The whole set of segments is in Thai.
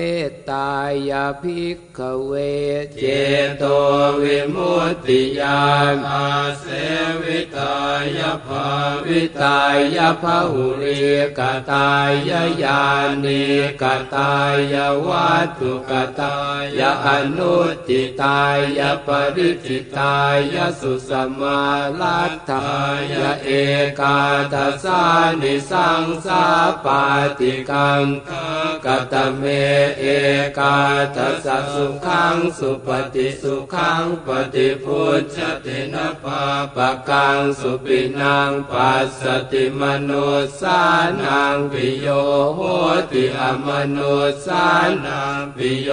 เมตตายาภิกขเวเจโตวิมุตติยานอาเสวิตายภาวิตายภาหุริกตายญาณิกตายวัตถุกตายอนุติตายปริจิตายสุสมาลัตถายเอกาทัสานิสังสาปาติกังกตเมเอกาทัสสุขังสุปฏิสุขังปฏิพุทธตินะปาปะกังสุปินังปัสสติมโนสานังปิโยโหติอมโนสานังปิโย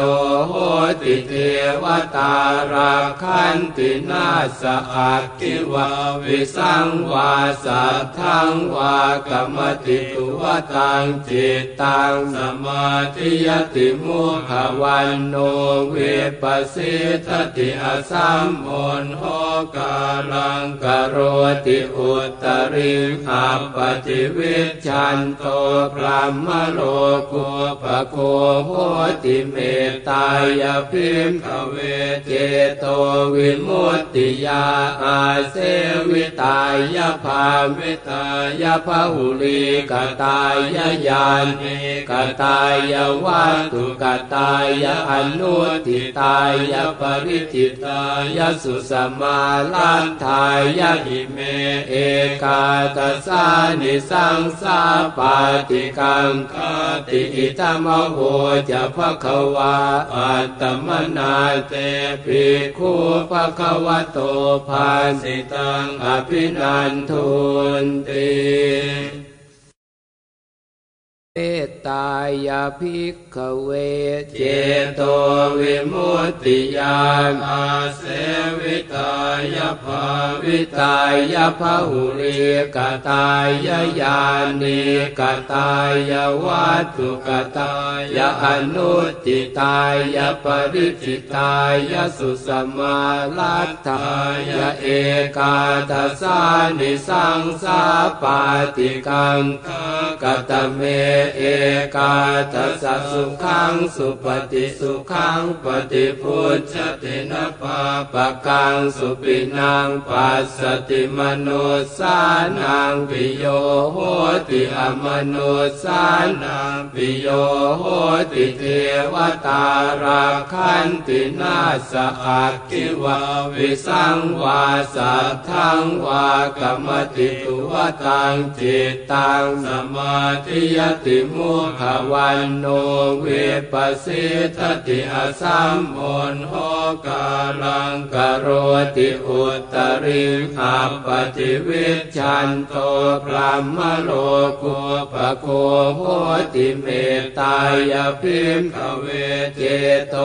โหติเทวตาราคันตินาสอักขิวาวิสังวาสัทธังวากรรมติตุวตังจิตตังสมาธิยติมุขวันโนเวปสิทติอสัมโอนโหกาลังกโรติอุตริขับปฏิวิชันโตพระมโลกุปโคโหติเมตตายพิมขเวเจโตวิมุตติยาอาเสวิตายภาวิตายภาหุลีกตายญาณิกตายวัตถุกตายอนุทิตายปริจิตายสุสมาลันทายหิเม เอกาตสานิสังสาปาติกังคติอิตมโหจะภควาอัตตมนาเตปิคูภควะโตภาสิตังอภินันทุนติ เมตตายาภิกขเวเจโตวิมุตติยานอาเสวิตายภาวิตายภาหุริกตายญาณิกตายวัตถุกตายอนุติตายปริจิตายสุสมาลัตถายเอกาทัสานิสังสาปาติกังกตเมเอกาทัสสุขังสุปฏิสุขังปฏิพุทธตินะปาปะกังสุปินังปัสสติมโนสานังปิโยโหติอมโนสานังปิโยโหติเทวตาราคันตินาสอักขิวาวิสังวาสัทธังวากรรมติตุวตังจิตตังสมาธิยติมุขวันโนเวปสิทติอสัมโอนโหกาลังกโรติอุตริขับปฏิวิชันโตพระมโลกุปโคโหติเมตตายพิมขเวเจโต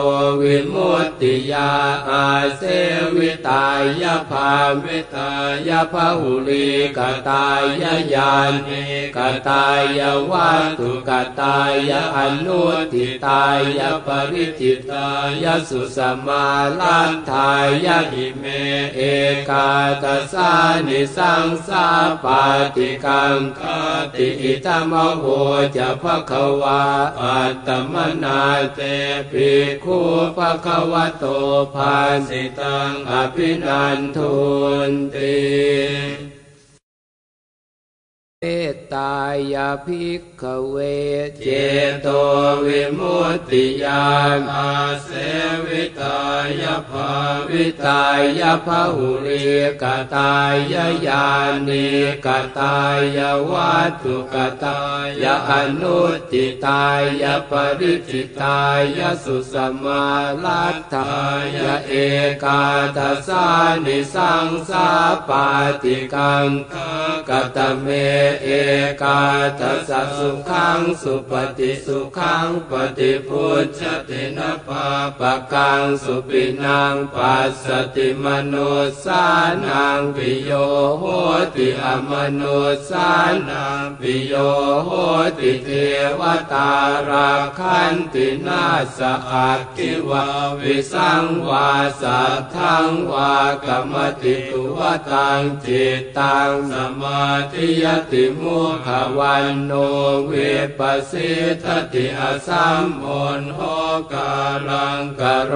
วิมุตติยาอาเสวิตายภาวิตายภาหุลีกตายญาณิกตายวัตถุกตายอนุทิตายปริจิตายสุสมาลันทายหิเม เอกาตสานิสังสาปาติกังคติอิตมโหจะภควาอัตตมนาเตปิคูภควะโตภาสิตังอภินันทุนติ เมตตายาภิกขเวเจโตวิมุตติยานอาเสวิตายภาวิตายภาหุริกตายญาณิกตายวัตถุกตายอนุติตายปริจิตายสุสมาลัตถายเอกาทัสานิสังสาปาติกังกตเมเอกาทัสสุขังสุปฏิสุขังปฏิพุทธตินะปาปะกังสุปินังปัสสติมโนสานังปิโยโหติอมโนสานังปิโยโหติเทวตาราคันตินาสอักขิวาวิสังวาสัทธังวากรรมติตุวตังจิตตังสมาธิยติติมุขวันโนเวปัสสิทติอสัมโอนโหกาลังกโร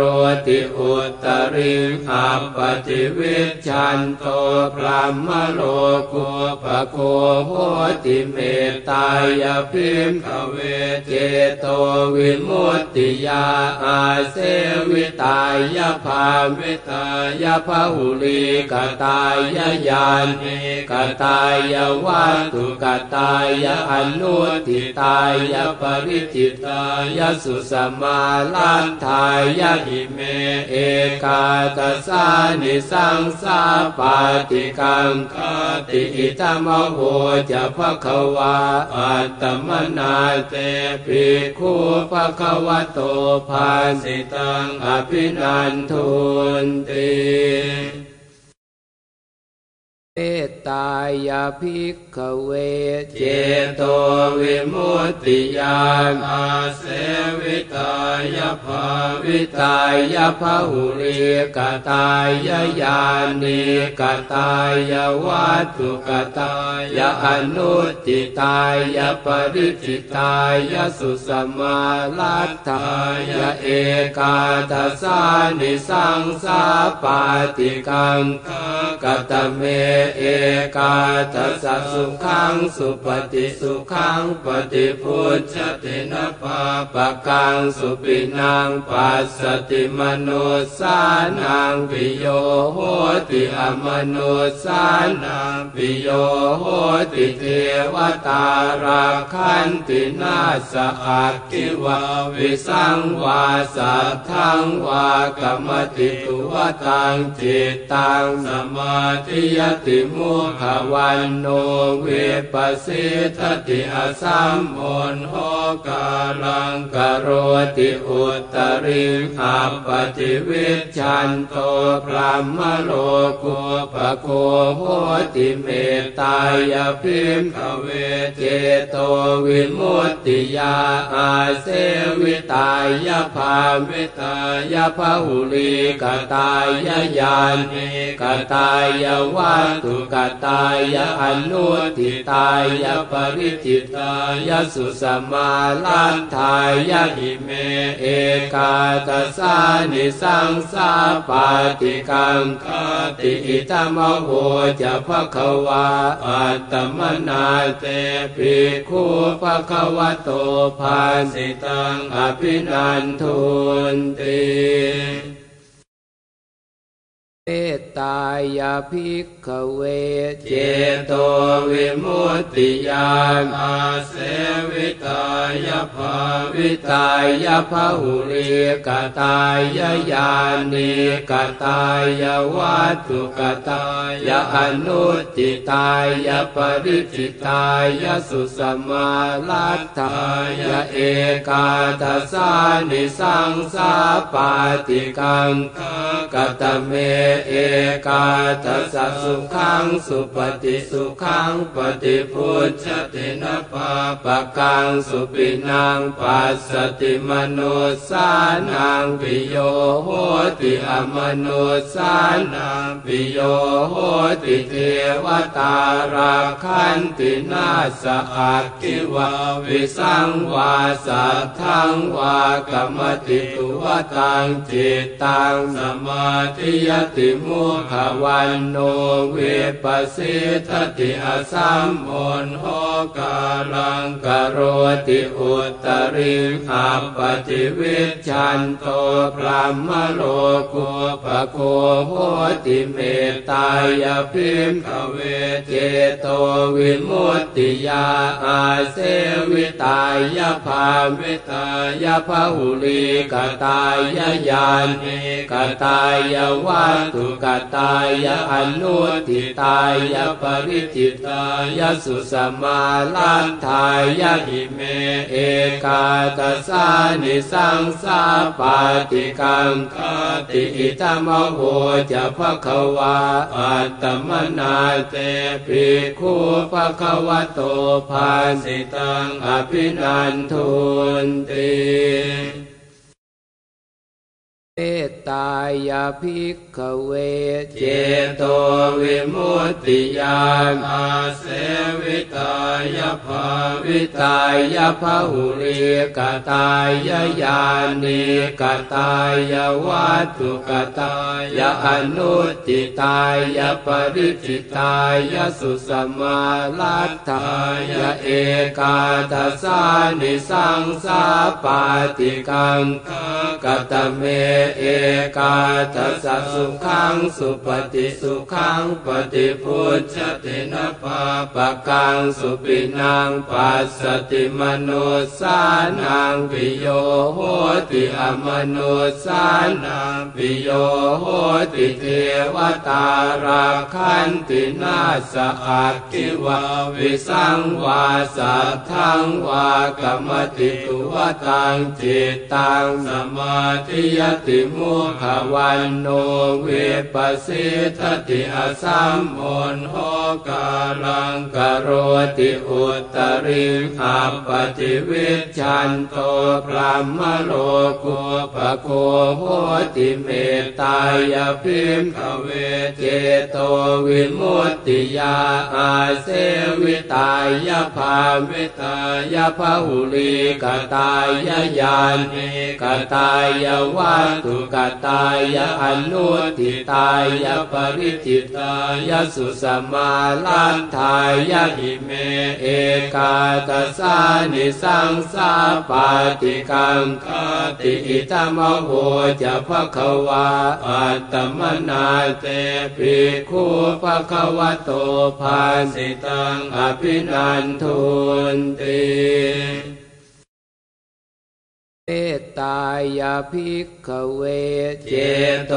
ติอุตริอัปปติวิชันโตพรหมโลกุปโคโหติเมตตายพิมขเวเจโตวิมุตติยาอาเสวิตายภาวิตายภาหุลีกตายญาณิกตายวัตถุกตายอนุติตายปริจิตายสุสมาลันทายหิเม เอกาตสานิสังสาปาติกังคติอิตมโหจะภควาอัตมนาเตปิคูภควโตภาสิตังอภินันทุนติ เมตตายาภิกขเวเจโตวิมุตติยานอาเสวิตายภาวิตายภาหุริกตายญาณิกตายวัตถุกตายอนุติตายปริจิตายสุสมาลัตถายเอกาทสานิสังสาปาติกังกตเมเอกาทัสสะสุขังสุปฏิสุขังปฏิพุทธตินะปาปะกังสุปินังปัสสติมโนสานังปิโยโหติอมโนสานังปิโยโหติเทวตาราคันตินาสอักขิวาวิสังวาสัทธังวากรรมติตุวตังจิตตังสมาธิยติมุขวันโนเวปัสสิทติอสัมโอนโหกาลังกโรติอุตริอัปปติวิชันโตพรหมโลกุปโคโหติเมตตายพิมขเวเจโตวิมุตติยาอาเสวิตายภาวิตายภาหุลีกตายญาณิกตายวัตถุกตายอนุติตายปริจิตายสุสมาลันทายหิเม เอกาตสานิสังสาปาติกังคติอิตมโหจะภควาอัตมนาเตปิคูภควโตภาสิตังอภินันทุนติ เมตตายาภิกขเวเจโตวิมุตติยานอาเสวิตายาภาวิตายภาหุริกตายญาณิกตายวัตถุกตายอนุติตายาปริจิตายาสุสมาลัตถายาเอกาทัสานิสังสาปาติกังกตเมเอกาทัสสะสุขังสุปฏิสุขังปฏิพุทธตินะปาปะกังสุปินังปัสสติมโนสานังปิโยโหติอมโนสานังปิโยโหติเทวตาราคันตินาสอักขิวาวิสังวาสัทธังวากรรมติตุวตังจิตตังสมาธิยติมุขวันโนเวปัสสิทติอสัมโอนโหกาลังกโรติอุตริอัปปติวิชันโตพรหมโลกุปโคโหติเมตตายพิมขเวเจโตวิมุตติยาอาเสวิตายภาวิตายภาหุลีกตายญาณิกตายวัตถุกตายอนุติตายปริจิตายสุสมาลันทายหิเม เอกาตสานิสังสาปาติกังคติอิตมโหจะภควาอัตมนาเตปิคูภควโตภาสิตังอภินันทุนติ เมตตายาภิกขเวเจโตวิมุตติยานอาเสวิตายภาวิตายภาหุริกตายญาณิกตายวัตถุกตายอนุติตายปริจิตายาสุสมาลัตถายาเอกาทัสานิสังสาปาติกังกตเมเอกาทัสสะสุขังสุปฏิสุขังปฏิพุทธตินะปาปะกังสุปินังปัสสติมโนสานังปิโยโหติอมโนสานังปิโยโหติเทวตาราคันตินาสอักขิวาวิสังวาสัทธังวากรรมติตุวตังจิตตังสมาธิยติมุขวันโนเวปัสสิทติอสัมโอนโหกาลังกโรติอุตริขับปฏิวิชันโตพระมโลกุปโคโหติเมตตายพิมขเวเจโตวิมุตติยาอาเสวิตายภาวิตายภาหุลีกตายญาณิกตายวัตถุกตายอนุติตายปริจิตายสุสมาลันทายหิเม เอกาตสานิสังสาปาติกังคติอิตมโหจะภควาอัตตมนาเตปิคูภควโตภาสิตังอภินันทุนติ เมตตายาภิกขเวเจโต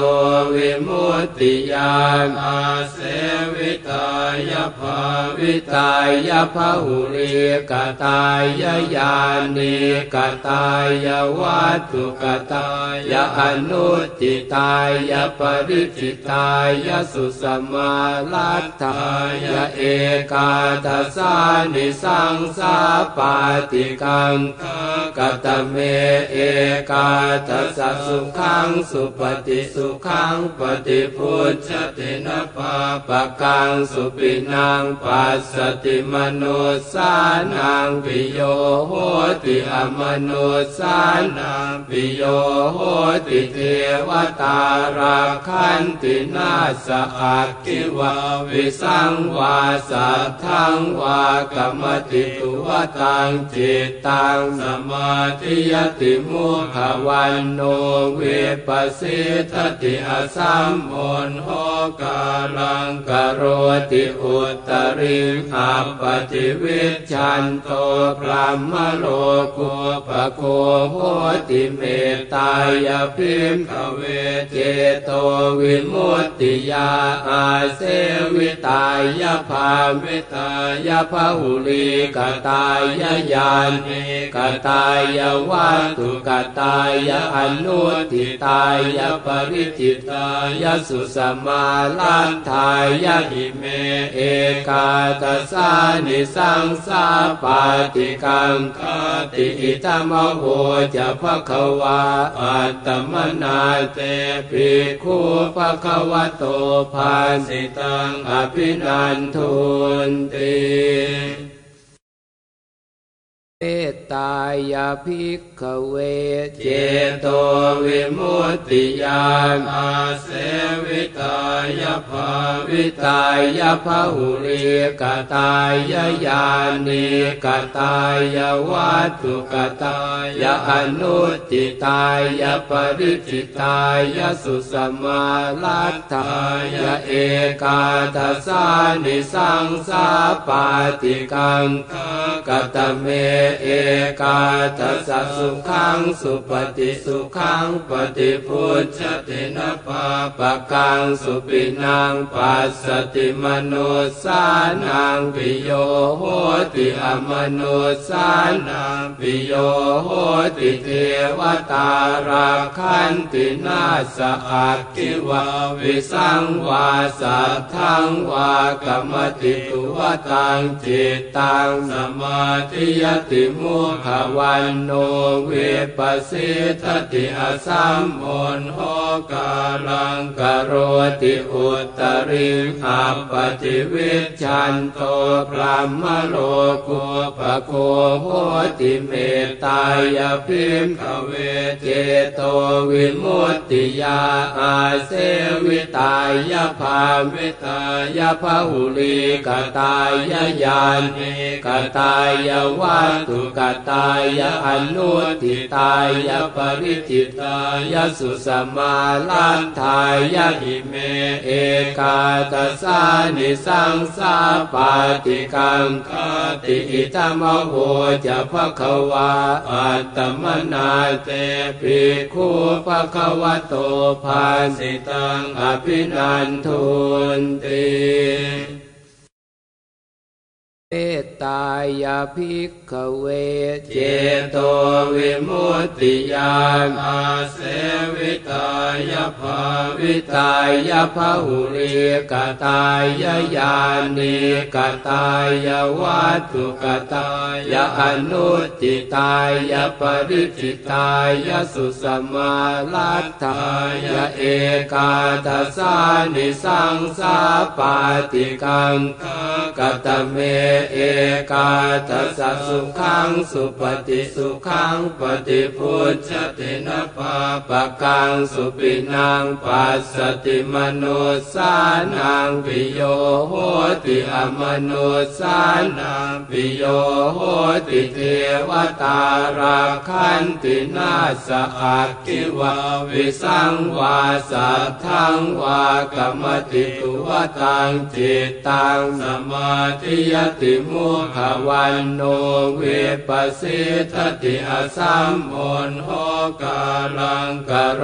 วิมุตติยานอาเสวิตายาภาวิตายภาหุริกตายาญาณิกตายาวัตถุกตายาอนุติตายาปริจิตายาสุสมาลัตถายาเอกาทัสานิสังสาปาติกังกตเมเอกาทัสสุขังสุปฏิสุขังปฏิพุทธตินะปาปะกังสุปินังปัสสติมโนสานังปิโยโหติอมโนสานังปิโยโหติเทวตาราคันตินาสอักขิวาวิสังวาสัทธังวากรรมติตุวตังจิตตังสมาธิยติมุขะวัณโณ วิปปะสีทะติ อะสัมมุฬโหกาลัง กะโรติอุตตะริง อัปปะฏิวิชฌันโตพรหมะโลกูปะโคโหติเมตตายะ ภิกขะเวเจโตวิมุตติยาอาเสวิตายะ ภาวิตายะ พะหุลีกตายญาณิกตายวัตถุกตายอนุติตายปริจิตายสุสมาลันทายหิเมเอกาตสานิสังสาปาติกังคติอิตมโหจะภควาอัตตมนาเตปิคูภควโตภาสิตังอภินันทุนติ เมตายาภิกขเวเจโตวิมุตติยานอาเสวิตายาภาวิตายภาหุริกตายญาณิกตายวัตถุกตายอนุติตายาปริจิตายาสุสมาลัตถายาเอกาทัสานิสังสาปาติกังกตเมเอกาทัสสุขังสุปฏิสุขังปฏิพุทธตินะปาปะกังสุปินังปัสสติมโนสานังปิโยโหติอมโนสานังปิโยโหติเทวตาราคันตินาสอักขิวาวิสังวาสัทธังวากรรมติตุวตังจิตตังสมาธิยติติมุขวันโนเวปสิทติอสัมโอนโหกาลังกโรติอุตริขับปฏิวิชันโตพระมโลกุปโคโหติเมตตายพิมขเวเจโตวิมุตติยาอาเสวิตายภาวิตายภาหุลีกตายญาณิกตายวัตถุกตายอนุทิตายปริจิตายสุสมาลันทายะหิเม เอกาตสานิสังสาปาติกังคติอิตมโหจะภควาอัตมนาเตปิคูภควโตภาสิตังอภินันทุนติ เมตตายาภิกขเวเจโตวิมุตติยานอาเสวิตายภาวิตายภาหุริกตายญาณิกตายวัตถุกตายอนุติตายปริจิตายสุสมาลัตถายเอกาทัสานิสังสาปาติกังกตเมเอกาทัสสุขังสุปฏิสุขังปฏิพุทธตินะปาปะกังสุปินังปัสสติมโนสานังปิโยโหติอมโนสานังปิโยโหติเทวตาราคันตินาสอักขิวาวิสังวาสัทธังวากรรมติตุวตังจิตตังสมาธิยติมุขวันโนเวปสิทติอสัมโอนโหกาลังกโร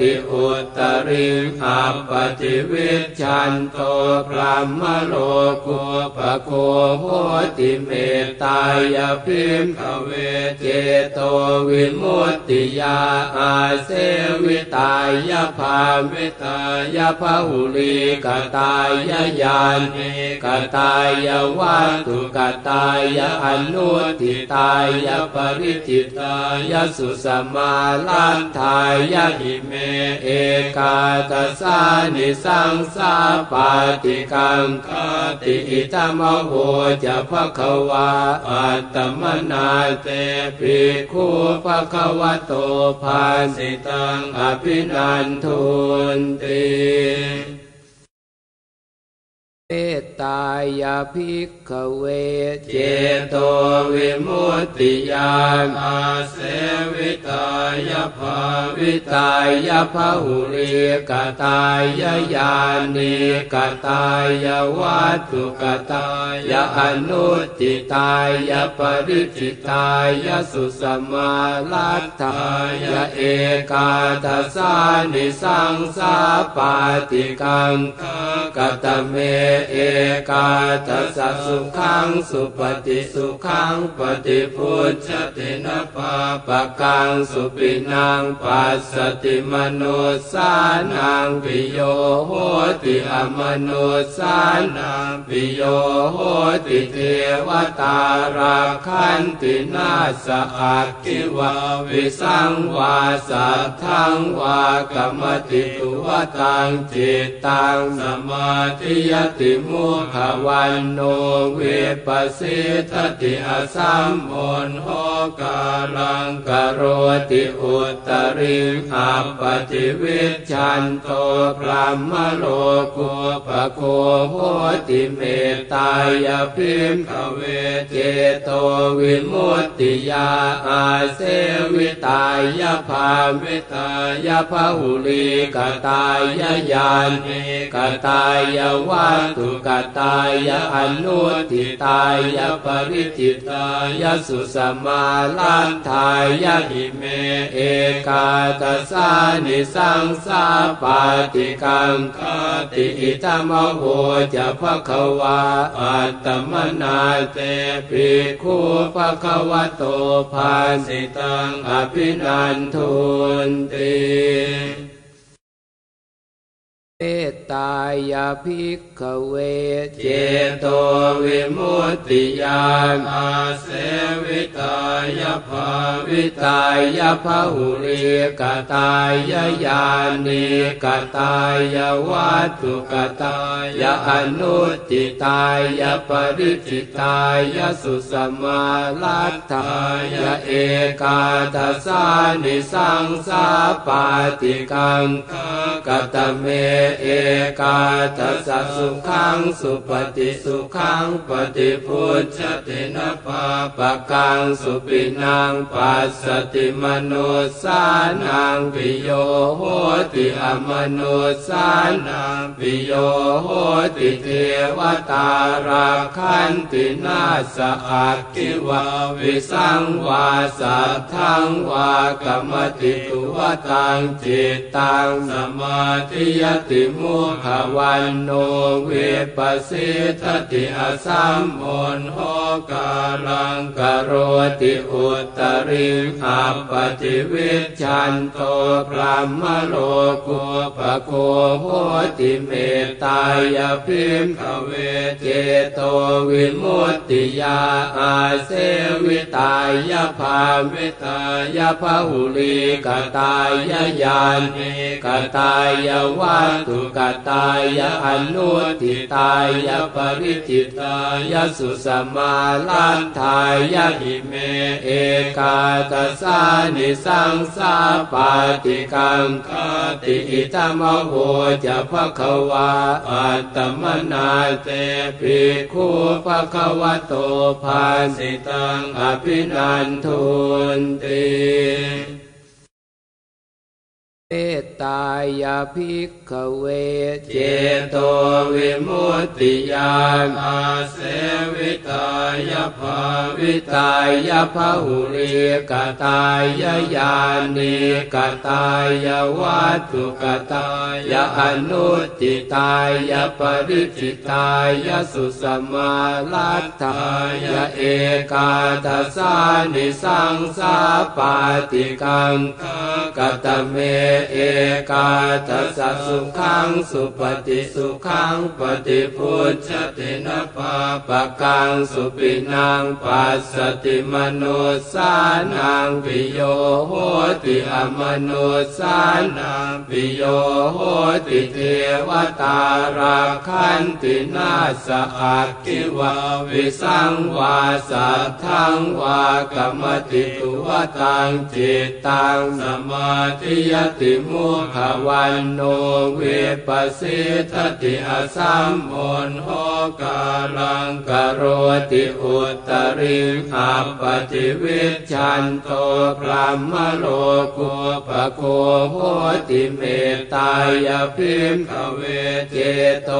ติอุตริขับปฏิวิชันโตพระมโลกุปโคโหติเมตตายพิมขเวเจโตวิมุตติยาอาเสวิตายภาวิตายภาหุลีกตายญาณิกตายวัตถุกตายอนุทิตายปริจิตายสุสมาลันทายหิเมเอกาตสานิสังสาปาติกังคติอิตมโหจะภควาอัตมนาเตปิคูภควโตภาสิตังอภินันทุนติ เมตตายาภิกขเวเจโตวิมุตติยานอาเสวิตายภาวิตายภาหุริกตายญาณิกตายวัตถุกตายอนุติตายปริจิตายสุสมาลัตถายเอกาทัสานิสังสาปาติกังกตเมเอกาทัสสุขังสุปฏิสุขังปฏิพุทธตินะปาปะกังสุปินังปัสสติมโนสานังปิโยโหติอมโนสานังปิโยโหติเทวตาราคันตินาสอักขิวาวิสังวาสัทธังวากรรมติตุวตังจิตตังสมาธิยติมุขวันโนเวปสิทติอสัมโอนโหกาลังกโรติอุตริขับปฏิวิชันโตพระมโลกุปโคโหติเมตตายพิมขเวเจโตวิมุตติยาอาเสวิตายภาวิตายภาหุลีกตายญาณิกตายวัตถุกตายอนุทิตายปริจิตายสุสมาลันทายหิเมเอกาตสานิสังสาปาติกังคติอิตมโหจะภควาอัตมนาเตปิคูภควโตภาสิตังอภินันทุนติ ตายาภิกขเวเจโตวิมุตติยานอาเสวิตายาภาวิตายภาหุริกตายาญาณิกตายาวัตถุกตายาอนุติตายาปริจิตายาสุสมาลัตถายาเอกาทัสานิสังสาปาติกังกตเมเอกาทัสสุขังสุปฏิสุขังปฏิพุทธตินะปาปะกังสุปินังปัสสติมโนสานังปิโยโหติอมโนสานังปิโยโหติเทวตาราคันตินาสอักขิวาวิสังวาสัทธังวากรรมติตุวตังจิตตังสมาธิยติมุขวันโนเวปัสสิทติอสัมโอนโหกาลังกโรติอุตริขับปฏิวิชันโตพระมโลกุปโคโหติเมตตายพิมขเวเจโตวิมุตติยาอาเสวิตายภาวิตายภาหุลีกตายญาณิกตายวัตถุกตายอนุติตายปริจิตายสุสมาลันทายหิเมเอกาตสานิสังสาปาติกังคติอิตมโหจะภะคะวาอัตตมนาเตปิคูภะคะวะโตภาสิตังอภินันทุนติ เมตตายาภิกขเว เจโตวิมุตติยานอาเสวิตายาภาวิตายภาหุริกตายญาณิกตายวัตถุกตายอนุติตายปริจิตายสุสมาลัตถายเอกาทสานิสังสาปาติกังกตเมเอกาทัสสุขังสุปฏิสุขังปฏิพุทธตินะปาปะกังสุปินังปัสสติมโนสานังปิโยโหติอมโนสานังปิโยโหติเทวตาราคันตินาสอักขิวาวิสังวาสัทธังวากรรมติตุวตังจิตตังสมาธิยติมุขวันโนเวปสิทติอสัมโอนโหกาลังกโรติอุตริขับปฏิวิชันโตพระมโลกุปโคโหติเมตตายพิมขเวเจโต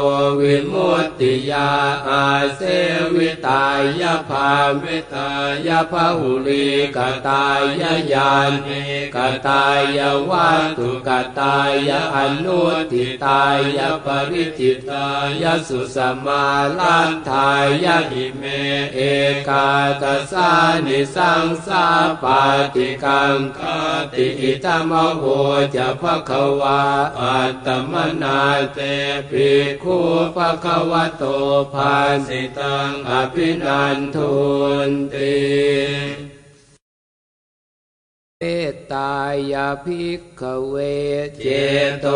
วิมุตติยาอาเสวิตายภาวิตายภาหุลีกตายญาณิกตายวัตถุกตายอนุติตายปริจิตายสุสมาลันทายหิเมเอกาตสานิสังสาปาติกังคติอิตมโหจะภะคะวาอัตตมนาเตปิคูภะคะวะโตภาสิตังอภินันทุนติ ตายาภิกขเวเจโต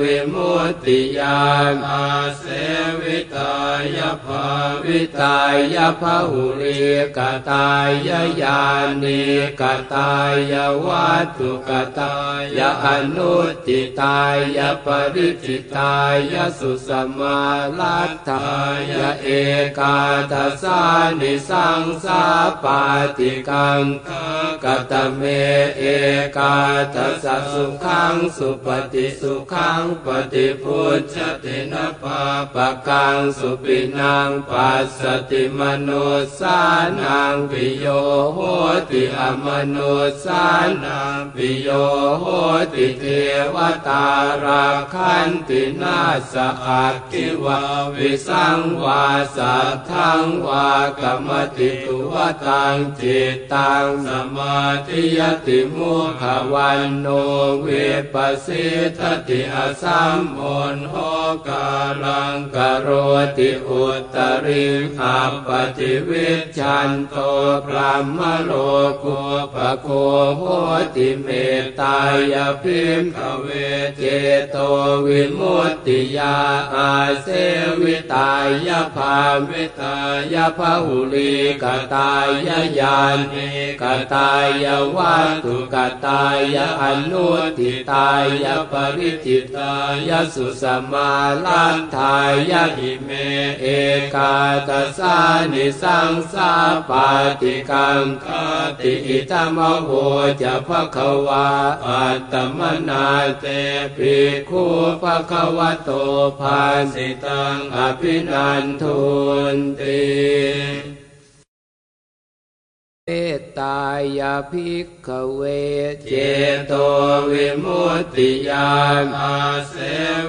วิมุตติยานอาเสวิตายาภาวิตายภาหุริกตายาญาณิกตายาวัตถุกตายาอนุติตายาปริจิตายาสุสมาลัตถายาเอกาทัสานิสังสาปาติกังกตเมเอกาทัสสะสุขังสุปฏิสุขังปฏิพุทธตินะปาปะกังสุปินังปัสสติมโนสานังปิโยโหติอมโนสานังปิโยโหติเทวตาราคันตินาสอักขิวาวิสังวาสัทธังวากรรมติตุวตังจิตตังสมาธิยติติมุขวันโนเวปัสสิทติอสัมโอนโหกาลังกโรติอุตริขับปฏิวิชันโตพระมโลกุปโคโหติเมตตายพิมขเวเจโตวิมุตติยาอาเสวิตายภาวิตายภาหุลีกตายญาณิกตายวัตถุกตายอนุติตายปริจิตายสุสมาลันทายหิเม เอกาตสานิสังสาปาติกังคติอิตมโหจะภะคะวาอัตตมนาเตปิคูภะคะวะโตภาสิตังอภินันทุนติ ตตายาภิกขเวเจโตวิมุตติยานอาเส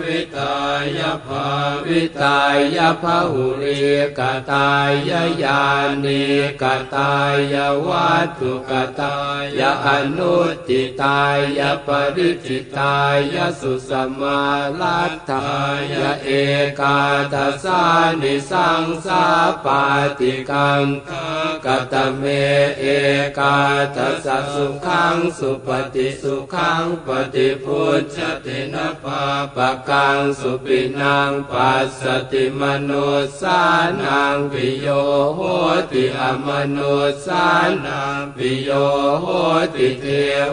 วิตายภาวิตายภาหุริกตายาญาณิกตายาวัตถุกตายอนุติตายาปริจิตายาสุสมาลัตถายาเอกาทัสานิสังสาปาติกังกตเมเอกาทัสสุขังสุปฏิสุขังปฏิพุทธตินะปาปะกังสุปินังปัสสติมโนสานังปิโยโหติอมโนสานังปิโยโหติเท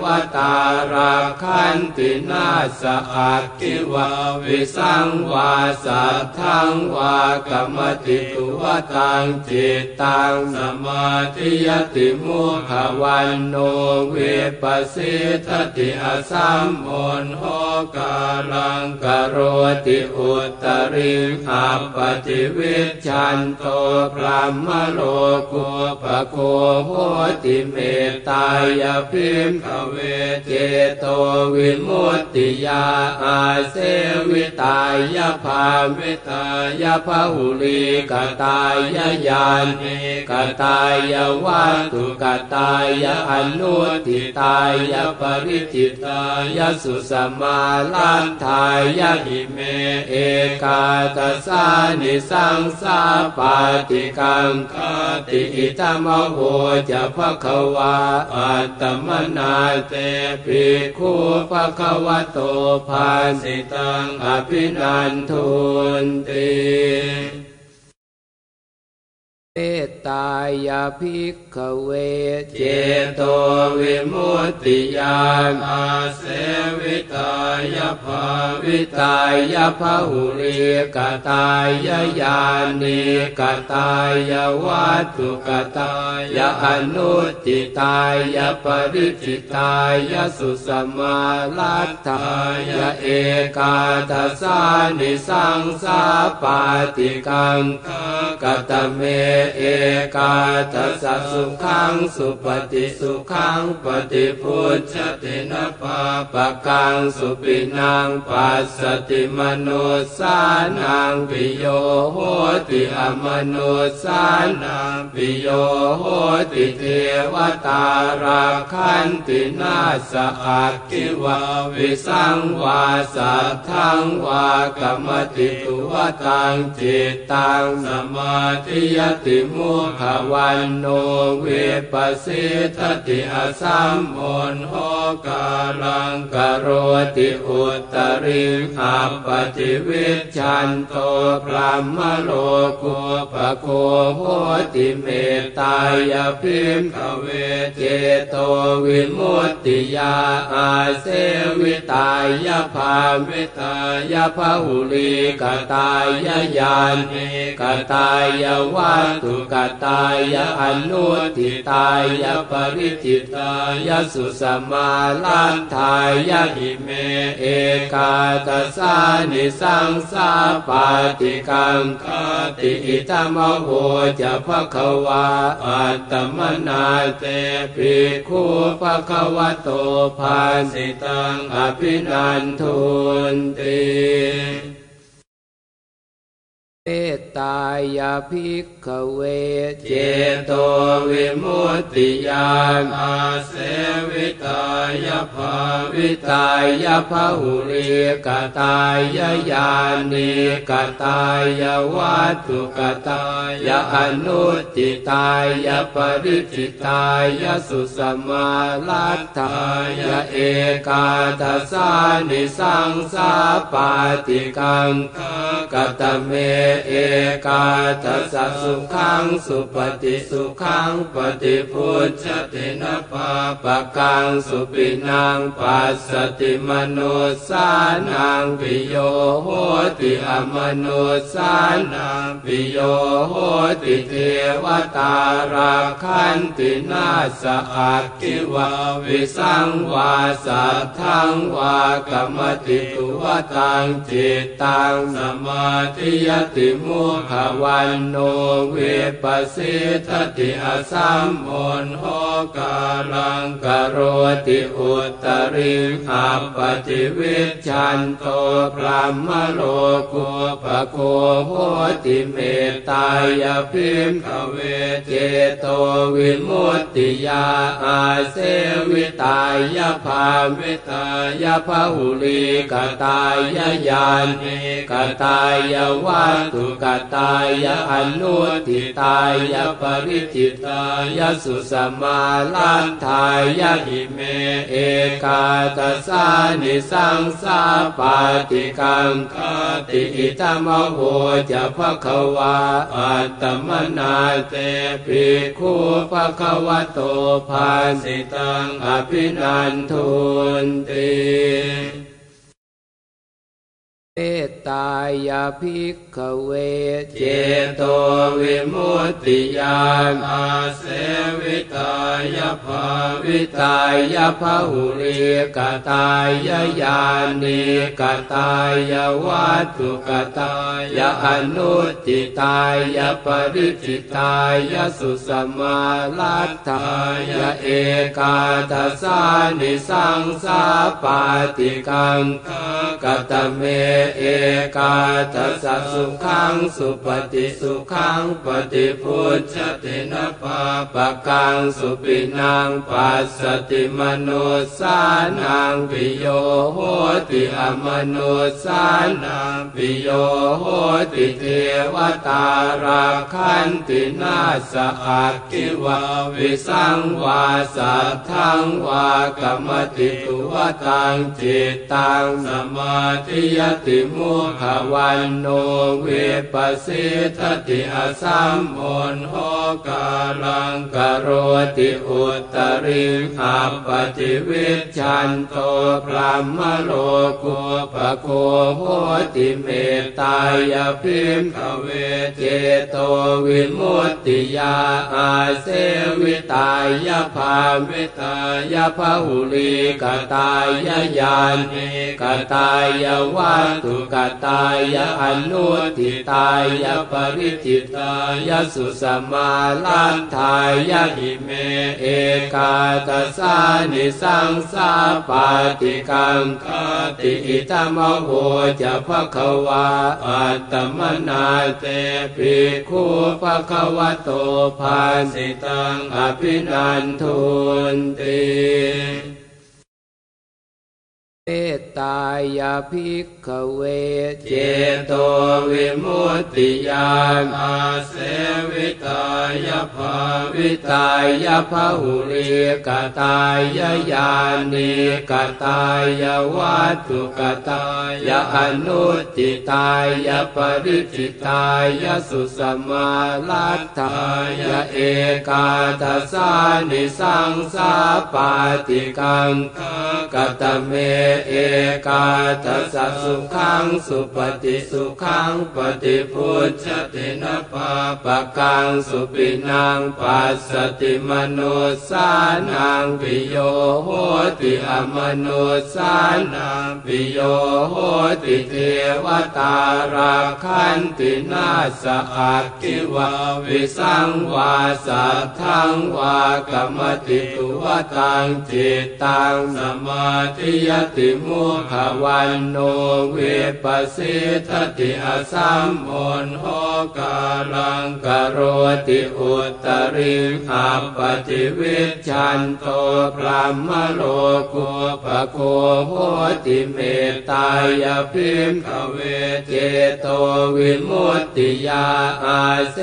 วตาราคันตินาสอักขิวาวิสังวาสัทธังวากรรมติตุวตังจิตตังสมาธิยติมุขวันโนเวปัสสิทติอสัมโอนโหกาลังกโรติอุตริขับปฏิวิชันโตพระมโลกุปโคโหติเมตตายพิมขเวเจโตวิมุตติยาอาเสวิตายภาวิตายภาหุลีกตายญาณิกตายวัตุกตายอนุติตายปริจิตายสุสมาลันทายหิเม เอกาตสานิสังสาปาติกังคติอิตมโหจะภะคะวาอัตตมนาเตปิคูภะคะวะโตภาสิตังอภินันทุนติ เมตตายาภิกขเวเจโตวิมุตติยานอาเสวิตายาภาวิตายภาหุริกตายญาณิกตายวัตถุกตายอนุติตายาปริจิตายาสุสมาลัตถายาเอกาทัสานิสังสาปาติกังกตเมเอกาทัสสุขังสุปฏิสุขังปฏิพุทธตินะปาปะกังสุปินังปัสสติมโนสานังปิโยโหติอมโนสานังปิโยโหติเทวตาราคันตินาสอักขิวาวิสังวาสัทธังวากรรมติตุวตังจิตตังสมาธิยติมุขวันโนเวปัสสิทติอสัมโอนโหกาลังกโรติอุตริขับปฏิวิชันโตพระมโลกุปโคโหติเมตตายพิมขเวเจโตวิมุตติยาอาเสวิตายภาวิตายภาหุลีกตายญาณิกตายวัตถุกตายะอนุติตายะปริจิตายะสุสมาลันทายะหิเม เอกาตสานิสังสาปาติกังคติอิตมโหจะภะคะวาอัตตมนาเตปิคูภะคะวะโตภาสิตังอภินันทุนติ เมตตายาภิกขเวเจโตวิมุตติญาณอาเสวิตายภาวิตายภาหุริกตายญาณิกตายวัตถุกตายอนุติตายปริจิตายสุสมาลัตถายเอกาทสานิสังสาปาติกังกตเมเอกาทัสสะสุขังสุปฏิสุขังปฏิพุทธตินะปาปะกังสุปินังปัสสติมโนสานังปิโยโหติอมโนสานังปิโยโหติเทวตาราคันตินาสอักขิวาวิสังวาสัทธังวากรรมติตุวตังจิตตังสมาธิยติติมุขะวัณโณ วิปปะสีทะติ อะสัมมุฬโหกาลัง กะโรติอุตตะริง อัปปะฏิวิชฌันโตพรหมะโลกูปะโคโหติเมตตายะ ภิกขะเวเจโตวิมุตติยาอาเสวิตายะ ภาวิตายะ พะหุลีกตายญาณิกตายวัตุกตายอนุทิตายปริจิตายสุสมาลันทายหิเม เอกาตสานิสังสาปาติกังคติอิตมโหจะภะคะวาอัตตมนาเตปิคูภะคะวะโตภาสิตังอภินันทุนติ เมตตายาภิกขเวเจโตวิมุตติญาณอาเสวิตายภาวิตายภาหุริกตายญาณิกตายวัตถุกตายอนุติตายปริจิตายสุสมาลัตถายเอกาทัสานิสังสาปาติกังกตเมเอกาทัสสะสุขังสุปฏิสุขังปฏิพุทธตินะปาปะกังสุปินังปัสสติมโนสานังปิโยโหติอมโนสานังปิโยโหติเทวตาราคันตินาสอักขิวาวิสังวาสัทธังวากรรมติตุวตังจิตตังสมาธิยติมุขวันโนเวปัสสิทติอสัมโอนโหกาลังกโรติอุตริขับปฏิวิชันโตพระมโลกุปโคโหติเมตายพิมขเวเจโตวิมุตติยาอาเสวิตายภาวิตายภาหุลีกตายญาณิกตายวัตุกตายอนุทิตายปริจิตายสุสมาลันทายหิเม เอกาตสานิสังสาปาติกังคติอิตมโหจะภะคะวาอัตตมนาเตปิคูภะคะวะโตภาสิตังอภินันทุนติ เมตตายาภิกขเวเจโตวิมุตติญาณอาเสวิตายภาวิตายภาหุริกตายญาณิกตายวัตถุกตายอนุติตายปริจิตายสุสมาลัตถายเอกาทัสานิสังสาปาติกังกตเมเอกาทัสสะสุขังสุปฏิสุขังปฏิพุทธตินะปาปะกังสุปินังปัสสติมโนสานังปิโยโหติอมโนสานังปิโยโหติเทวตาราคันตินาสอักขิวาวิสังวาสัทธังวากะมะติตุวะตังจิตตัง สะมาธิยะติมุขะวัณโณ วิปปะสีทะติ อะสัมมุฬโหกาลัง กะโรติอุตตะริง อัปปะฏิวิชฌันโตพรหมะโลกูปะโคโหติเมตตายะ ภิกขะเวเจโตวิมุตติยาอาเส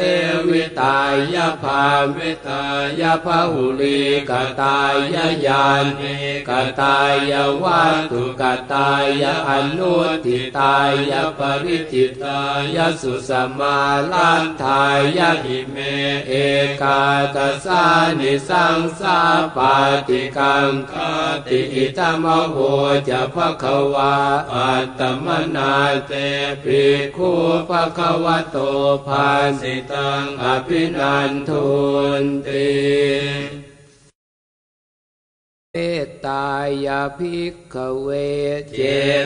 วิตายภาวิตายภาหุลีกตายญาณิกตายวัตถุกตายอนุติตายปริจิตายสุสมาลันทายหิเม เอกาตสานิสังสาปาติกังคติอิตมโหจะภะคะวาอัตตมนาเตปิคูภะคะวะโตภาสิตังอภินันทุนติ เมตตายาภิกขเวเจ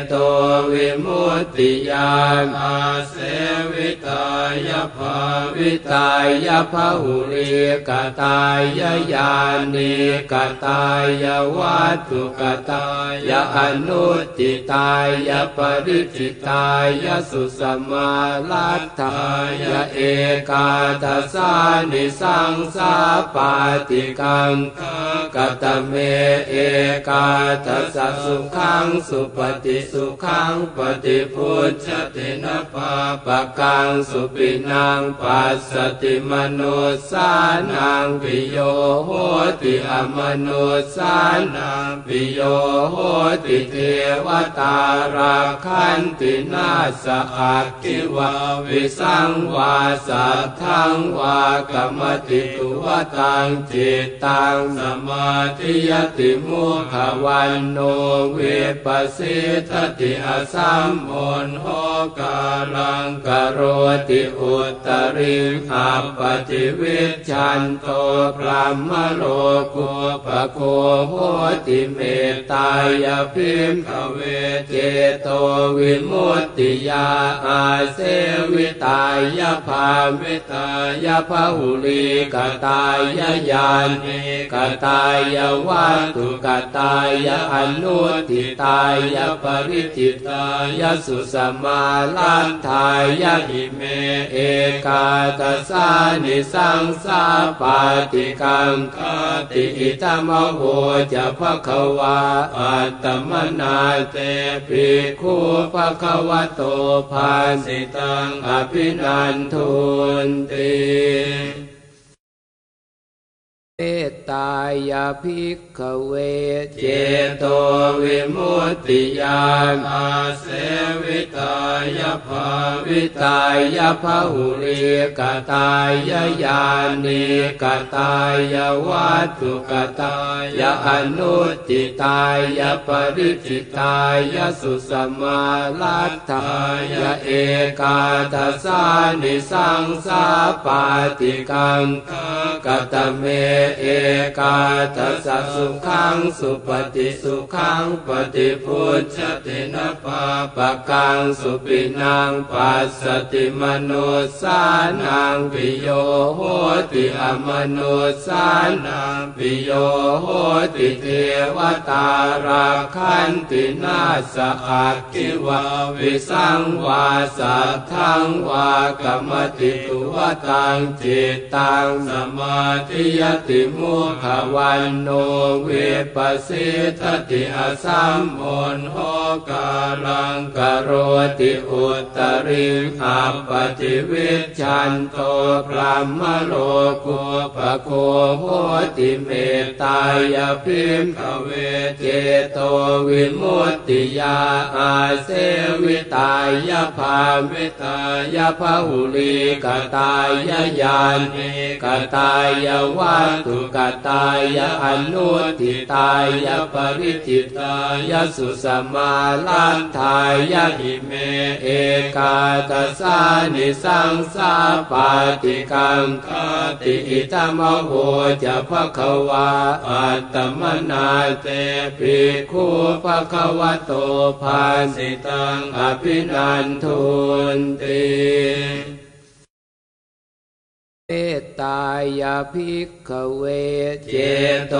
โตวิมุตติยานอาเสวิตายภาวิตายภาหุริกตายญาณิกตายวัตถุกตายอนุติตายปริจิตายสุสมาลัตถายเอกาทัสานิสังสาปาติกังกตเมเอกาทัสสะสุขังสุปฏิสุขังปฏิพุทธตินปาปะกังสุปินังปัสสติมโนสานังปิโยโหติอมโนสานังปิโยโหติเทวตาราคันตินาสอักขิวาวิสังวาสัทธังวากรรมติตุวตังจิตตังสมาธิยติมุขวันโนเวปัสสิทติอสัมโอนโหกาลังกโรติอุตริขับปฏิวิชันโตพรหมโลกุปโคโหติเมตายพิมขเวเจโตวิมุตติยาอาเสวิตายภาวิตายภาหุลีกตายญาณิกตายวัตถุกตายอนุติตายปริจิตายสุสมาลันทายหิเมเอกาตสานิสังสาปาติกังคติอิตมโหจะภะคะวาอัตตมนาเตปิคูภะคะวะโตภาสิตังอภินันทุนติ เมตตายาภิกขเวเจโตวิมุตติยานอาเสวิตายภาวิตายภาหุริกตายญาณิกตายวัตถุกตายอนุติตายปริจิตายสุสมาลัตถายเอกาทัสานิสังสาปาติกังกตเมเอกาทัสสะสุขังสุปฏิสุขังปฏิพุทธตินปาปะกังสุปินังปัสสติมโนสานังปิโยโหติอมโนสานังปิโยโหติเทวตาราคันตินาสอักขิวาวิสังวาสัทธังวากรรมติตุวตังจิตตังสมาธิยติมุขวันโนเวปัสสิทติอสัมโอนโหกาลังกโรติอุตริขับปฏิวิชันโตพรหมโลกุปโคโหติเมตายพิมขเวเจโตวิมุตติยาอาเสวิตายภาวิตายภาหุลีกตายญาณิกตายวัตุกตายอนุติตายปริจิตายสุสมาลันทายหิเมเอกาตสานิสังสาปาติกังคติอิตมโหจะภะคะวาอัตตมนาเตปิคูภะคะวะโตภาสิตังอภินันทุนติ เมตตายาภิกขเวเจโต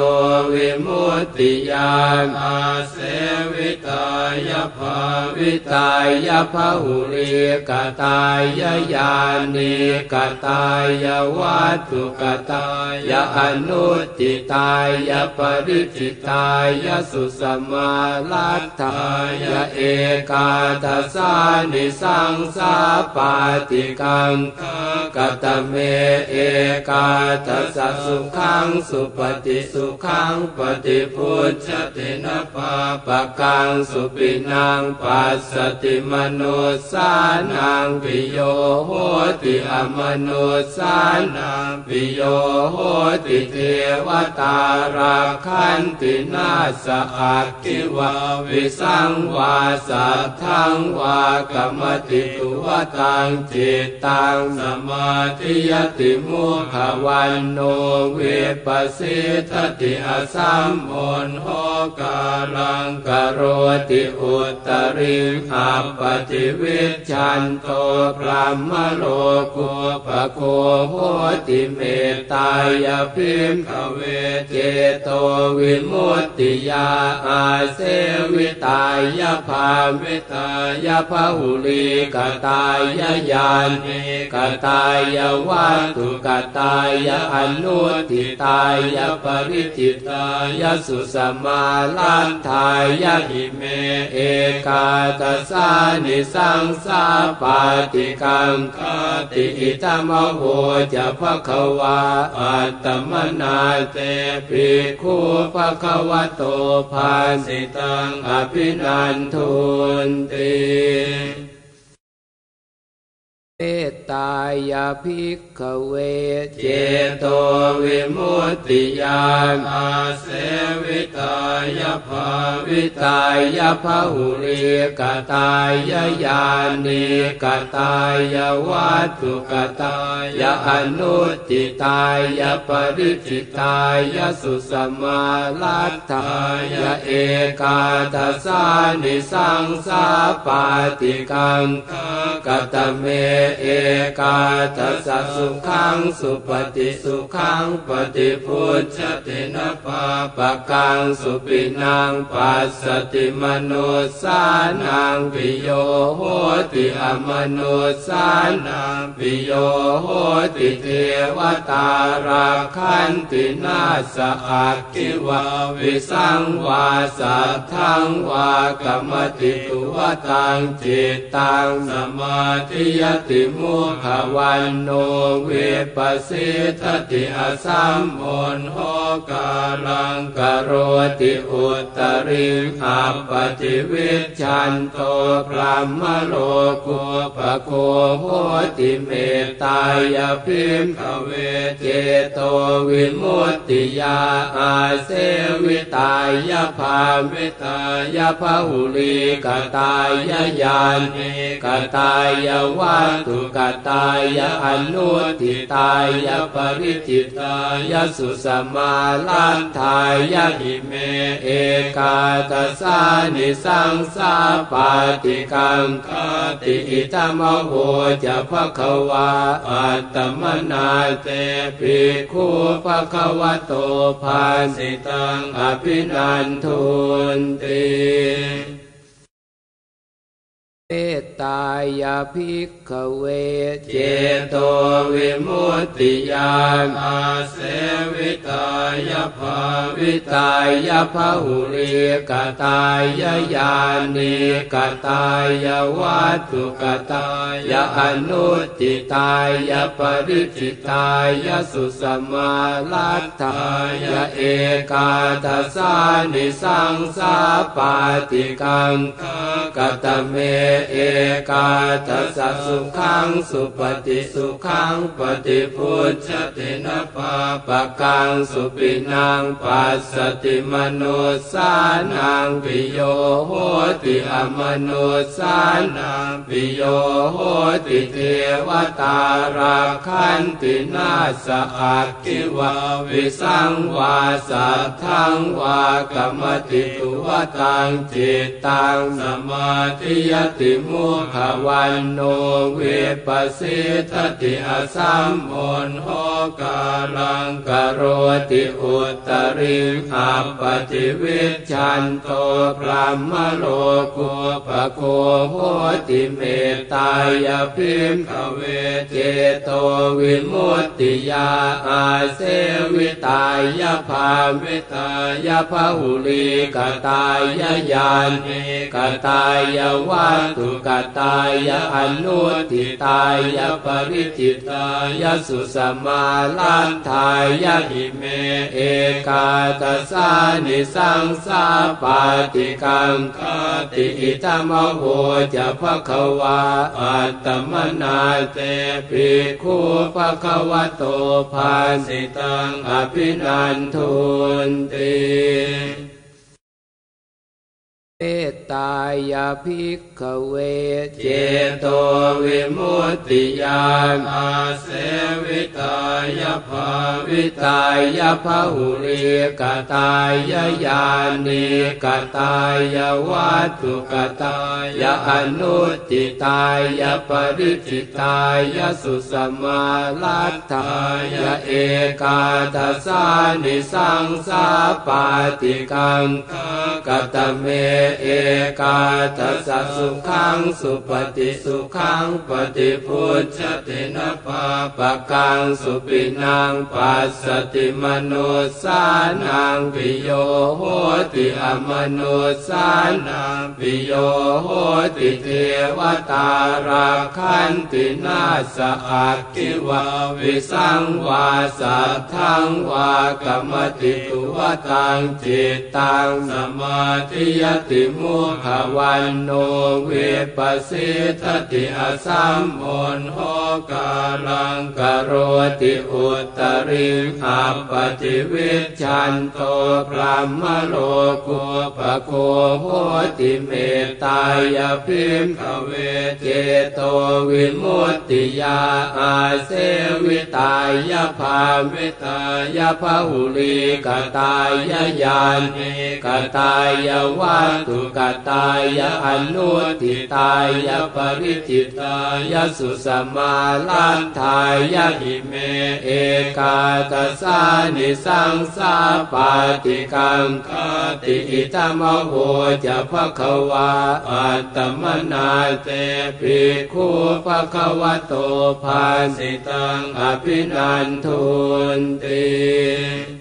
วิมุตติยานอาเสวิตายภาวิตายภาหุริกตายญาณิกตายวัตถุกตายอนุติตายปริจิตายสุสมาลัตถายเอกาทัสานิสังสาปาติกังกตเมเอกาทัสสุขังสุปฏิสุขังปฏิพุทธตินะปาปะกังสุปินังปัสสติมโนสานังปิโยโหติอมโนสานังปิโยโหติเทวตาราคันตินาสอักขิวาวิสังวาสัทธังวากรรมติตุวตังจิตตังสมาธิยติมุขะวัณโณ วิปปะสีทะติ อะสัมมุฬโหกาลัง กะโรติอุตตะริง อัปปะฏิวิชฌันโตพรหมะโลกูปะโคโหติเมตตายะ ภิกขะเวเจโตวิมุตติยาอาเสวิตายะ ภาวิตายะ พะหุลีกตายญาณิกตายวัตถุกตายอนุทิตายปริจิตายสุสมาลันทายหิเมเอกาตสานิสังสาปาติกังคติอิตมโหจะภะคะวาอัตตมนาเตปิคูภะคะวะโตภาสิตังอภินันทุนติ เมตตายาภิกขเวเจโตวิมุตติยานอาเสวิตายภาวิตายภาหุริกตายญาณิกตายวัตถุกตายอนุติตายปริจิตายสุสมาลัตถายเอกาทัสานิสังสาปาติกังกตเมเอกาทัสสุขังสุปฏิสุขังปฏิพุทธตินะปาปะกังสุปินังปัสสติมโนสานังปิโยโหติอมโนสานังปิโยโหติเทวตาราคันตินาสอักขิวาวิสังวาสัทธังวากรรมติตุวตังจิตตังสมาธิยติมุขวันโนเวปัสสิทติอสัมโอนโหกาลังกโรติอุตริขับปฏิวิชันโตพรหมโลกุปโคโหติเมตตายพิมขเวเจโตวิมุตติยาอาเสวิตายภาวิตายภาหุลีกตายญาณิกตายวัตถุกตายอนุทิตายปริจิตายสุสมาลันทายหิเมเอกาตสานิสังสาปาติกังคติอิตมโหจะภะคะวาอัตตมนาเตปิคูภะคะวะโตภาสิตังอภินันทุนติ เมตตายาภิกขเวเจโตวิมุตติยานอาเสวิตายภาวิตายภาหุริกตายญาณิกตายวัตถุกตายอนุติตายปริจิตายสุสมาลัตถายเอกาทัสานิสังสาปาติกังกตเมเอกาทัสสุขังสุปฏิสุขังปฏิพุทธตินะปาปะกังสุปินังปัสสติมโนสานังปิโยโหติอมโนสานังปิโยโหติเทวตาราคันตินาสอักขิวาวิสังวาสัทธังวากะมะติตุวะตังจิตตัง สะมาธิยะติมุขะวัณโณ วิปปะสีทะติ อะสัมมุฬโหกาลัง กะโรติอุตตะริง อัปปะฏิวิชฌันโตพรหมะโลกูปะโคโหติเมตตายะ ภิกขะเวเจโตวิมุตติยาอาเสวิตายภาวิตายภาหุลีกตายญาณิกตายวัตถุกตายอนุทิตายปริจิตายสุสมาลันทายหิเม เอกาตสานิสังสาปาติกังคติอิตมโหจะภะคะวาอัตตมนาเตปิคูภะคะวะโตภาสิตังอภินันทุนติ เมตตายาภิกขเวเจโตวิมุตติยานอาเสวิตายภาวิตายภาหุริกตายญาณิกตายวัตถุกตายอนุติตายปริจิตายสุสมาลัตถายเอกาทัสสานิสังสาปาติกังกตเมเอกาทัสสสุขังสุปฏิสุขังปฏิพุทธตินะปาปะกังสุปินังปัสสติมนุสานังปิโยโหติอมนุสานังปิโยโหติเทวตาราคันตินาสอักขิวาวิสังวาสัทธังวากรรมติตุวตังจิตตังสมาธิยติมุขวันโนเวปัสสิทติอสัมโนโหกาลังกโรติอุตริขับปฏิวิชันโตพรหมโลกุปโคโหติเมตตายพิมขเวเจโตวิมุตติยาอาเสวิตายภาวิตายภาหุลีกตายญาณิกตายวัตถุกตายอนุทิตายปริจิตายสุสมาลันทายหิเม เอกาตสานิสังสาปาติกังคติอิตมโหจะภะคะวาอัตตมนาเตปิคูภะคะวะโตภาสิตังอภินันทุนติ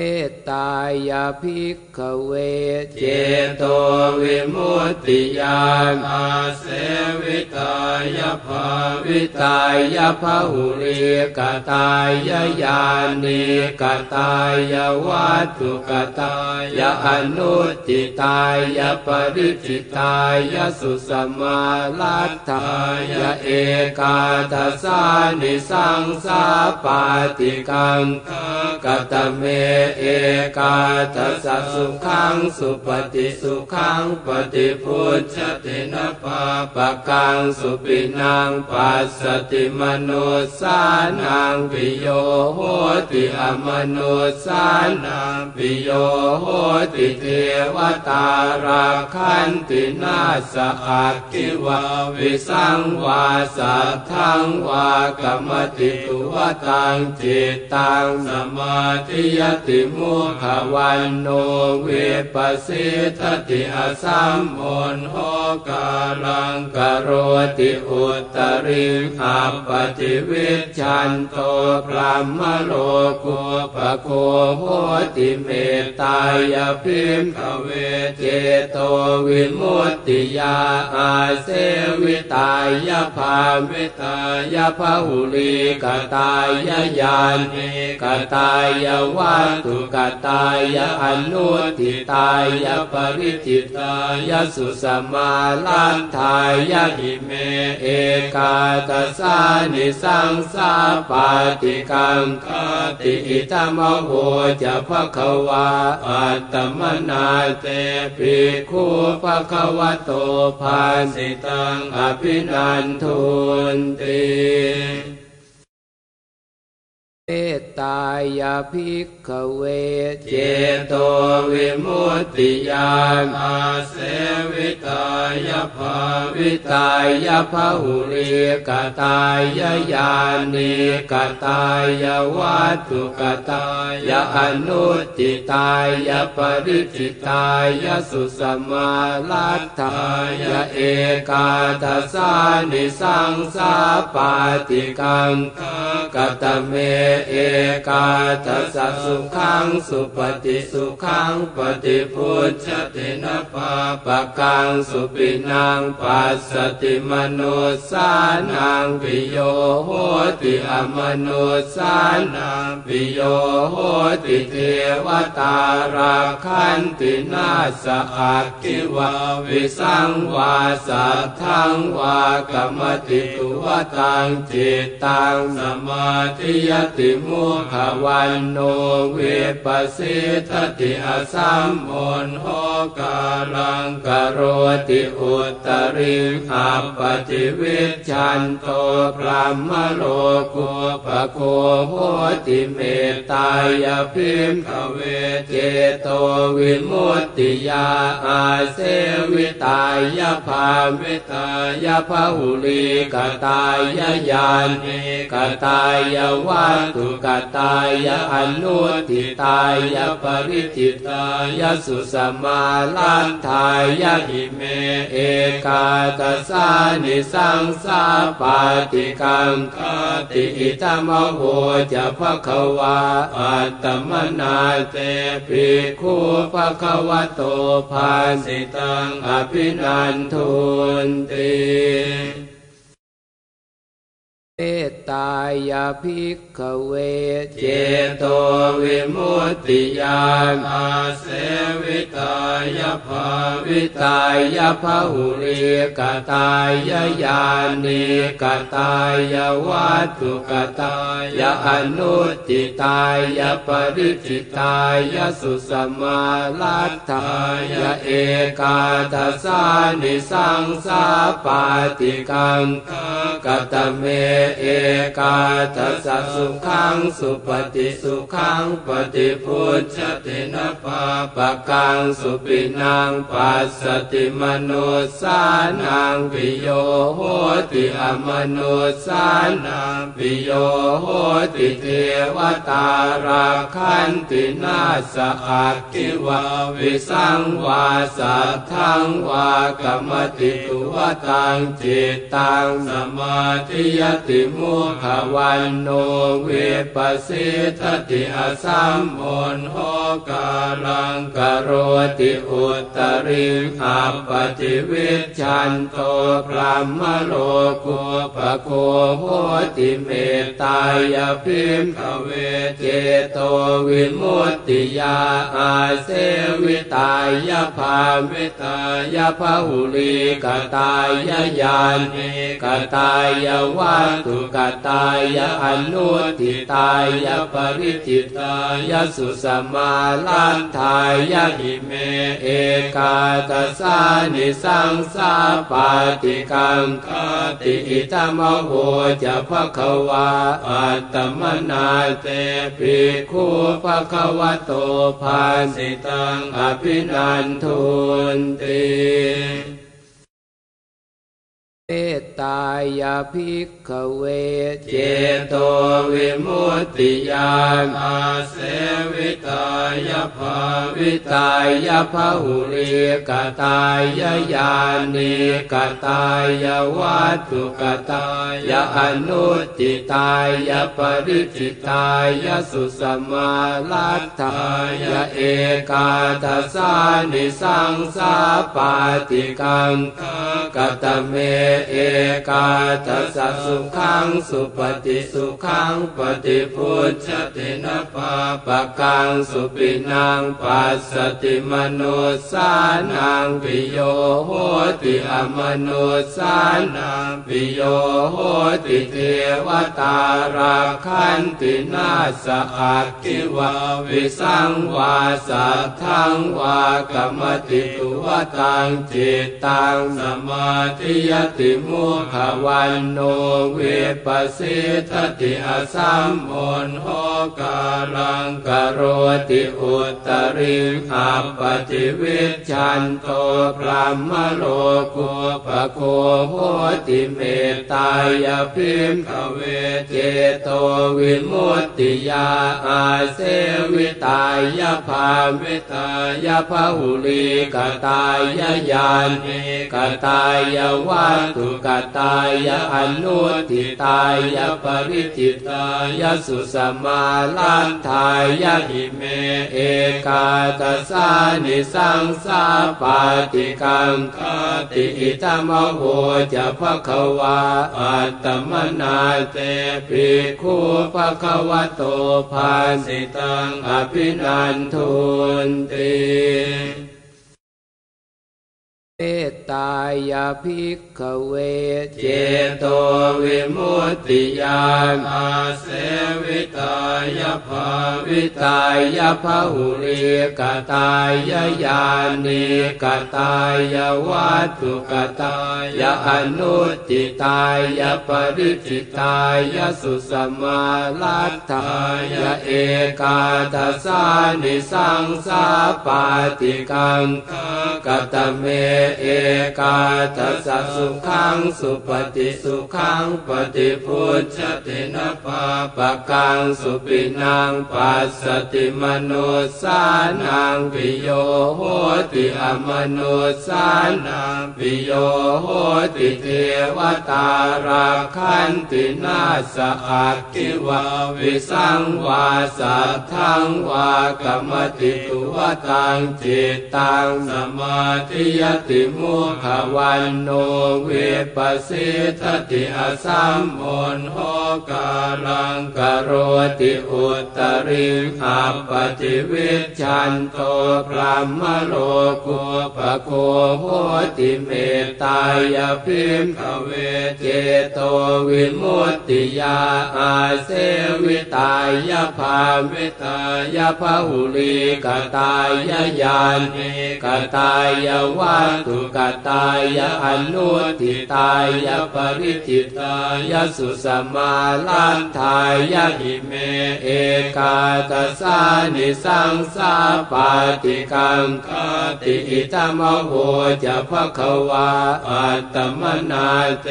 เมตตายาภิกขเวเจโตวิมุตติยานอาเสวิตายภาวิตายภาหุริกตายญาณิกตายวัตถุกตายอนุติตายปริจิตายสุสมาลัตถายเอกาทัสสานิสังสาปาติกังกตเมเอกาทัสสะสุขังสุปฏิสุขังปฏิพุทธตินะปาปะกังสุปินังปัสสติมนุสานังปิโยโหติอมนุสานังปิโยโหติเทวตาราคันตินาสอักขิวาวิสังวาสัทธังวากรรมติตุวตังจิตตังสมาธิยติมุขวันโนเวปัสสิทติอสัมโอนโหกาลังกโรติอุตริขับปฏิวิชันโตพรหมโลกุปโคโหติเมตตายพิมขเวเจโตวิมุตติยาอาเสวิตายภาวิตายภาหุลีกตายญาณิกตายวัตถุกตายอนุทิตายปริจิตายสุสมาลันทายหิเม เอกาตสานิสังสาปาติกังคติอิตมโหจะภะคะวาอัตตมนาเตปิคูภะคะวะโตภาสิตังอภินันทุนติ เมตตายาภิกขเวเจโตวิมุตติยานอาเสวิตายภาวิตายภาหุริกตายญาณิกตายวัตถุกตายอนุติตายปริจิตายสุสมาลัตถายเอกาทัสานิสังสาปาติกังกตเมเอกาทัสสุขังสุปฏิสุขังปฏิพุทธตินปาปะกังสุปินังปัสสติมโนสานังปิโยโหติอมโนสานังปิโยโหติเทวตาราคันตินาสอักขิวาวิสังวาสัทธังวากรรมติตุวตังจิตตังสมาธิยติมุขะวัณโณ วิปปะสีทะติ อะสัมมุฬโหกาลัง กะโรติอุตตะริง อัปปะฏิวิชฌันโตพรหมะโลกูปะโคโหติเมตตายะ ภิกขะเวเจโตวิมุตติยาอาเสวิตายะ ภาวิตายะ พะหุลีกตายญาณิกตายวัตถุกตายอนุติตายปริจิตายสุสมาลันทายหิเม เอกาตสานิสังสาปาติกังคติอิตมโหจะภควาอัตมนาเตปิคูภควะโตภาสิตังอภินันทุนติ เมตตายาภิกขเวเจโตวิมุตติยานอาเสวิตายภาวิตายภาหุริกตายญาณิกตายวัตถุกตายอนุติตายปริจิตายสุสมาลัตถายเอกาทัสานิสังสาปาติกังกตเมเอกาทัสสะสุขังสุปฏิสุขังปฏิพุทธตินะปาปะกังสุปินังปัสสติมโนสานังปิโยโหติอมโนสานังปิโยโหติเทวตาราคันตินาสอักขิวาวิสังวาสัทธังวากรรมติตุวตังจิตตังสมาธิยติมุขวันโนเวปสิทติอสัมโอนโหกาลังกโรติอุตริขับปฏิวิชันโตพรหมโลกุปโคโหติเมตตายพิมขเวเจโตวิมุตติยาอาเสวิตายภาวิตายภาหุลีกตายญาณิกตายวัตถุกตายอนุติตายปริจิตายสุสมาลันทายหิเม เอกาตสานิสังสาปาติกังคติอิตมโหจะภควาอัตมนาเตปิคูภควะโตภาสิตังอภินันทุนติ เมตตายาภิกขเวเจโตวิมุตติยานอาเสวิตายภาวิตายภาหุริกตายญาณิกตายวัตถุกตายอนุติตายปริจิตายสุสมาลัตถายเอกาทัสานิสังสาปาติกังกตเมเอกาทัสสะสุขังสุปฏิสุขังปฏิพุทธตินะปาปะกังสุปินังปัสสติมโนสานังปิโยโหติอมโนสานังปิโยโหติเทวตาราคันตินาสอักขิวาวิสังวาสัทธังวากรรมติตุวตังจิตตังสมามาธิยติมุขวันโนเวปัสสิทติอสัมโอนโหกาลังกโรติอุตริอัปปติวิชันโตพรหมโลกุปโคโหติเมตตายพิมขเวเจโตวิมุตติยาอาเสวิตายภาวิตายภาหุลีกตายญาณิกตายวัตถุกตายอนุทิตายปริจิตายสุสมาลันทายหิเม เอกาตสานิสังสาปาติกังคติอิตมโหจะภควาอัตมนาเตปิคูภควโตภาสิตังอภินันทุนติ เมตตายาภิกขเวเจโตวิมุตติยานอาเสวิตายภาวิตายภาหุริกตายญาณิกตายวัตถุกตายอนุติตายปริจิตายสุสมาลัตถายเอกาทัสานิสังสาปาติกังกตเมเอกาทัสสุขังสุปฏิสุขังปฏิพุทธตินะปาปะกังสุปินังปัสสติมโนสานังปิโยโหติอมโนสานังปิโยโหติเทวตาราคันตินาสอักขิวาวิสังวาสัทธังวากรรมติตุวตังจิตตังสมาธิยติมุขวันโนเวปัสสิทติอสัมโอนโหกาลังกโรติอุตริอัปปติวิชันโตพรหมโลกุปโคโหติเมตตายพิมขเวเจโตวิมุตติยาอาเสวิตายภาวิตายภาหุลีกตายญาณิกตายวัตถุกตายอนุทิตายปริจิตายสุสมาลันทายหิเม เอกาตสานิสังสาปาติกังคติอิตมโหจะภควาอัตมนาเต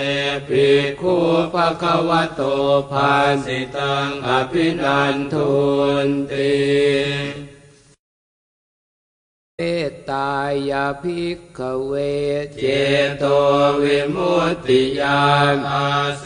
ปิคูภควโตภาสิตังอภินันทุนติ เมตตายาภิกขเวเจโตวิมุตติยานอาเส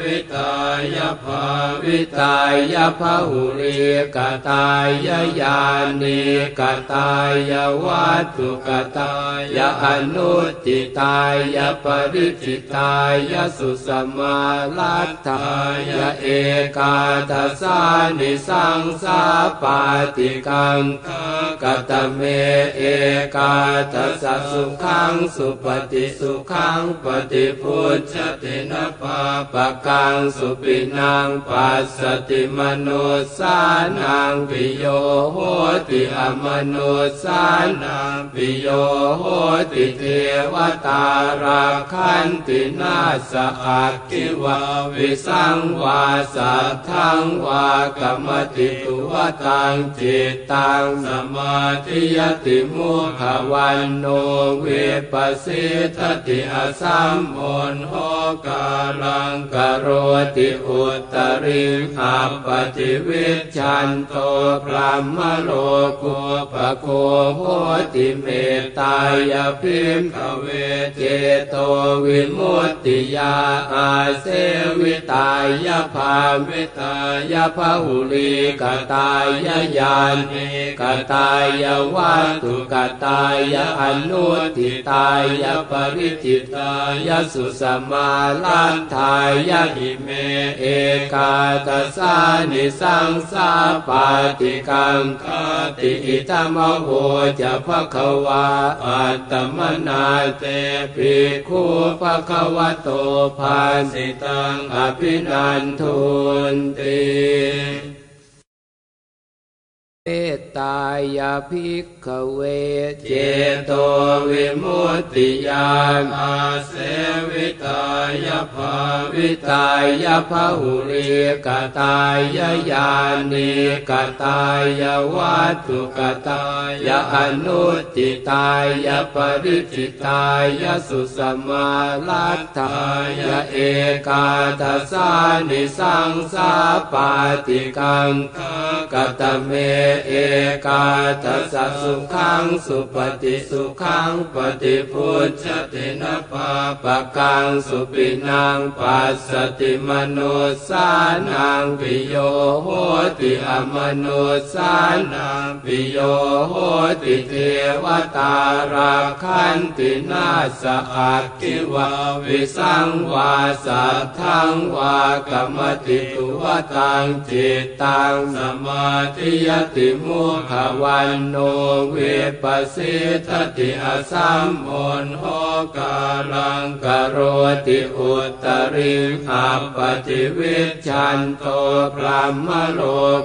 วิตายภาวิตายภาหุริกตายญาณิกตายวัตถุกตายอนุติตายปริจิตายสุสมาลัตถายเอกาทสานิสังสาปาติกังกตเมเอกาทัสสุขังสุปฏิสุขังปฏิพุทธตินะปาปะกังสุปินังปัสสติมโนสานังปิโยโหติอมโนสานังปิโยโหติเทวตาราคันตินาสอักขิวาวิสังวาสัทธังวากรรมติตุวตังจิตตังสมาธิยติมุขวันโนเวปัสสิทติอสัมโอนโหกาลังกโรติอุตริอัปปติวิชันโตพรหมโลกุปโคโหติเมตตายพิมขเวเจโตวิมุตติยาอาเสวิตายภาวิตายภาหุลีกตายญาณิกตายวัตถุกตายอนุทิตายปริจิตายสุสมาลันทายหิเมเอกาตสานิสังสาปาติกังคติอิตมโหจะภควาอัตมนาเตปิคูภควโตภาสิตังอภินันทุนติ เมตตายาภิกขเวเจโตวิมุตติยานอาเสวิตายาภาวิตายภาหุริกตายญาณิกตายวัตถุกตายอนุติตายาปริจิตายาสุสมาลัตถายาเอกาทัสานิสังสาปาติกังกตเมเอกาทัสสุขังสุปฏิสุขังปฏิพุทธตินะปาปะกังสุปินังปัสสติมโนสานังปิโยโหติอมโนสานังปิโยโหติเทวตาราคันตินาสอักขิวาวิสังวาสัทธังวากรรมติตุวตังจิตตังสมาธิยติมุขะวัณโณ วิปปะสีทะติ อะสัมมุฬโหกาลัง กะโรติอุตตะริง อัปปะฏิวิชฌันโตพรหมะโล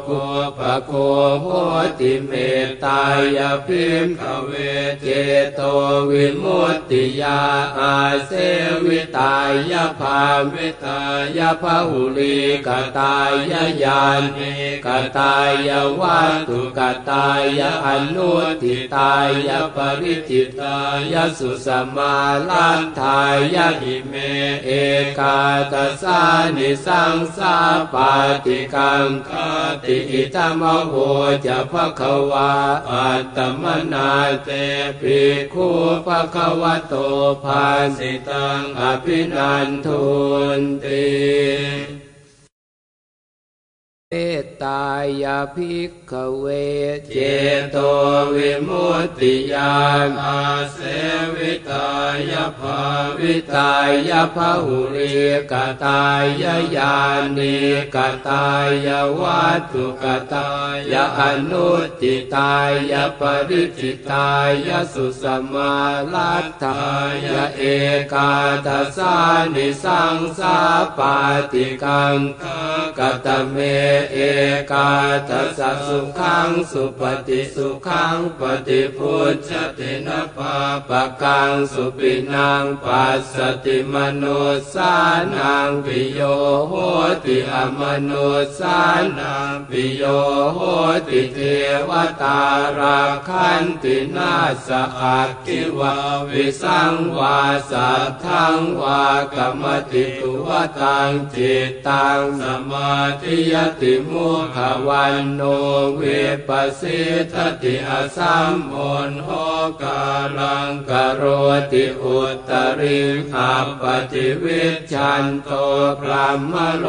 กูปะโคโหติเมตตายะ ภิกขะเวเจโตวิมุตติยาอาเสวิตายะ ภาวิตายะ พะหุลีกตายญาณิกตายวัตถุกตายอนุติตายปริจิตายสุสมาลันทายหิเม เอกาตสานิสังสาปาติกังคติอิตมโหจะภควาอัตตมนาเตปิคูภควโตภาสิตังอภินันทุนติ เมตตายาภิกขเวเจโตวิมุตติยานอาเสวิตายภาวิตายภาหุริกตายญาณิกตายวัตถุกตายอนุติตายปริจิตายาสุสมาลัตถายาเอกาทัสานิสังสาปาติกังกตเมเอกาทัสสุขังสุปฏิสุขังปฏิพุทธตินะปาปะกังสุปินังปัสสติมโนสานังปิโยโหติอมโนสานังปิโยโหติเทวตาราคันตินาสอักขิวาวิสังวาสัทธังวากรรมติตุวตังจิตตังสมาธิยติมุขวันโนเวปัสสิทติอสัมโอนโหกาลังกโรติอุตริขับปฏิวิชันโตพระมโล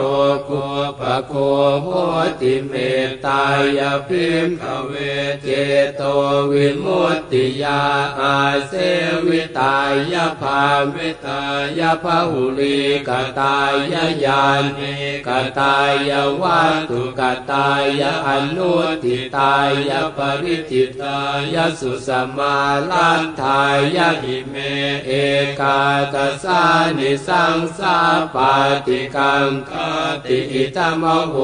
กุปโคโหติเมตตายพิมขเวเจโตวิมุตติยาอาเสวิตายภาวิตายภาหุลีกตายญาณิกตายวัตถุกตายอนุติตายปริจิตายสุสมาลันทายหิเมเอกาตสานิสังสาปาติกังคติอิตมโห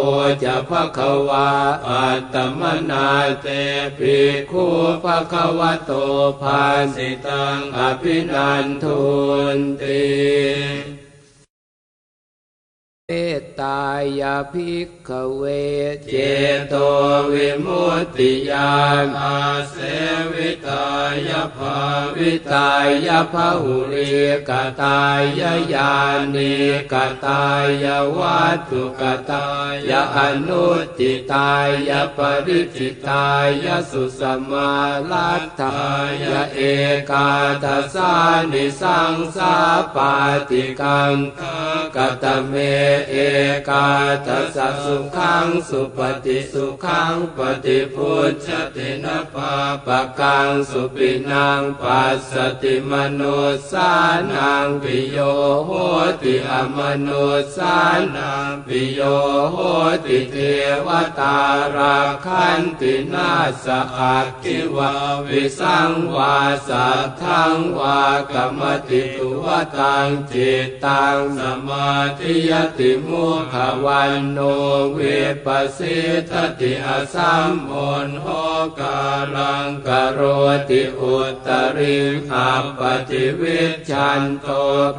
จะภควาอัตตมนาเตปิคูภควโตภาสิตังอภินันทุนติ เมตตายาภิกขเวเจโตวิมุตติยานอาเสวิตายาภาวิตายภาหุริกตายญาณิกตายวัตถุกตายอนุติตายาปริจิตายาสุสมาลัตถายาเอกาทัสานิสังสาปาติกังกตเมเอกาทัสสุขังสุปฏิสุขังปฏิพุทธตินะปาปะกังสุปินังปัสสติมโนสานังปิโยโหติอมโนสานังปิโยโหติเทวตาราคันตินาสอักขิวาวิสังวาสัทธังวากรรมติตุวตังจิตตังสมามาธิยติมุขวันโนเวปัสสิทติอสัมโอนโหกาลังกโรติอุตริอัปปติวิชันโต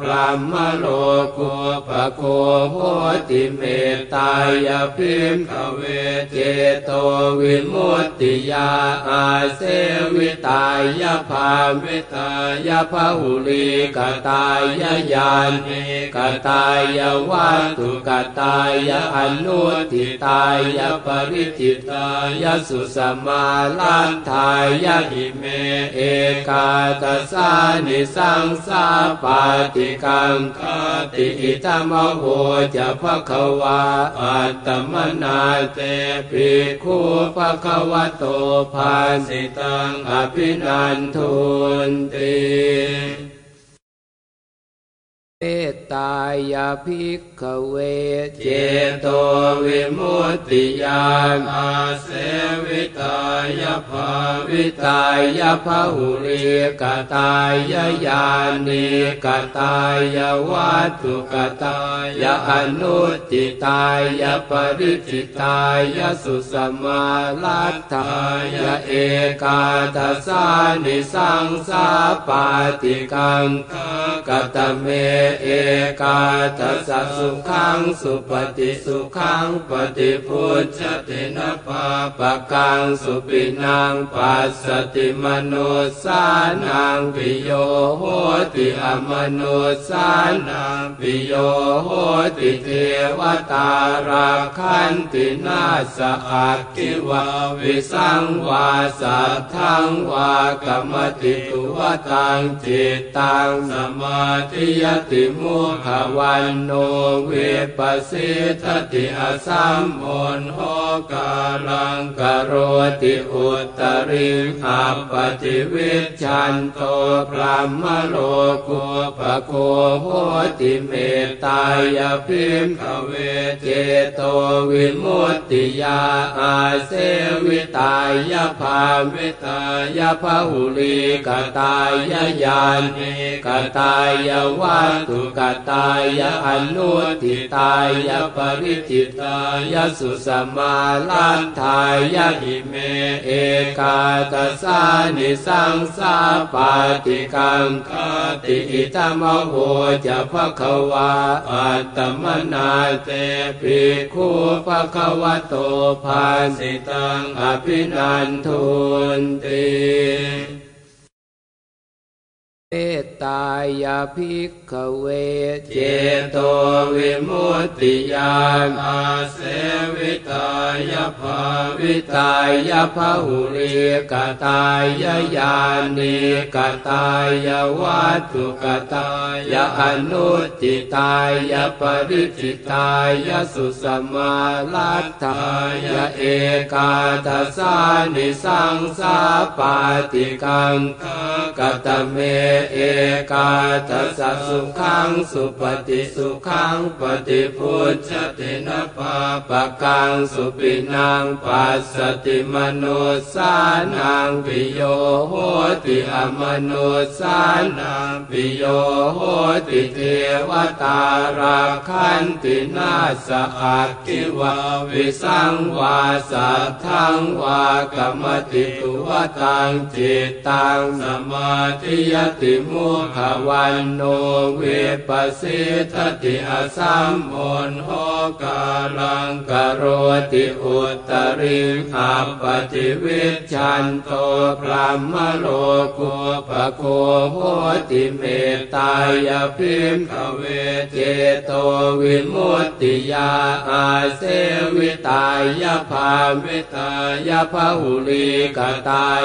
พระมโลกุปโคโหติเมตตายพิมขเวเจโตวิมุตติยาอาเสวิตายภาวิตายภาหุลีกตายญาณิกตายวัตถุกตายอนุทิตายปริจิตายสุสมาลันทายหิเมเอกาตสานิสังสาปาติกังคติอิตมโหจะภควาอัตมนาเตปิคูภควโตภาสิตังอภินันทุนติ เมตตายาภิกขเวเจโตวิมุตติยานอาเสวิตายภาวิตายภาหุริกตายญาณิกตายวัตถุกตายอนุติตายปริจิตายสุสมาลัตถายเอกาทัสานิสังสาปาติกังกตเมเอกาทัสสุขังสุปฏิสุขังปฏิพุทธตินะปาปะกังสุปินังปัสสติมโนสานังปิโยโหติอมโนสานังปิโยโหติเทวตาราคันตินาสอักขิวาวิสังวาสัทธังวากรรมติตุวตังจิตตังสมาธิยติมุขวันโนเวปัสสิทติอสัมโอนโหกาลังกโรติอุตริอัปปติวิชันโตพระมโลกุปโคโหติเมตตายพิมขเวเจโตวิมุตติยาอาเสวิตายภาวิตายภาหุลีกตายญาณิกตายวัตถุกตายอนุทิตายปริจิตายสุสมาลันทายหิเมเอกาตสานิสังสาปาติกังคติอิตมโหจะภควาอัตมนาเตปิคูภควโตภาสิตังอภินันทุนติ ตตายาภิกขเว เจโตวิมุตติยานอาเสวิตายาภาวิตายภาหุริกตายาญาณิกตายาวัตถุกตายาอนุติตายาปริจิตายาสุสมาลัตถายาเอกาทัสานิสังสาปาติกังกตเมเอกาทัสสุขังสุปฏิสุขังปฏิพุทธตินะปาปะกังสุปินังปัสสติมโนสานังปิโยโหติอมโนสานังปิโยโหติเทวตาราคันตินาสอักขิวาวิสังวาสัทธังวากรรมติตุวตังจิตตังสมาธิยติมุขวันโนเวปัสสิทติอสัมโอนโหกาลังกโรติอุตริอัปปติวิชันโตพระมโลกุปโคโหติเมตตายพิมขเวเจโตวิมุตติยาอาเสวิตายภาวิตายภาหุลีกตาย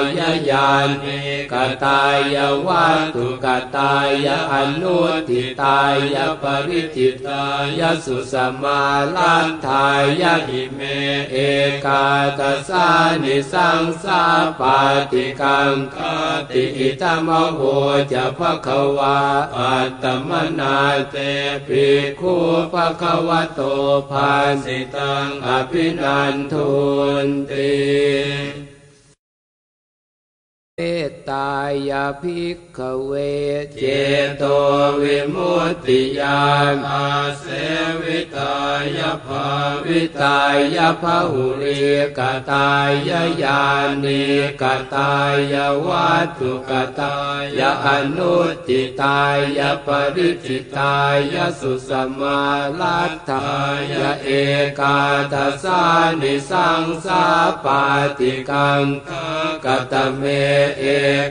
ญาณิกตายวัตถุกตายอนุทิตายปริจิตายสุสมาลันทายหิเมเอกาตสานิสังสาปาติกังคติอิตมโหจะภควาอัตมนาเตปิคูภควโตภาสิตังอภินันทุนติ เมตตายาภิกขเวเจโตวิมุตติยานอาเสวิตายภาวิตายภาหุริกตายญาณิกตายวัตถุกตายอนุติตายาปริจิตายาสุสมาลัตถายเอกาทัสานิสังสาปาติกังกตเมเอ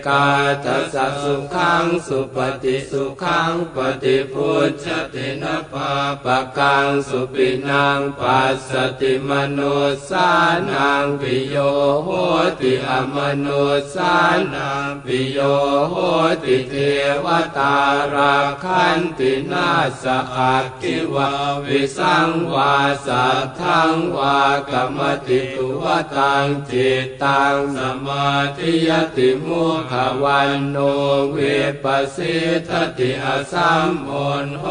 กาทัสสุขังสุปฏิสุขังปฏิพุทธตินะปาปะกังสุปินังปัสสติมโนสานังปิโยโหติอมโนสานังปิโยโหติเทวตาราคันตินาสอักขิวาวิสังวาสัทธังวากรรมติตุวตังจิตตังสมาธิยติมุขะวัณโณ วิปปะสีทะติ อะสัมมุฬโห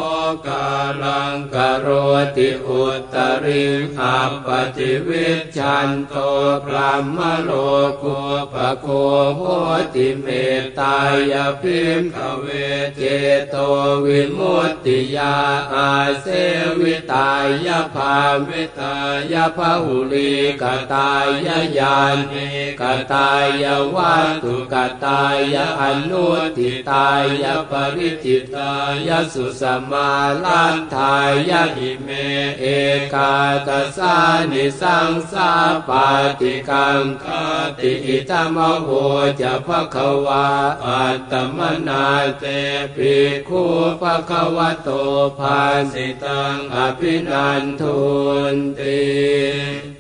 กาลัง กะโรติอุตตะริง อัปปะฏิวิชฌันโตพรหมะโลกูปะโคโหติเมตตายะ ภิกขะเวเจโตวิมุตติยาอาเสวิตายะ ภาวิตายะ พะหุลีกตายญาณิกตายวัตถุกตายอนุติตายปริจิตายสุสมาลันทายหิเมเอกาตสานิสังสาปาติกังคติอิตมโหจะภควาอัตตมนาเตปิคูภควะโตภาสิตังอภินันทุนติ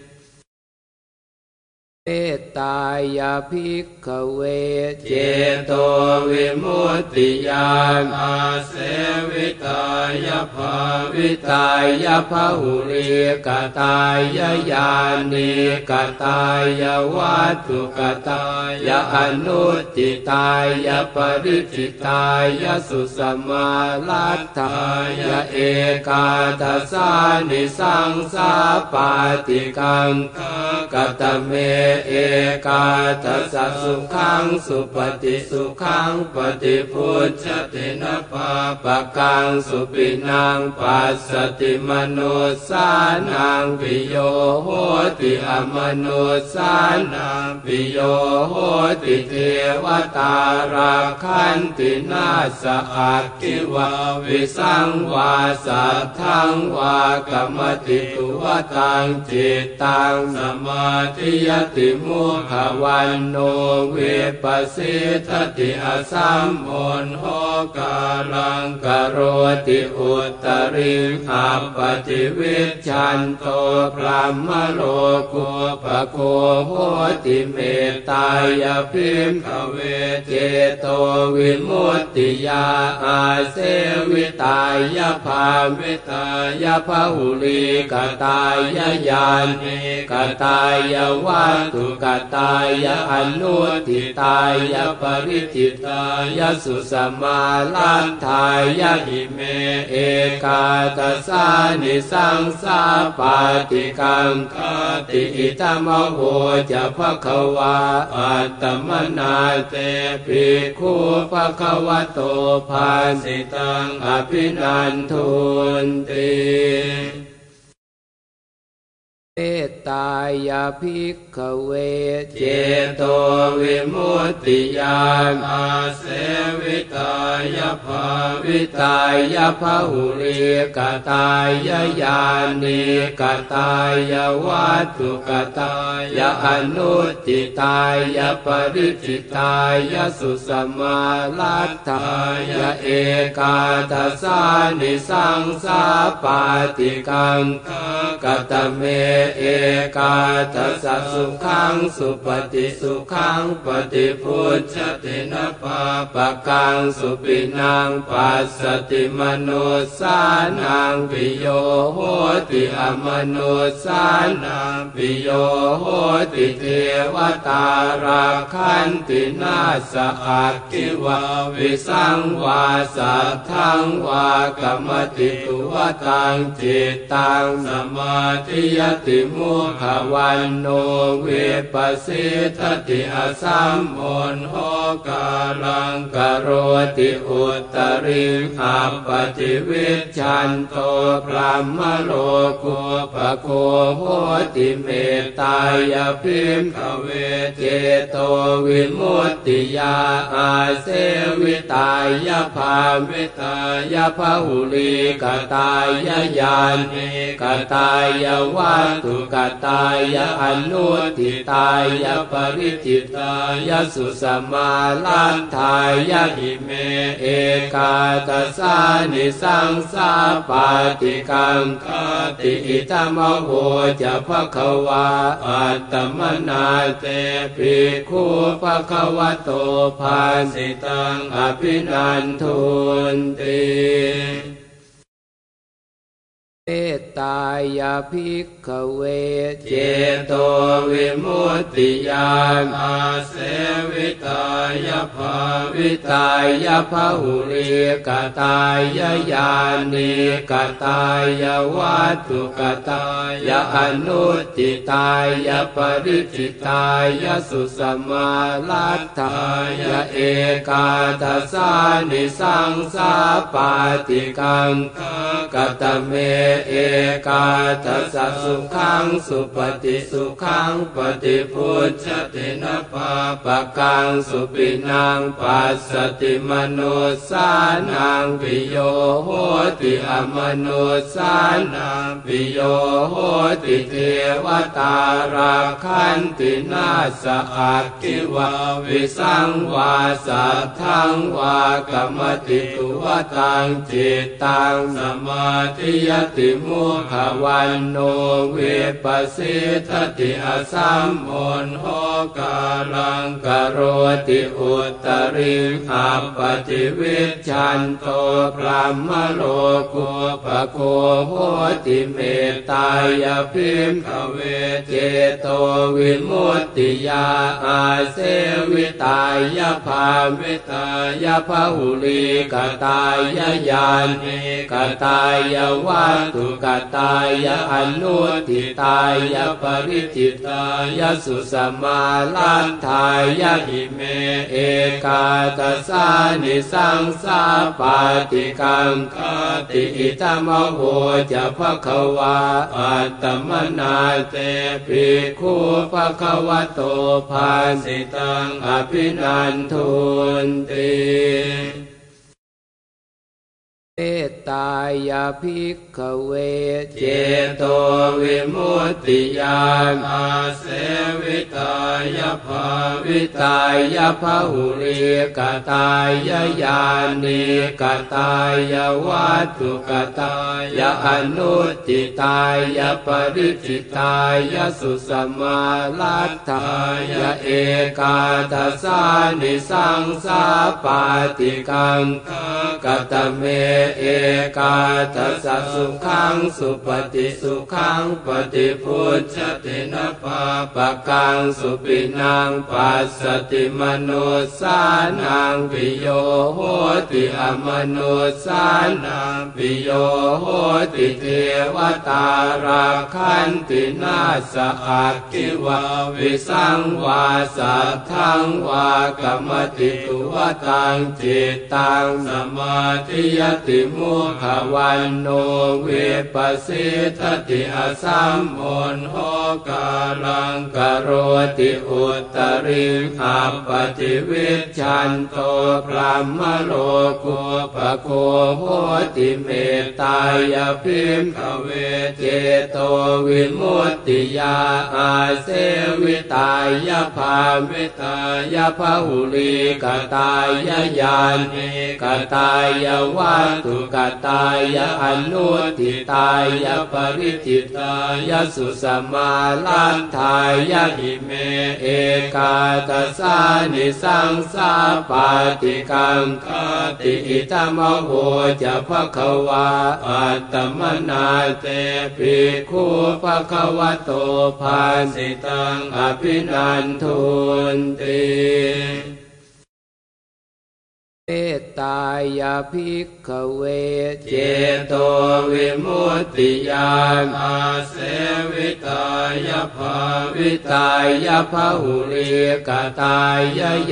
เมตตายาภิกขเวเจโตวิมุตติยานอาเสวิตายาภาวิตายภาหุริกตายญาณิกตายวัตถุกตายอนุติตายาปริจิตายาสุสมาลัตถายเอกาทัสานิสังสาปาติกังกตเมเอกาทัสสะสุขังสุปฏิสุขังปฏิพุทธตินะปาปะกังสุปินังปัสสติมโนสานังปิโยโหติอมโนสานังปิโยโหติเทวตาราคันตินาสอักขิวาวิสังวาสัทธังวากรรมติตุวตังจิตตังสมาธิยติมุขวันโนเวปสิทติอสัมโอนโหกาลังกโรติอุตริขับปฏิวิชันโตพระมโลกุปโคโหติเมตตายพิมขเวเจโตวิมุตติยาอาเสวิตายภาวิตายภาหุลีกตายญาณิกตายวัตถุกตายอนุติตายปริจิตายสุสมาลันทายหิเมเอกาตสานิสังสาปาติกังคติอิตมโหจะภควาอัตตมนาเตปิคูภควะโตภาสิตังอภินันทุนติ ตายาภิกขเว เจโตวิมุตติยานอาเสวิตายภาวิตายภาหุริกตายญาณิกตายวัตถุกตายอนุติตายาปริจิตายาสุสมาลัตถายาเอกาทัสานิสังสาปาติกังกตเมเอกาทัสสะสุขังสุปฏิสุขังปฏิพุทธตินะปาปะกังสุปินังปัสสติมโนสานังปิโยโหติอมโนสานังปิโยโหติเทวตาราคันตินาสอักขิวาวิสังวาสัทธังวากรรมติตุวตังจิตตังสมามาธิยติมุขวันโนเวปัสสิทติอสัมโอนโหกาลังกโรติอุตริขับปฏิวิชันโตพระมโลกุปโคโหติเมตตายพิมขเวเจโตวิมุตติยาอาเสวิตายภาวิตายภาหุลีกตายญาณิกตายวัตุกตายอนุติตายปริจิตายสุสมาลันทายหิเมเอกาตสานิสังสาปาติกังคติอิตมโหจะภะคะวาอัตตมนาเตปิคูภะคะวะโตภาสิตังอภินันทุนติ ตายาภิกขเวเจโตวิมุตติยานอาเสวิตายาภาวิตายภาหุริกตายาญาณิกตายาวัตถุกตายาอนุติตายาปริจิตายาสุสมาลัตตายาเอกาทัสานิสังสาปาติกังกตเมเอกาทัสสุขังสุปฏิสุขังปฏิพุทธตินะปาปะกังสุปินังปัสสติมโนสานังปิโยโหติอมโนสานังปิโยโหติเทวตาราคันตินาสอักขิวาวิสังวาสัทธังวากรรมติตุวตังจิตตังสมาธิยติมุขวันโนเวปัสสิทติอสัมโอนโหกาลังกโรติอุตริขับปฏิวิชันโตพระมโลกุปโคโหติเมตตายพิมขเวเจโตวิมุตติยาอาเสวิตายภาวิตายภาหุลีกตายญาณิกตายวัตุกตายอนุติตายปริจิตายสุสมาลันทายหิเม เอกาตสานิสังสาปาติกังคติอิตมโหจะภะคะวาอัตตมนาเตปิคูภะคะวะโตภาสิตังอภินันทุนติ ตตายาภิกขเวเจโตวิมุตติยานอาเสวิตายาภาวิตายภาหุริกตายาญาณิกตายาวัตถุกตายาอนุติตายาปริจิตายาสุสมาลัตตายาเอกาทัสานิสังสาปาติกังกตเมเอกาทัสสุขังสุปฏิสุขังปฏิพุทธตินะปาปะกังสุปินังปัสสติมโนสานังปิโยโหติอมโนสานังปิโยโหติเทวตาราคันตินาสอักขิวาวิสังวาสัทธังวากรรมติตุวตังจิตตังสมาธิยติมุขวันโนเวปัสสิทติอสัมโอนโหกาลังกโรติอุตริขับปฏิวิชันโตพระมโลกุปโคโหติเมตตายพิมขเวเจโตวิมุตติยาอาเสวิตายภาวิตายภาหุลีกตายญาณิกตายวัตุกตายอนุติตายปริจิตายสุสมาลันทายหิเมเอกาตสานิสังสาปาติกังคติอิตมโหจะภะคะวาอัตตมนาเตปิคูภะคะวะโตภาสิตังอภินันทุนติ เมตายาภิกขเวเจโตวิมุตติญาณอาเสวิตายภาวิตายภาหุริกตาย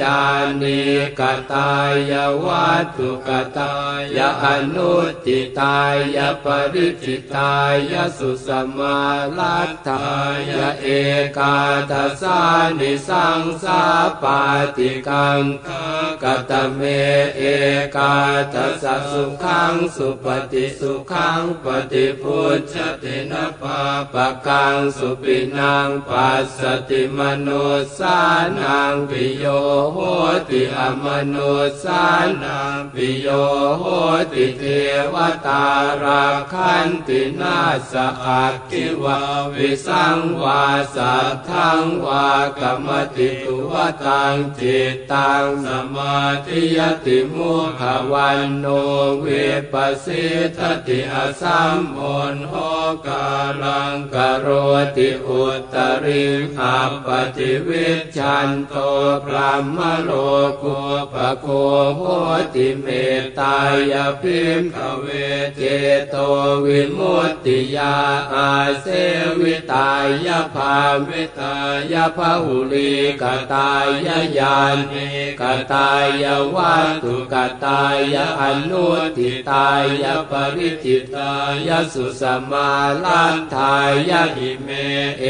ญาณิกตายวัตถุกตายอนุติตายปริจิตายสุสมาลัตถายเอกาทัสานิสังสาปาติกังกตเมเอกาทัสสะสุขังสุปฏิสุขังปฏิพุทธตินะปาปะกังสุปินังปัสสติมโนสานังปิโยโหติอมโนสานังปิโยโหติเทวตาราคันตินาสอักขิวาวิสังวาสัทธังวากรรมติตุวตังจิตตังสมาธิยติมุขะวัณโณ วิปปะสีทะติ อะสัมมุฬโหกาลัง กะโรติอุตตะริง อัปปะฏิวิชฌันโตพรหมะโลกูปะโคโหติเมตตายะ ภิกขะเวเจโตวิมุตติยาอาเสวิตายะ ภาวิตายะ พะหุลีกตายญาณิกตายวัตุกตายอนุทิตายปริจิตายสุสมาลันทายหิเม เอ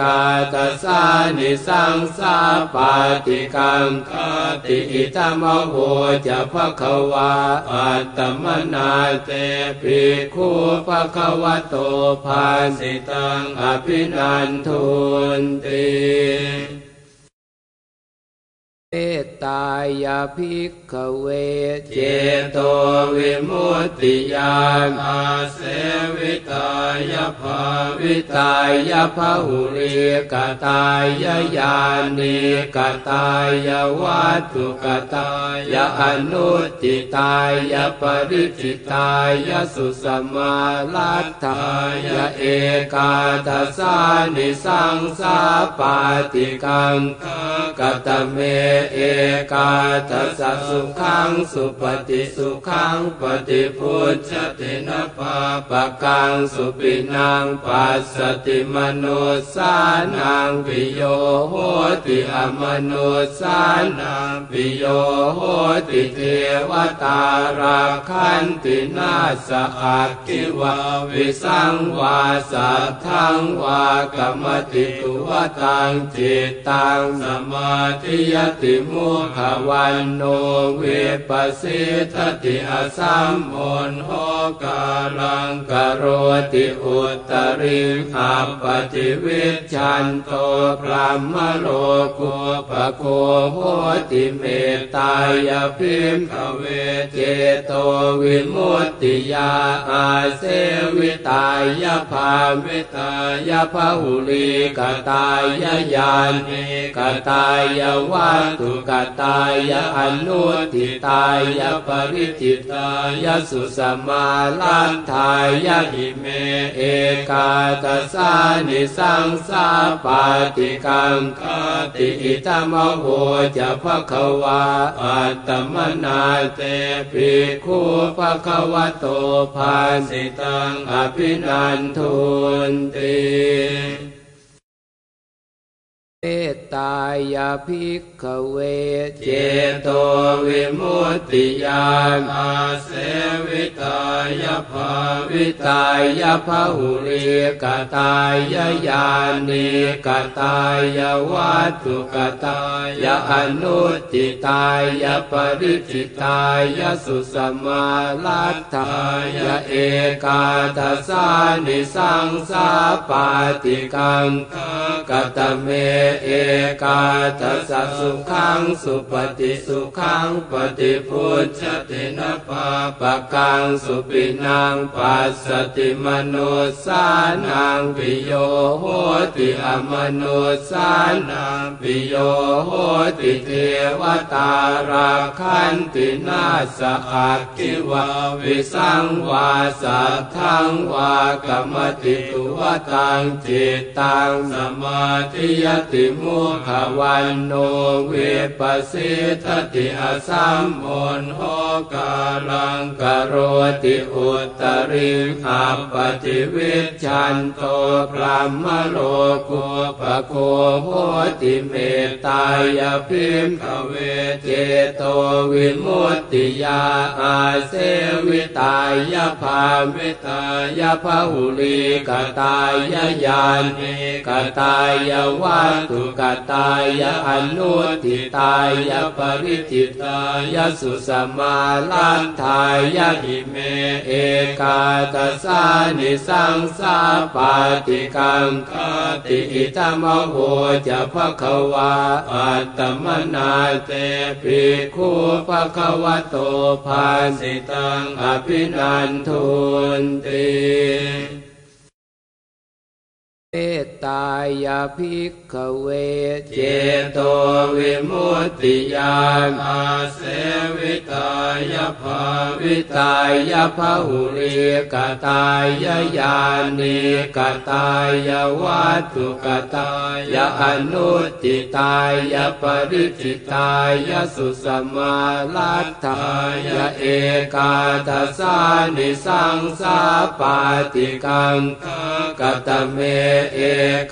กาตสานิสังสาปาติกังคติอิตมโหจะภะคะวาอัตตมนาเตปิคูภะคะวะโตภาสิตังอภินันทุนติ เมตตายาภิกขเวเจโตวิมุตติญาณอาเสวิตายภาวิตายภาหุริกตายญาณิกตายวัตถุกตายอนุติตายปริจิตายสุสมาลัตถายเอกาทัสานิสังสาปาติกังกตเมเอกาทัสสะสุขังสุปฏิสุขังปฏิพุทธตินะปาปะกังสุปินังปัสสติมโนสานังปิโยโหติอมโนสานังปิโยโหติเทวตาราคันตินาสอักขิวาวิสังวาสัทธังวากรรมติตุวตังจิตตังสมาธิยติมุขวันโนเวปัสสิทติอสัมโอนโหกาลังกโรติอุตริขับปฏิวิชันโตพระมโลกุปโคโหติเมตตายพิมขเวเจโตวิมุตติยาอาเสวิตายภาวิตายภาหุลีกตายญาณิกตายวัตถุกตายะอนุทิตายะปริจิตายะสุสมาลันทายะหิเม เอกาตสานิสังสาปาติกังคติอิตมโหจะภะคะวาอัตตมนาเตปิคูภะคะวะโตภาสิตังอภินันทุนติ เมตตายาภิกขเวเจโตวิมุตติญาณอาเสวิตายภาวิตายภาหุริกตายญาณิกตายวัตถุกตายอนุติตายปริจิตายสุสมาลัตถายเอกาทัสานิสังสาปาติกังกตเมเอกาทัสสะสุขังสุปฏิสุขังปฏิพุทธตินะปาปะกังสุปินังปัสสติมโนสานังปิโยโหติอมโนสานังปิโยโหติเทวตาราคันตินาสอักขิวาวิสังวาสัทธังวากรรมติตุวตังจิตตังสมาธิยติมุขวันโนเวปสิทติอสัมโอนโหกาลังกโรติอุตริขับปฏิวิชันโตพรหมโลกุปโคโหติเมตายพิมขเวเจโตวิมุตติยาอาเสวิตายาภาวิตายาภาหุลีกตายญาณิกตายวัตถุกตายอนุทิตายปริจิตายสุสมาลันทายหิเม เอกาตสานิสังสาปาติกังคติอิตมโหจะภะคะวาอัตตมนาเตปิคูภะคะวะโตภาสิตังอภินันทุนติ เมตตายาภิกขเวเจโตวิมุตติยานอาเสวิตายภาวิตายภาหุริกตายญาณิกตายวัตถุกตายอนุติตายปริจิตายสุสมาลัตถายเอกาทัสานิสังสาปาติกังกตเมเอ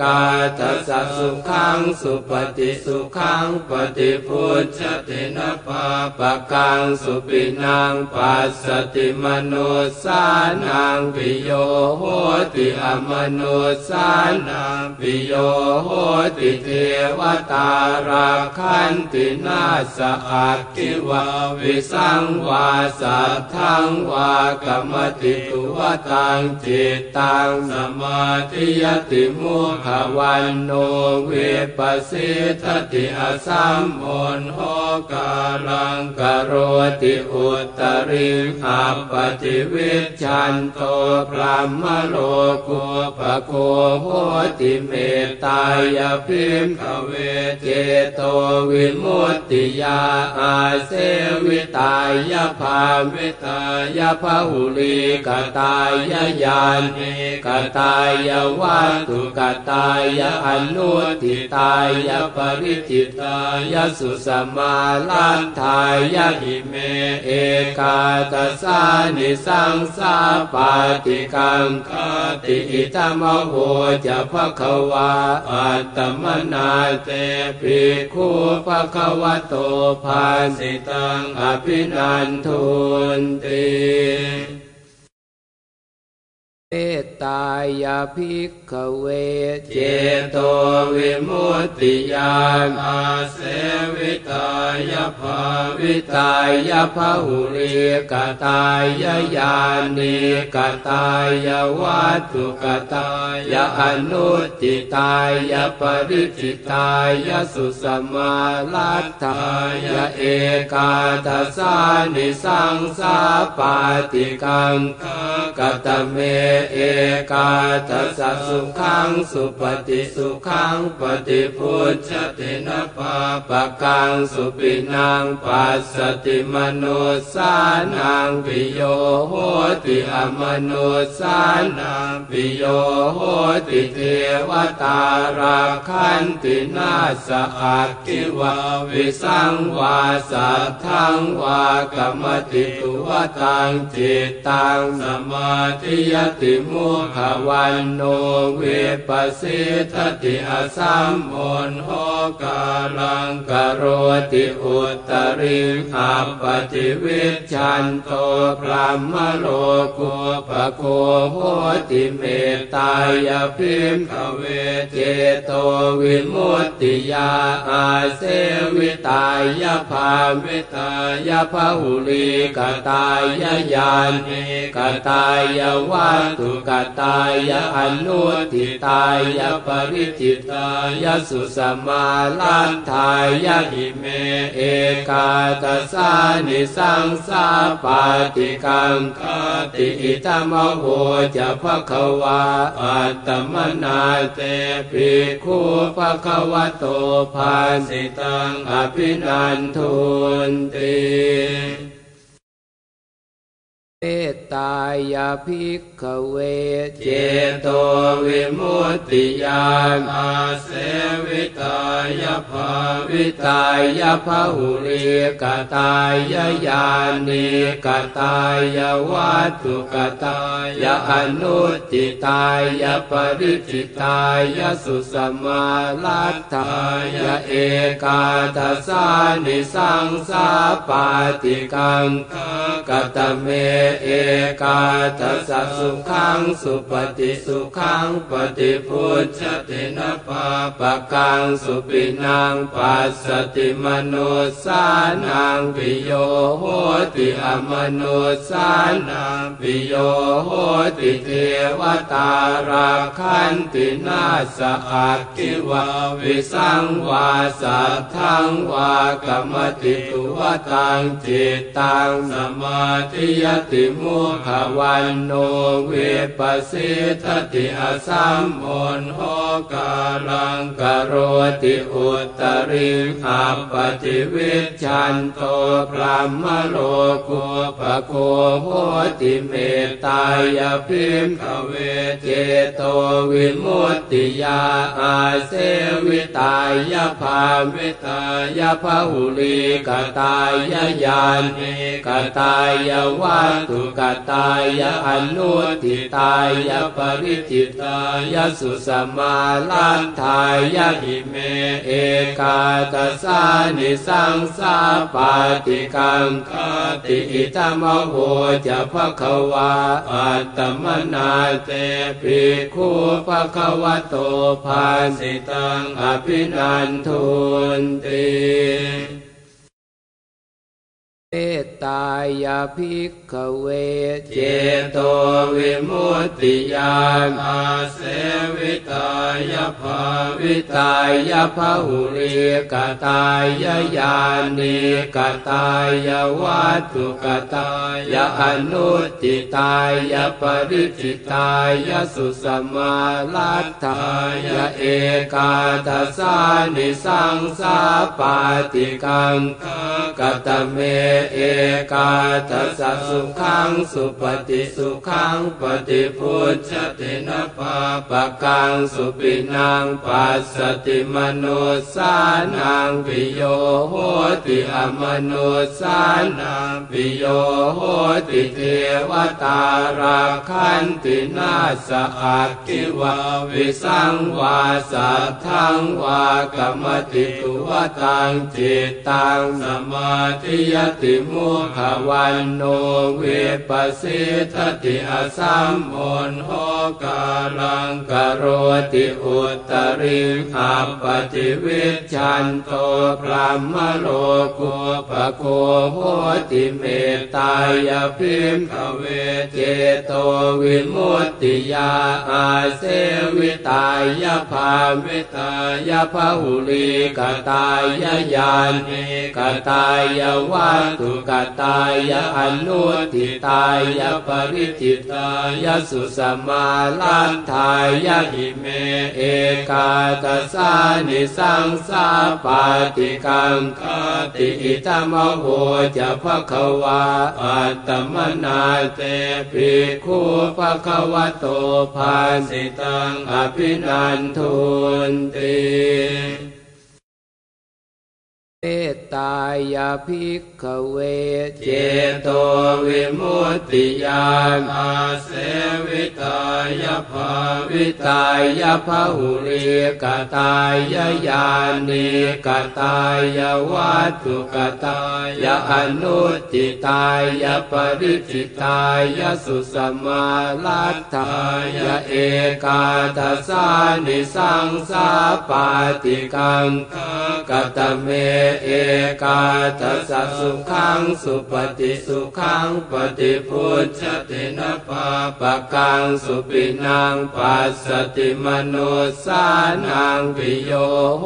กาทัสสุขังสุปฏิสุขังปฏิพุทธตินปาปะกังสุปินังปัสสติมนุสานังปิโยโหติอมนุสานังปิโยโหติเทวตาราคันตินาสอักขิวาวิสังวาสัทธังวากรรมติตุวตังจิตตังสมาธิยติมุขวันโนเวปัสสิทติอสัมโอนโหกาลังกโรติอุตริขับปฏิวิชันโตพรหมโลกุปโคโหติเมตายพิมขเวเจโตวิมุตติยาอาเสวิตายภาวิตายภาหุลีกตายญาณิกตายวัตุกตายอนุทิตายปริจิตายสุสมาลันทายหิเม เอกาตสานิสังสาปาติกังคติอิตมโหจะภะคะวาอัตตมนาเตปิคูภะคะวะโตภาสิตังอภินันทุนติ เมตตายาภิกขเวเจโตวิมุตติยานอาเสวิตายภาวิตายภาหุริกตายญาณิกตายวัตถุกตายอนุติตายปริจิตายสุสมาลัตถายเอกาทัสานิสังสาปาติกังกตเมเอกาทัสสุขังสุปฏิสุขังปฏิพุทธตินปาปะกังสุปินังปัสสติมนุสานังปิโยโหติอมนุสานังปิโยโหติเทวตาราคันตินาสอักขิวาวิสังวาสัทธังวากรรมติตุวตังจิตตังสมาธิยติมุขวันโนเวปัสสิทติอสัมโอนโหกาลังกโรติอุตริขับปฏิวิชันโตพรหมโลกุปโคโหติเมตายพิมขเวเจโตวิมุตติยาอาเสวิตายภาวิตายภาหุลีกตายญาณิกตายวัตถุกตายอนุทิตายปริจิตายสุสมาลันทายหิเมเอกาตสานิสังสาปาติกังคติอิตมโหจะภะคะวาอัตตมนาเตปิคูภะคะวะโตภาสิตังอภินันทุนติ เมตตายาภิกขเวเจโตวิมุตติยานอาเสวิตายภาวิตายภาหุริกตายญาณิกตายวัตถุกตายอนุติตายปริจิตายสุสมาลัตถายเอกาทัสานิสังสาปาติกังกตเมเอกาทัสสุขังสุปฏิสุขังปฏิพุทธตินะปาปะกังสุปินังปัสสติมโนสานังปิโยโหติอมโนสานังปิโยโหติเทวตาราคันตินาสอักขิวาวิสังวาสัทธังวากรรมติตุวตังจิตตังสมาธิยติมุขวันโนเวปสิทติอสัมโอนโหกาลังกโรติอุตริขับปฏิวิชันโตพรหมโลกุปโคโหติเมตตายพิมขเวเจโตวิมุตติยาอาเสวิตายภาวิตายภาหุลีกตายญาณิกตายวัตถุกตายอนุติตายปริจิตายสุสมาลันทายหิเมเอกาตสานิสังสาปาติกังคติอิตมโหจะภะคะวาอัตตมนาเตปิคูภะคะวะโตภาสิตังอภินันทุนติ เมตตายาภิกขเวเจโตวิมุตติยานอาเสวิตายภาวิตายภาหุริกตายญาณิกตายวัตถุกตายอนุติตายปริจิตายสุสมาลัตถายเอกาทัสานิสังสาปาติกังกตเมเอกาทัสสุขังสุปฏิสุขังปฏิพุทธตินะปาปะกังสุปินังปัสสติมโนสานังปิโยโหติอมโนสานังปิโยโหติเทวตาราคันตินาสอักขิวาวิสังวาสัทธังวากรรมติตุวตังจิตตังสมาธิยติมุขวันโนเวปสิทติอสัมโอนโหกาลังกโรติอุตริขับปฏิวิชันโตพรหมโลกุปโคโหติเมตตายพิมขเวเจโตวิมุตติยาอาเสวิตายภาวิตายภาหุลีกตายญาณิกตายวัตถุกตายะอนุติตายะปริจิตายะสุสมาลันทายะหิเมเอกาตสานิสังสาปาติกังคติอิตมโหจะภะคะวาอัตตมนาเตปิคูภะคะวะโตภาสิตังอภินันทุนติ เมตตายาภิกขเวเจโตวิมุตติยานอาเสวิตายภาวิตายภาหุริกตายญาณิกตายวัตถุกตายอนุติตายปริจิตายสุสมาลัตถายเอกาทัสานิสังสาปาติกังกตเมเอกาทัสสสุขังสุปฏิสุขังปฏิพุทธตินะปาปะกังสุปินังปัสสติมโนสานังปิโยโห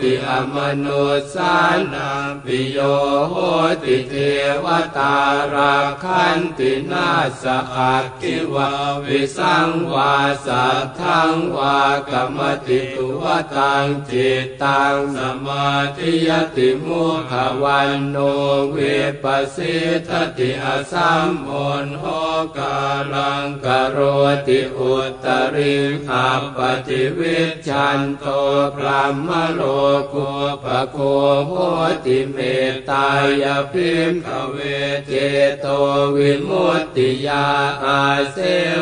ติอมโนสานังปิโยโหติเทวตาราคันตินาสอักขิวาวิสังวาสัทธังวากรรมติตุวตังจิตตังสมามาธิยติมุขวันโนเวปัสสิทติอสัมโอนโหกาลังกโรติอุตริหัปฏิวิชันโตพรหมโลกุปโคโหติเมตตายพิมขเวเจโตวิมุตติยาอาเส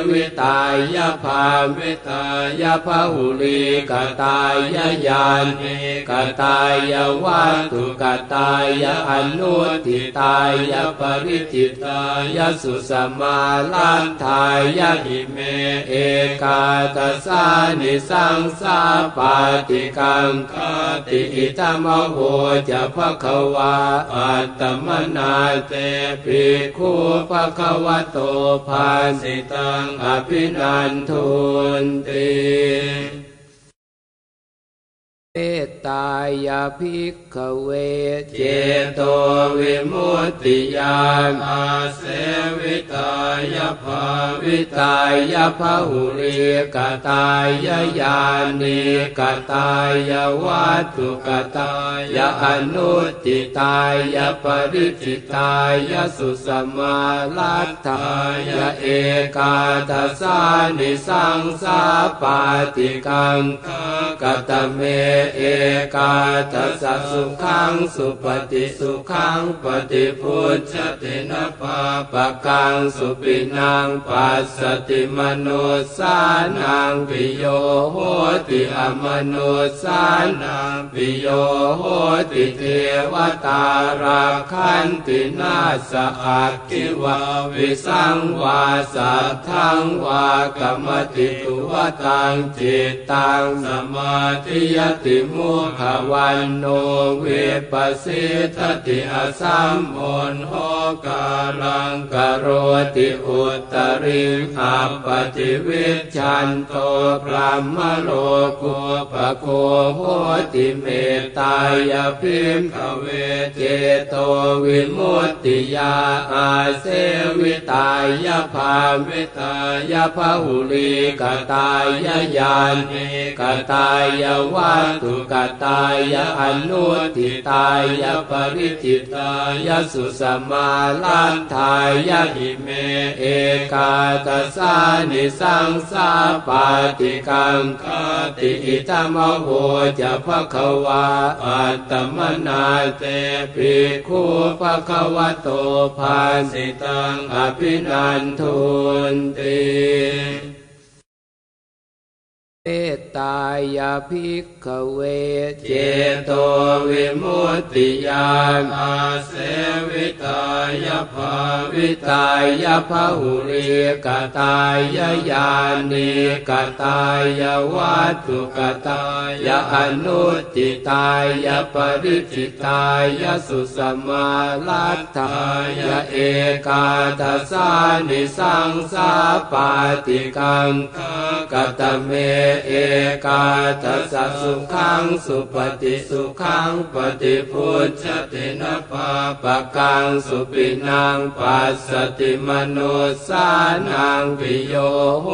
วิตายภาวิตายภาหุลีกตายญาณิกตายวัตถุกตายอนุทิตายปริจิตายสุสมาลันทายหิเมเอกาตสานิสังสาปาติกังคติอิตมโหจะภะคะวาอัตตมนาเตปิคูภะคะวะโตภาสิตังอภินันทุนติ เมตตายาภิกขเวเจโตวิมุตติยานอาเสวิตายภาวิตายภาหุริกตายญาณิกตายวัตถุกตายอนุติตายปริจิตายสุสมาลัตถายเอกาทัสสานิสังสาปาติกังกตเมเอกาทัสสะสุขังสุปฏิสุขังปฏิพุทธตินะปาปะกังสุปินังปัสสติมโนสานังปิโยโหติอมโนสานังปิโยโหติเทวตาราคันตินาสอักขิวาวิสังวาสัทธังวากรรมติตุวตังจิตตังสมาธิยติมุขวันโนเวปัสสิทติอสัมโอนโหกาลังกโรติอุตริหับปฏิวิชันโตพรหมโลกุปโคโหติเมตตายพิมขเวเจโตวิมุตติยาอาเสวิตายภาวิตายภาหุลีกตายญาณิกตายวัตถุกตายอนุทิตายปริจิตายสุสมาลันทายหิเม เอกาตสานิสังสาปาติกังคติอิตมโหจะภะคะวาอัตตมนาเตปิคูภะคะวะโตภาสิตังอภินันทุนติ เมตตายาภิกขเวเจโตวิมุตติยานอาเสวิตายภาวิตายภาหุริกตายญาณิกตายวัตถุกตายอนุติตายปริจิตายสุสมาลัตถายเอกาทัสสานิสังสาปาติกังกตเมเอกาทัสสะสุขังสุปฏิสุขังปฏิพุทธตินะปาปะกังสุปินังปัสสติมโนสานังปิโยโห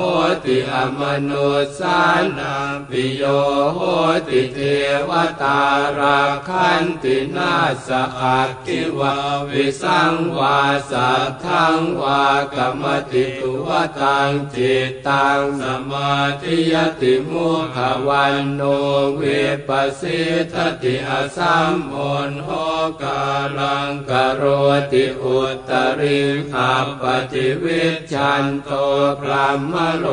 ติอมโนสานังปิโยโหติเทวตาราคันตินาสอักขิวาวิสังวาสัทธังวากรรมติตุวตังจิตตังสมาธิยติมุขวันโนเวปัสสิทติอสัมโอนโหกาลังกโรติอุตริหัปฏิวิชันโตพรหมโล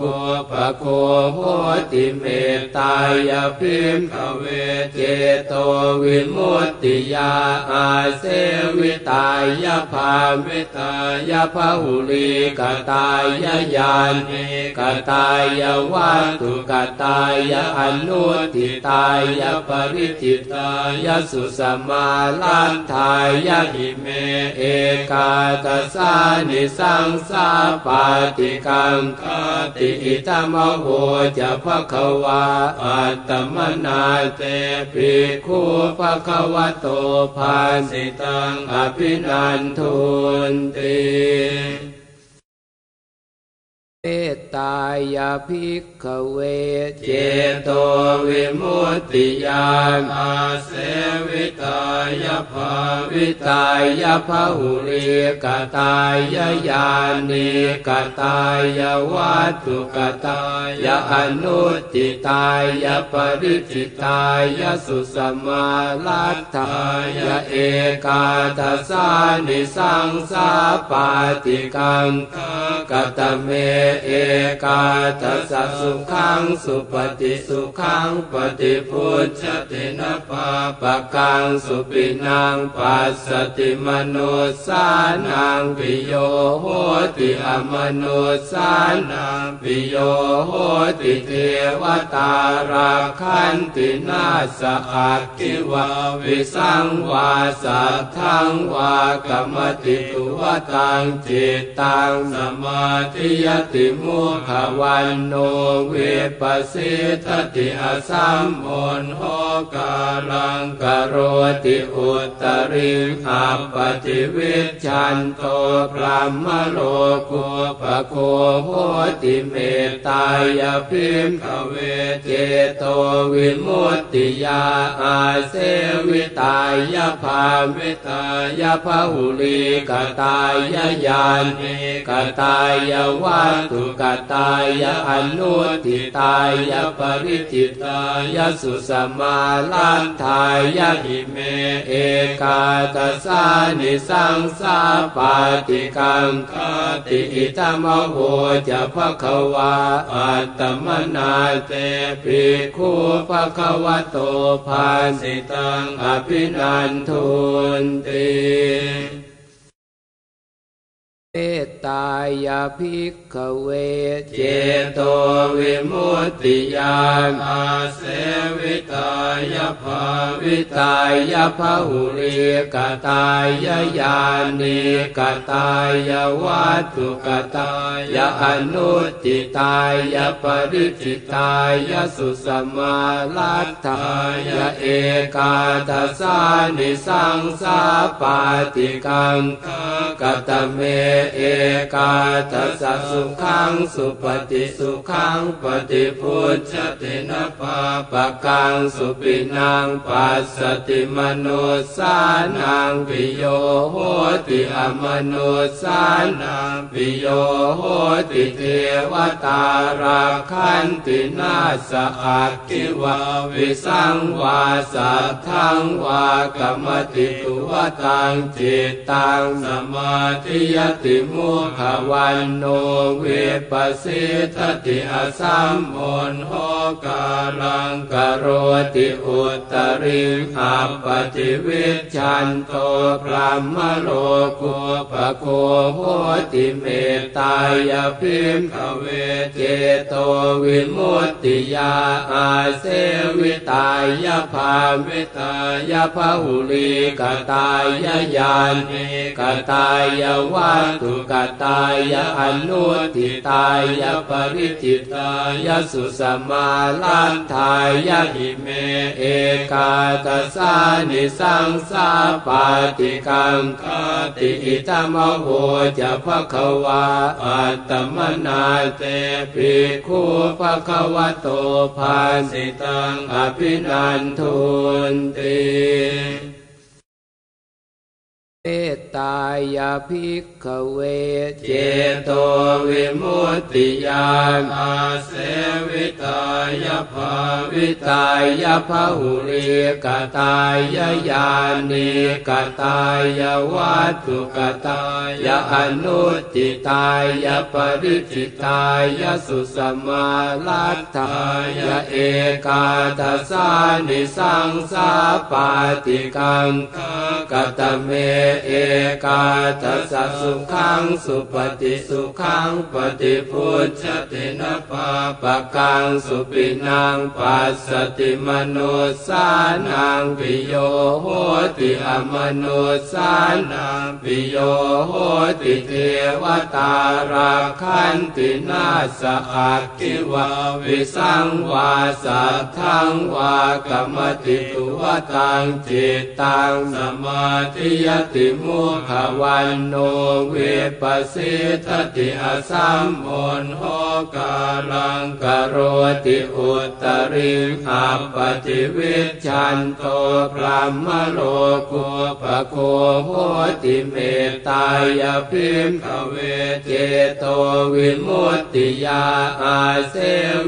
กุปโคโหติเมตตายพิมขเวเจโตวิมุตติยาอาเสวิตายภาวิตายภาหุลีกตายญาณิกตายวัตถุกตายอนุทิตายปริจิตายสุสมาลันทายหิเม เอกาตสานิสังสาปาติกังคติอิตมโหจะภะคะวาอัตตมนาเตปิคูภะคะวะโตภาสิตังอภินันทุนติ เมตตายาภิกขเวเจโตวิมุตติยานอาเสวิตายภาวิตายภาหุริกตายญาณิกตายวัตถุกตายอนุติตายปริจิตายสุสมาลัตถายเอกาทัสานิสังสาปาติกังกตเมเอกาทัสสะสุขังสุปฏิสุขังปฏิพุทธตินะปาปะกังสุปินังปัสสติมโนสานังปิโยโหติอมโนสานังปิโยโหติเทวตาราคันตินาสอักขิวาวิสังวาสัทธังวากรรมติตุวตังจิตตังสมาธิยติมุขะวัณโณ วิปปะสีทะติ อะสัมมุฬโหกาลัง กะโรติอุตตะริง อัปปะฏิวิชฌันโตพรหมะโลกูปะโคโหติเมตตายะ ภิกขะเวเจโตวิมุตติยาอาเสวิตายะ ภาวิตายะ พะหุลีกตายญาณิกตายวัตถุกตายอนุทิตายปริจิตายสุสมาลันทายหิเม เอกาตสานิสังสาปาติกังคติอิตมโหจะภควาอัตมนาเตปิคูภควะโตภาสิตังอภินันทุนติ เมตตายาภิกขเวเจโตวิมุตติยานอาเสวิตายภาวิตายภาหุริกตายญาณิกตายวัตถุกตายอนุติตายปริจิตายสุสมาลัตถายเอกาทัสานิสังสาปาติกังกตเมเอกาทัสสะสุขังสุปฏิสุขังปฏิพุทธตินะปาปะกังสุปินังปัสสติมโนสานังปิโยโหติอมโนสานังปิโยโหติเทวตาราคันตินาสอักขิวาวิสังวาสัทธังวากรรมติตุวตังจิตตังสมาธิยติมุขวันโนเวปัสสิทติอสัมโอนโหกาลังกโรติอุตริขับปฏิวิชันโตพรหมโลกุปโคโหติเมตตายพิมขเวเจโตวิมุตติยาอาเสวิตายภาวิตายภาหุลีกตายญาณิกตายวัตถุกตายอนุทิตายปริจิตายสุสมาลันทายหิเม เอกาตสานิสังสาปาติกังคติอิตมโหจะภควาอัตมนาเตปิคูภควะโตภาสิตังอภินันทุนติ เมตตายาภิกขเวเจโตวิมุตติยานอาเสวิตายภาวิตายภาหุริกตายญาณิกตายวัตถุกตายอนุติตายปริจิตายสุสมาลัตถายเอกาทัสสานิสังสาปาติกังกตเมเอกาทัสสะสุขังสุปฏิสุขังปฏิพุทธตินะปาปะกังสุปินังปัสสติมโนสานังปิโยโหติอมโนสานังปิโยโหติเทวตาราคันตินาสอักขิวาวิสังวาสัทธังวากะมะติตุวะตังจิตตังสะมาธิยะติมุขะวัณโณ วิปปะสีทะติ อะสัมมุฬโหกาลัง กะโรติอุตตะริง อัปปะฏิวิชฌันโตพรหมะโลกูปะโคโหติเมตตายะ ภิกขะเวเจโตวิมุตติยาอาเส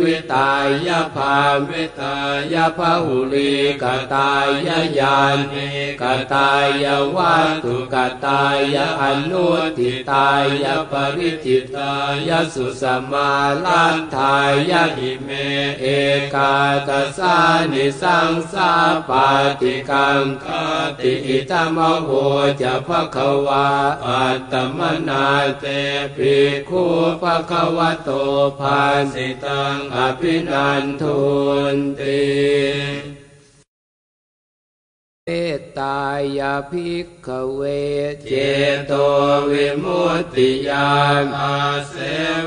วิตายภาวิตายภาหุลีกตายญาณิกตายวัตถุกตายอนุทิตายปริจิตายสุสมาลันทายหิเม เอกาตสานิสังสาปาติกังคติอิตมโหจะภควาอัตมนาเตปิคูภควะโตภาสิตังอภินันทุนติ เมตตายาภิกขเวเจโตวิมุตติยานอาเส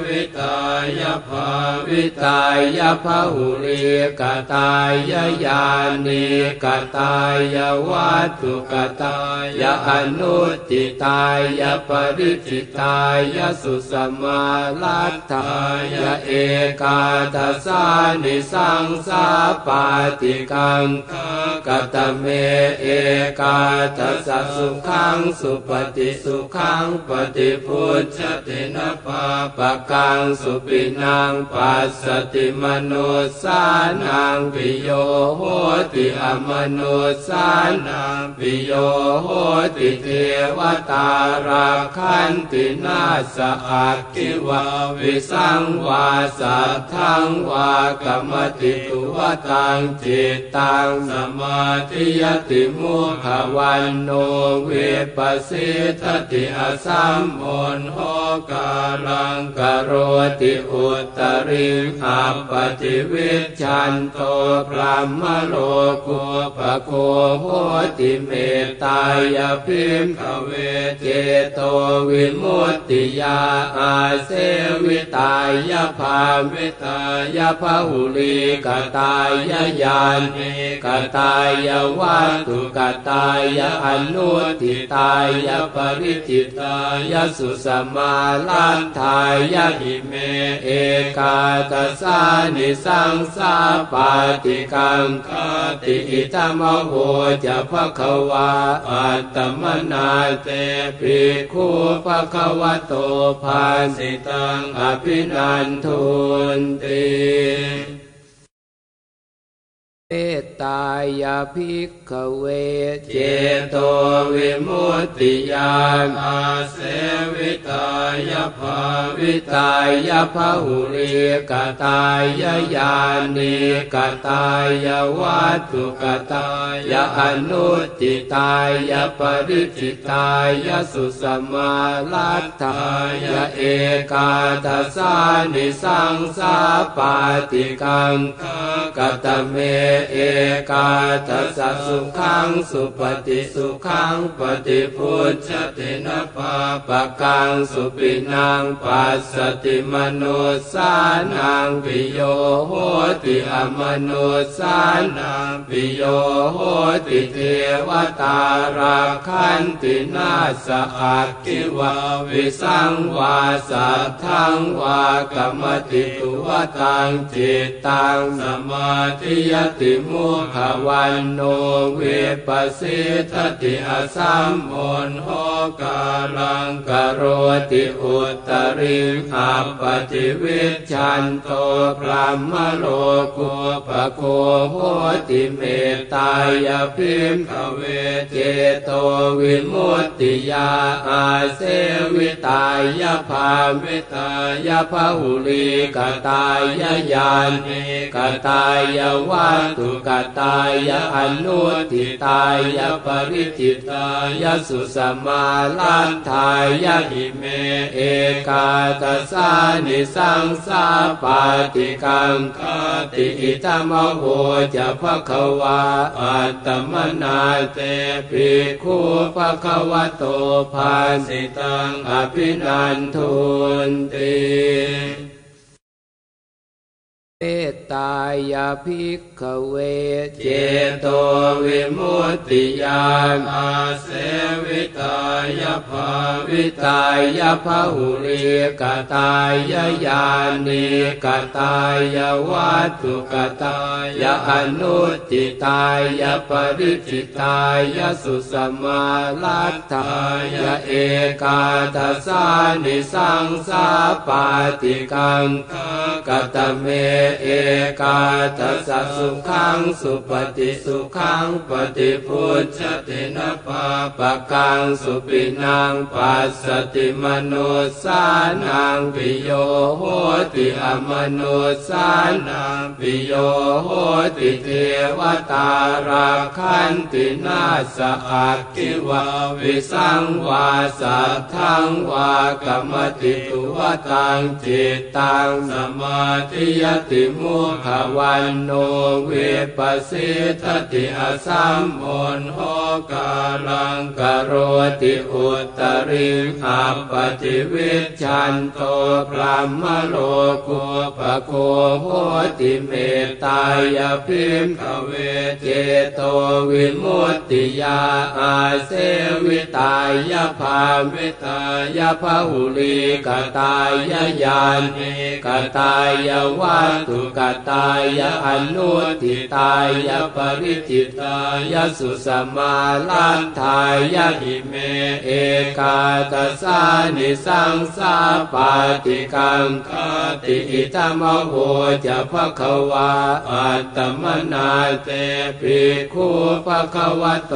วิตายภาวิตายภาหุริกตายญาณิกตายวัตถุกตายอนุติตายปริจิตายสุสมาลัตถายเอกาทสานิสังสาปาติกังกตเมเอกาทัสสุขังสุปฏิสุขังปฏิพุทธตินะปาปะกังสุปินังปัสสติมโนสานังปิโยโหติอมโนสานังปิโยโหติเทวตาราคันตินาสอักขิวาวิสังวาสัทธังวากรรมติตุวตังจิตตังสมาธิยติมุขวันโนเวปัสสิทติอสัมโอนโหกาลังกโรติอุตริอัปปติวิชันโตพรหมโลกุปโคโหติเมตตายพิมขเวเจโตวิมุตติยาอาเสวิตายภาวิตายภาหุลีกตายญาณิกตายวัตถุกตายอนุทิตายปริจิตายสุสมาลันทายหิเม เอกาตสานิสังสาปาติกังคติอิตมโหจะภควาอัตมนาเตปิคูภควโตภาสิตังอภินันทุนติ เมตตายาภิกขเวเจโตวิมุตติยานอาเสวิตายภาวิตายภาหุริกตายญาณิกตายวัตถุกตายอนุติตายปริจิตายสุสมาลัตถายเอกาทัสานิสังสาปาติกังกตเมเอกาทัสสุขังสุปฏิสุขังปฏิพุทธตินะปาปะกังสุปินังปัสสติมโนสานังปิโยโหติอมโนสานังปิโยโหติเทวตาราคันตินาสอักขิวาวิสังวาสัทธังวากรรมติตุวตังจิตตังสมาธิยติมุขวันโนเวปัสสิทติอสัมโอนโหกาลังกโรติอุตริอัปปติวิชันโตพรหมโลกุปโคโหติเมตตายพิมขเวเจโตวิมุตติยาอาเสวิตายภาวิตายภาหุลีกตายญาณิกตายวัตถุกตายอนุทิตายปริจิตายสุสมาลันทายหิเม เอกาตสานิสังสาปาติกังคติอิตมโหจะภควาอัตมนาเตปิคูภควโตภาสิตังอภินันทุนติ เมตตายาภิกขเวเจโตวิมุตติยานอาเสวิตายภาวิตายภาหุริกตายญาณิกตายวัตถุกตายอนุติตายปริจิตายสุสมาลัตถายเอกาทัสานิสังสาปาติกังกตเมเอกาทัสสุขังสุปฏิสุขังปฏิพุทธตินะปาปะกังสุปินังปัสสติมโนสานังปิโยโหติอมโนสานังปิโยโหติเทวตาราคันตินาสอักขิวาวิสังวาสัทธังวากรรมติตุวตังจิตตังสมาธิยติมุขะวัณโณ วิปปะสีทะติ อะสัมมุฬโหกาลัง กะโรติอุตตะริง อัปปะฏิวิชฌันโตพรหมะโลกูปะโคโหติเมตตายะ ภิกขะเวเจโตวิมุตติยาอาเสวิตายะ ภาวิตายะ พะหุลีกตายญาณิกตายวัตถุกตายอนุติตายปริจิตายสุสมาลันทายหิเม เอกาตสานิสังสาปาติกังคติอิตมโหจะภควาอัตตมนาเตปิคูภควโต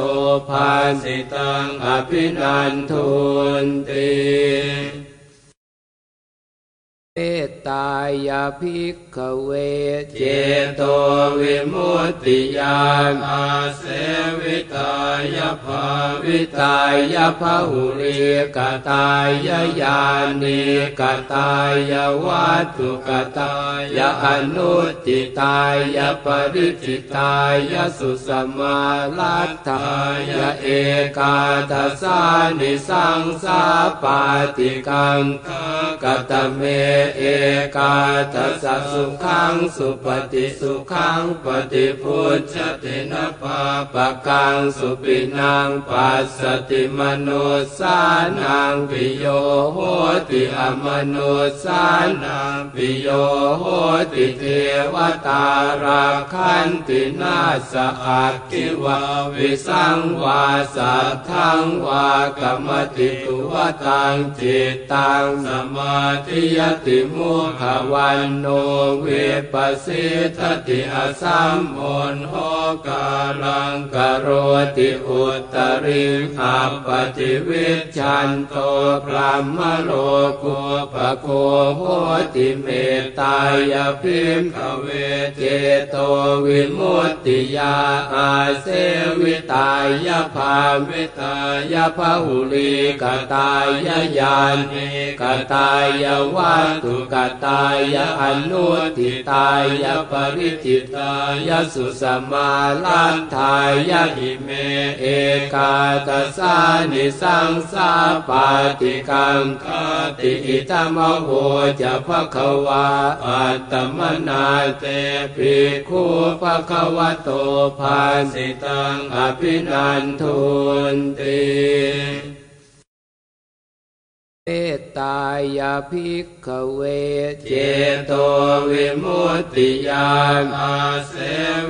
ภาสิตังอภินันทุนติ เมตตายาภิกขเวเจโตวิมุตติยานอาเสวิตายภาวิตายภาหุริกตายญาณิกตายวัตถุกตายอนุติตายปริจิตายสุสมาลัตถายเอกาทสานิสังสาปาติกังกตเมเอกาทัสสะสุขังสุปฏิสุขังปฏิพุทธตินะปาปะกังสุปินังปัสสติมโนสานังปิโยโหติอมโนสานังปิโยโหติเทวตาราคันตินาสอักขิวาวิสังวาสัทธังวากรรมติตุวตังจิตตังสมาธิยติมุขวันโนเวปัสสิทติอสัมโอนโหกาลังกโรติอุตริขับปฏิวิชันโตพระมโลกุปโคโหติเมตตายพิมขเวเจโตวิมุตติยาอาเสวิตายภาวิตายภาหุลีกตายญาณิกตายวัตถุกตายอนุติตายปริจิตายสุสมาลันทายหิเม เอกาตสานิสังสาปาติกังคติอิตมโหจะภควาอัตตมนาเตปิคูภควโตภาสิตังอภินันทุนติ เมตตายาภิกขเวเจโตวิมุตติยานอาเส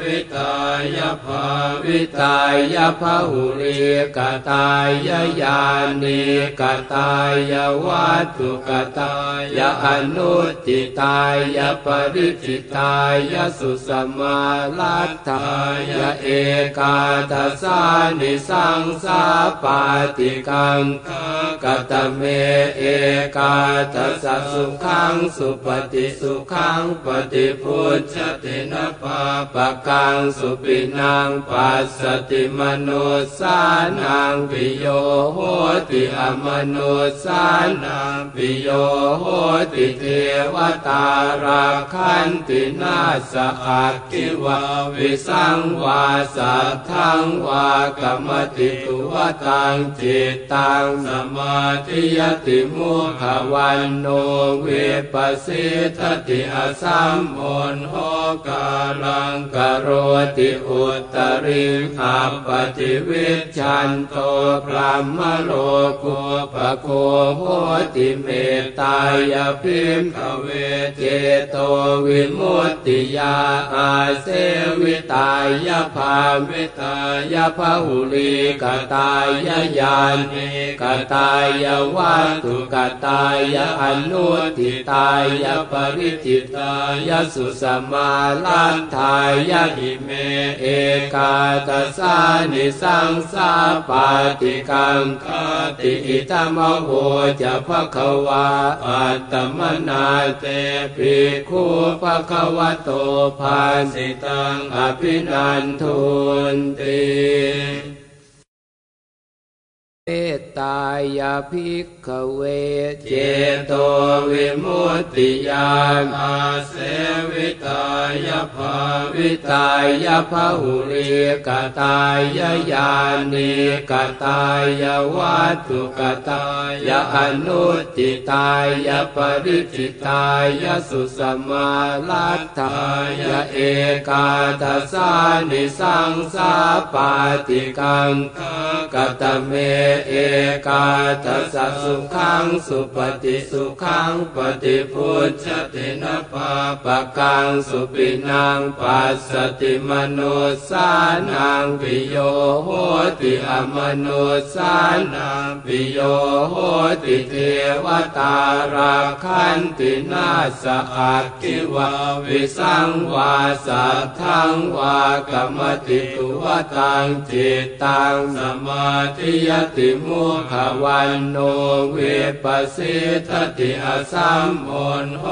วิตายภาวิตายภาหุริกตายญาณิกตายวัตถุกตายอนุติตายปริจิตายสุสมาลัตถายเอกาทัสานิสังสาปาติกังกตเมเอกาทัสสุขังสุปฏิสุขังปฏิพุทธตินะปาปะกังสุปินังปัสสติมโนสานังปิโยโหติอมโนสานังปิโยโหติเทวตาราคันตินาสอักขิวาวิสังวาสัทธังวากะมะติตุวะฏังจิตตัง สะมาธิยะติมุขะวัณโณ วิปปะสีทะติ อะสัมมุฬโหกาลัง กะโรติอุตตะริง อัปปะฏิวิชฌันโตพรัหมะโลกูปะโคโหติเมตตายะ ภิกขะเวเจโตวิมุตติยาอาเสวิตายภาวิตายภาหุลีกตายญาณิกตายวัตถุกตายอนุทิตายปริจิตายสุสมาลันทายหิเมเอกาตสานิสังสาปาติกังคติอิตมโหจะภควาอัตมนาเตปิคูภควโตภาสิตังอภินันทุนติ เมตายาภิกขเวเจโตวิมุตติยานอาเสวิตายาภาวิตายภาหุริกตายญาณิกตายวัตถุกตายอนุติตายาปริจิตายาสุสมาลัตตายาเอกาทัสานิสังสาปาติกังกตเมเอกาทัสสุขังสุปฏิสุขังปฏิพุทธตินะปาปะกังสุปินังปัสสติมโนสานังปิโยโหติอมโนสานังปิโยโหติเทวตาราคันตินาสอักขิวาวิสังวาสัทธังวากรรมติตุวตังจิตตังสมาธิยติมุขวันโนเวปสิทติอสัมโอนโห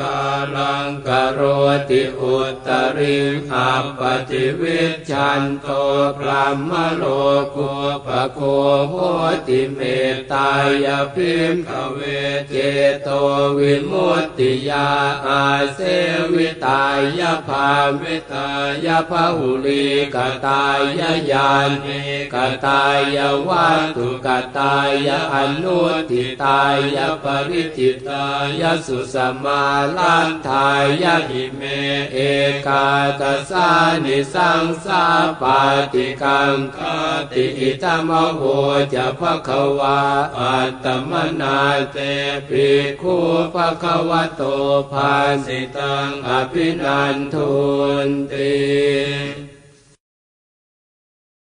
กาลังกโรติอุตริขับปฏิวิชันโตพระมโลกุปโคโหติเมตตายพิมขเวเจโตวิมุตติยาอาเสวิตายภาวิตายภาหุลีกตายญาณิกตายวัตถุกตายอนุทิตายปริจิตายสุสมาลันทายะหิเม เอกาตสานิสังสาปาติกังคติอิตมโหจะภควาอัตมนาเตปิคูภควโตภาสิตังอภินันทุนติ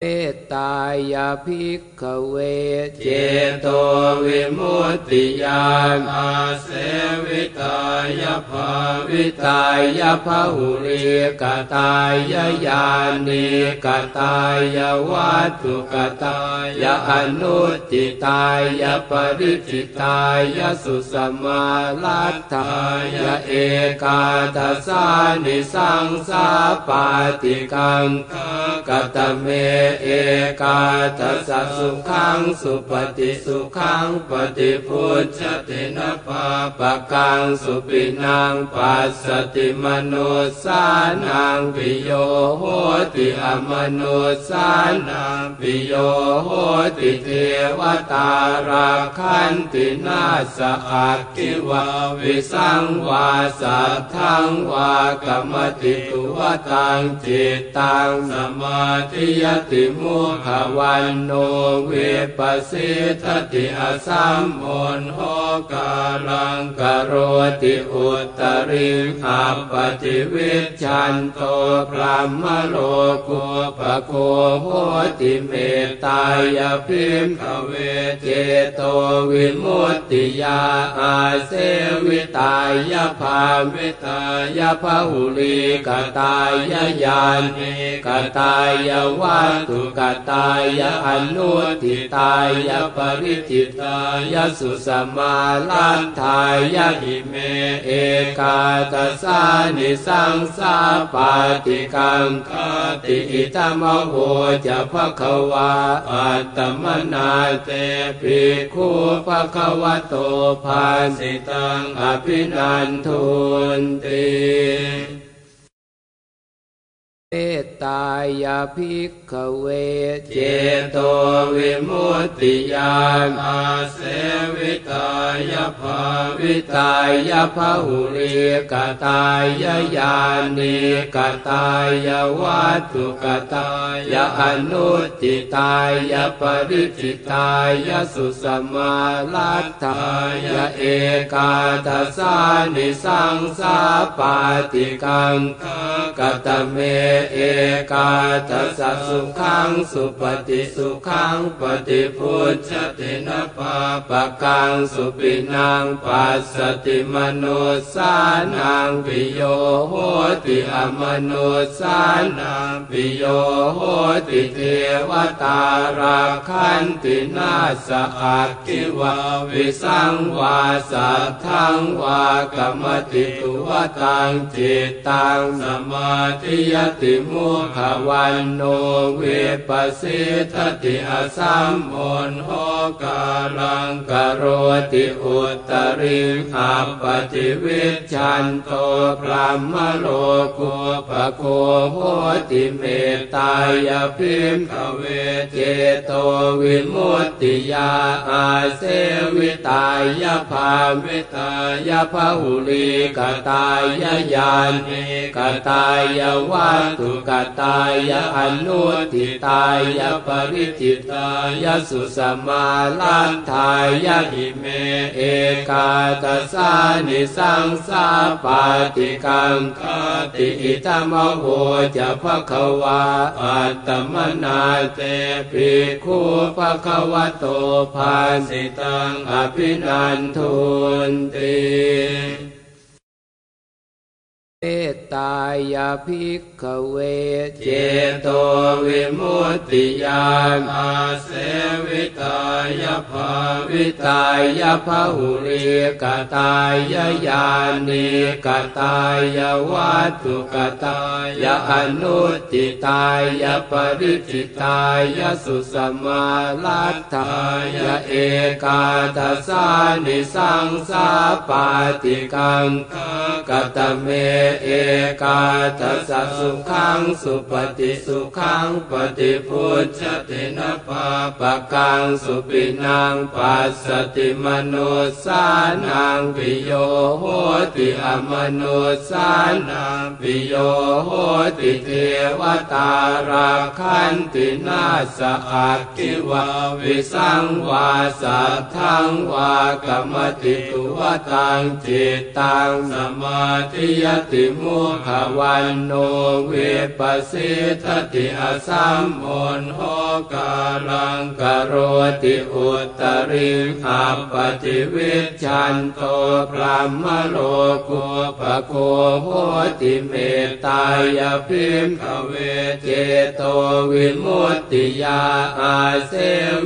เมตตายาภิกขเวเจโตวิมุตติยานอาเสวิตายภาวิตายภาหุริกตายญาณิกตายวัตถุกตายอนุติตายปริจิตายสุสมาลัตตายเอกาทัสานิสังสาปาติกังกตเมเอกาทัสสุขังสุปฏิสุขังปฏิพุทธตินะปาปะกังสุปินังปัสสติมโนสานังปิโยโหติอมโนสานังปิโยโหติเทวตาราคันตินาสอักขิวาวิสังวาสัทธังวากรรมติตุวตังจิตตังสมาธิยติมุขวันโนเวปัสสิทติอสัมโอนโหกาลังกโรติอุตริขับปฏิวิชันโตพระมโลกุปโคโหติเมตตายพิมขเวเจโตวิมุตติยาอาเสวิตายภาวิตายภาหุลีกตายญาณิกตายวัตถุกตายอนุทิตายปริจิตายสุสมาลันทายหิเมเอกาตสานิสังสาปาติกังคติอิตมโหจะภควาอัตมนาเตปิคูภควโตภาสิตังอภินันทุนติ เมตตายาภิกขเวเจโตวิมุตติยานอาเสวิตายภาวิตายภาหุริกตายญาณิกตายวัตถุกตายอนุติตายปริจิตายสุสมาลัตถายเอกาทัสานิสังสาปาติกังกตเมเอกาทัสสุขังสุปฏิสุขังปฏิพุทธตินะปาปะกังสุปินังปัสสติมโนสานังปิโยโหติอมโนสานังปิโยโหติเทวตาราคันตินาสอักขิวาวิสังวาสัทธังวากรรมติตุวตังจิตตังสมาธิยติมุขวันโนเวปสิทติอสัมโอนโหกาลังกโรติอุตริขับปฏิวิชันโตพระมโลกุปโคโหติเมตตายพิมขเวเจโตวิมุตติยาอาเสวิตายภาวิตายภาหุลีกตายญาณิกตายวัตถุกตายอนุติตายปริจิตายสุสมาลันทายหิเมเอกาตสานิสังสาปาติกังคติอิตมโหจะภคะวาอัตตมนาเตปิคูภคะวะโตภาสิตังอภินันทุนติ ตายาภิกขเวเจโตวิมุตติยานอาเสวิตายาภาวิตายภาหุริกตายาญาณิกตายาวัตถุกตายาอนุติตายาปริจิตายาสุสมาลัตถายาเอกาทัสานิสังสาปาติกังกตเมเอกาทัสสะสุขังสุปฏิสุขังปฏิพุทธตินะปาปะกังสุปินังปัสสติมโนสานังปิโยโหติอมโนสานังปิโยโหติเทวตาราคันตินาสอักขิวาวิสังวาสัทธังวากรรมติตุวตังจิตตังสมาธิยติมุขวันโนเวปัสสิทติอสัมโอนโหกาลังกโรติอุตริขับปฏิวิชันโตพระมโลกุปโคโหติเมตตายพิมขเวเจโตวิมุตติยาอาเส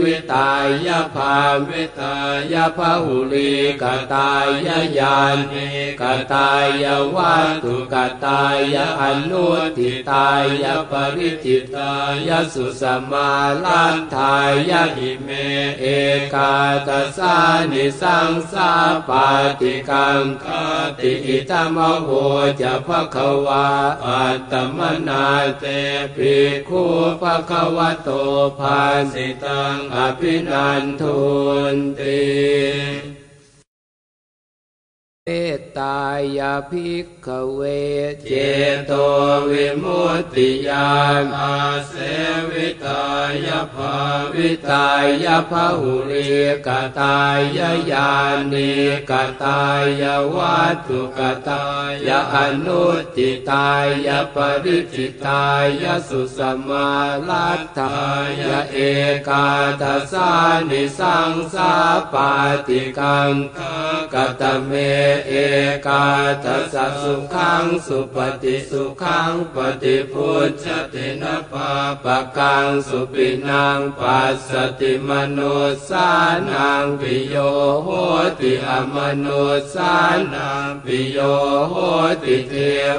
วิตายภาวิตายภาหุลีกตายญาณิกตายวัตถุกตายอนุติตายปริจิตายสุสมาลันทายหิเมเอกาตสานิสังสาปาติกังคติอิตมโหจะภควาอัตตมนาเตปิคูภควะโตภาสิตังอภินันทุนติ ตายาภิกขเว เจโตวิมุตติยานอาเสวิตายภาวิตายภาหุริกตายาญาณิกตายาวัตถุกตายาอนุติตายาปริจิตายาสุสมาลัตถายาเอกาทัสานิสังสาปาติกังกตเมเอกาทัสสะสุขังสุปฏิสุขังปฏิพุทธตินะปาปะกังสุปินังปัสสติมโนสานังปิโยโหติอมโนสานังปิโยโหติเท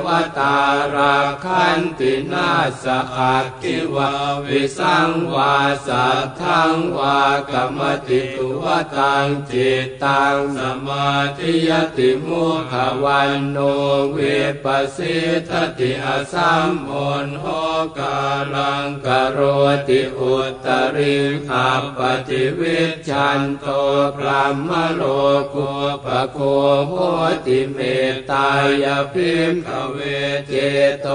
วตาราคันตินาสอักขิวาวิสังวาสัทธังวากะมะติตุวะฏังจิตตัง สะมาธิยะติมุขะวัณโณ วิปปะสีทะติ อะสัมมุฬโหกาลัง กะโรติอุตตะริง อัปปะฏิวิชฌันโตพรัหมะโลกูปะโคโหติเมตตายะ ภิกขะเวเจโต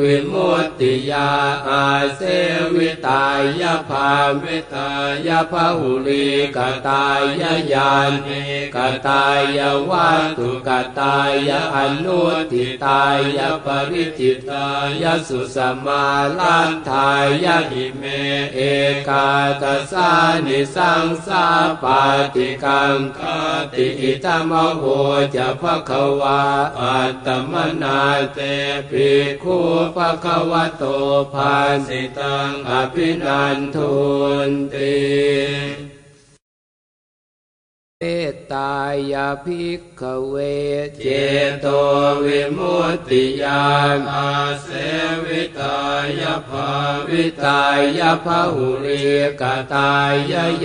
วิมุตติยาอาเสวิตายภาวิตายภาหุลีกตายญาณิกตายวัตุกตายอนุติตายปริจิตายสุสมาลันทายหิเมเอกาตสานิสังสาปาติกังคติอิตมโหจะภะคะวาอัตตมนาเตปิคูภะคะวะโตภาสิตังอภินันทุนติ เมตตายาภิกขเว เจโตวิมุตติยานอาเสวิตายภาวิตายภาหุริกตาย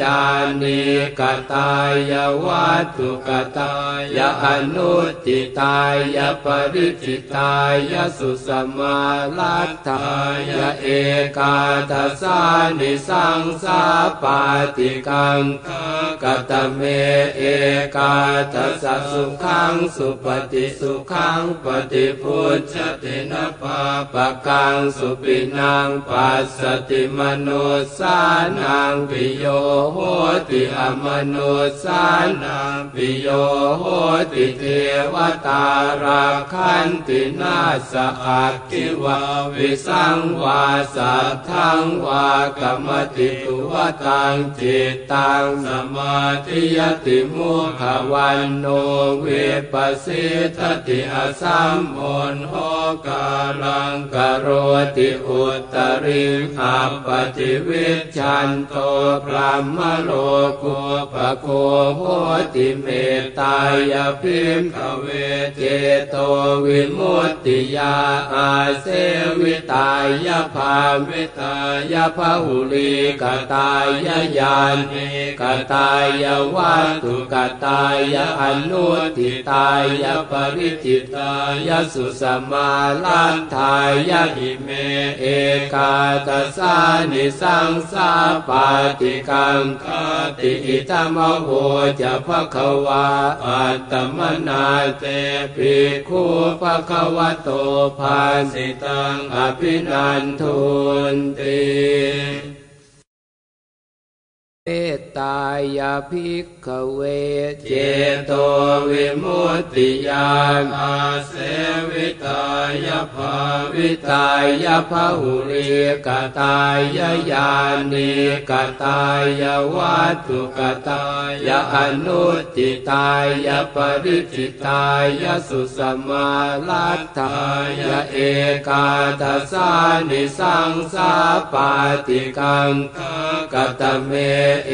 ญาณิกตายวัตถุกตายอนุติตายาปริจิตายาสุสมาลัตตายเอกาทัสานิสังสาปาติกังกตเมเอกาทัสสุขังสุปฏิสุขังปฏิพุทธตินะปาปะกังสุปินังปัสสติมโนสานังปิโยโหติอมโนสานังปิโยโหติเทวตาราคันตินาสอักขิวาวิสังวาสัทธังวากรรมติตุวตังจิตตังสมาธิยติมุขวันโนเวปัสสิทติอสัมโอนโหกาลังกโรติอุตริขับปฏิวิชันโตพระมโลกุปโคโหติเมตตายพิมขเวเจโตวิมุตติยาอาเสวิตายภาวิตายภาหุลีกตายญาณิกตายวัตถุกตายอนุติตายปริจิตายสุสมาลันทายหิเม เอกาตสานิสังสาปาติกังคติอิตมโหจะภะคะวาอัตตมนาเตปิคูภะคะวะโตภาสิตังอภินันทุนติ เมตตายาภิกขเว เจโตวิมุตติยานอาเสวิตายาภาวิตายภาหุริกตายญาณิกตายวัตถุกตายอนุติตายาปริจิตายาสุสมาลัตตายเอกาทัสานิสังสาปาติกังกตเมเอ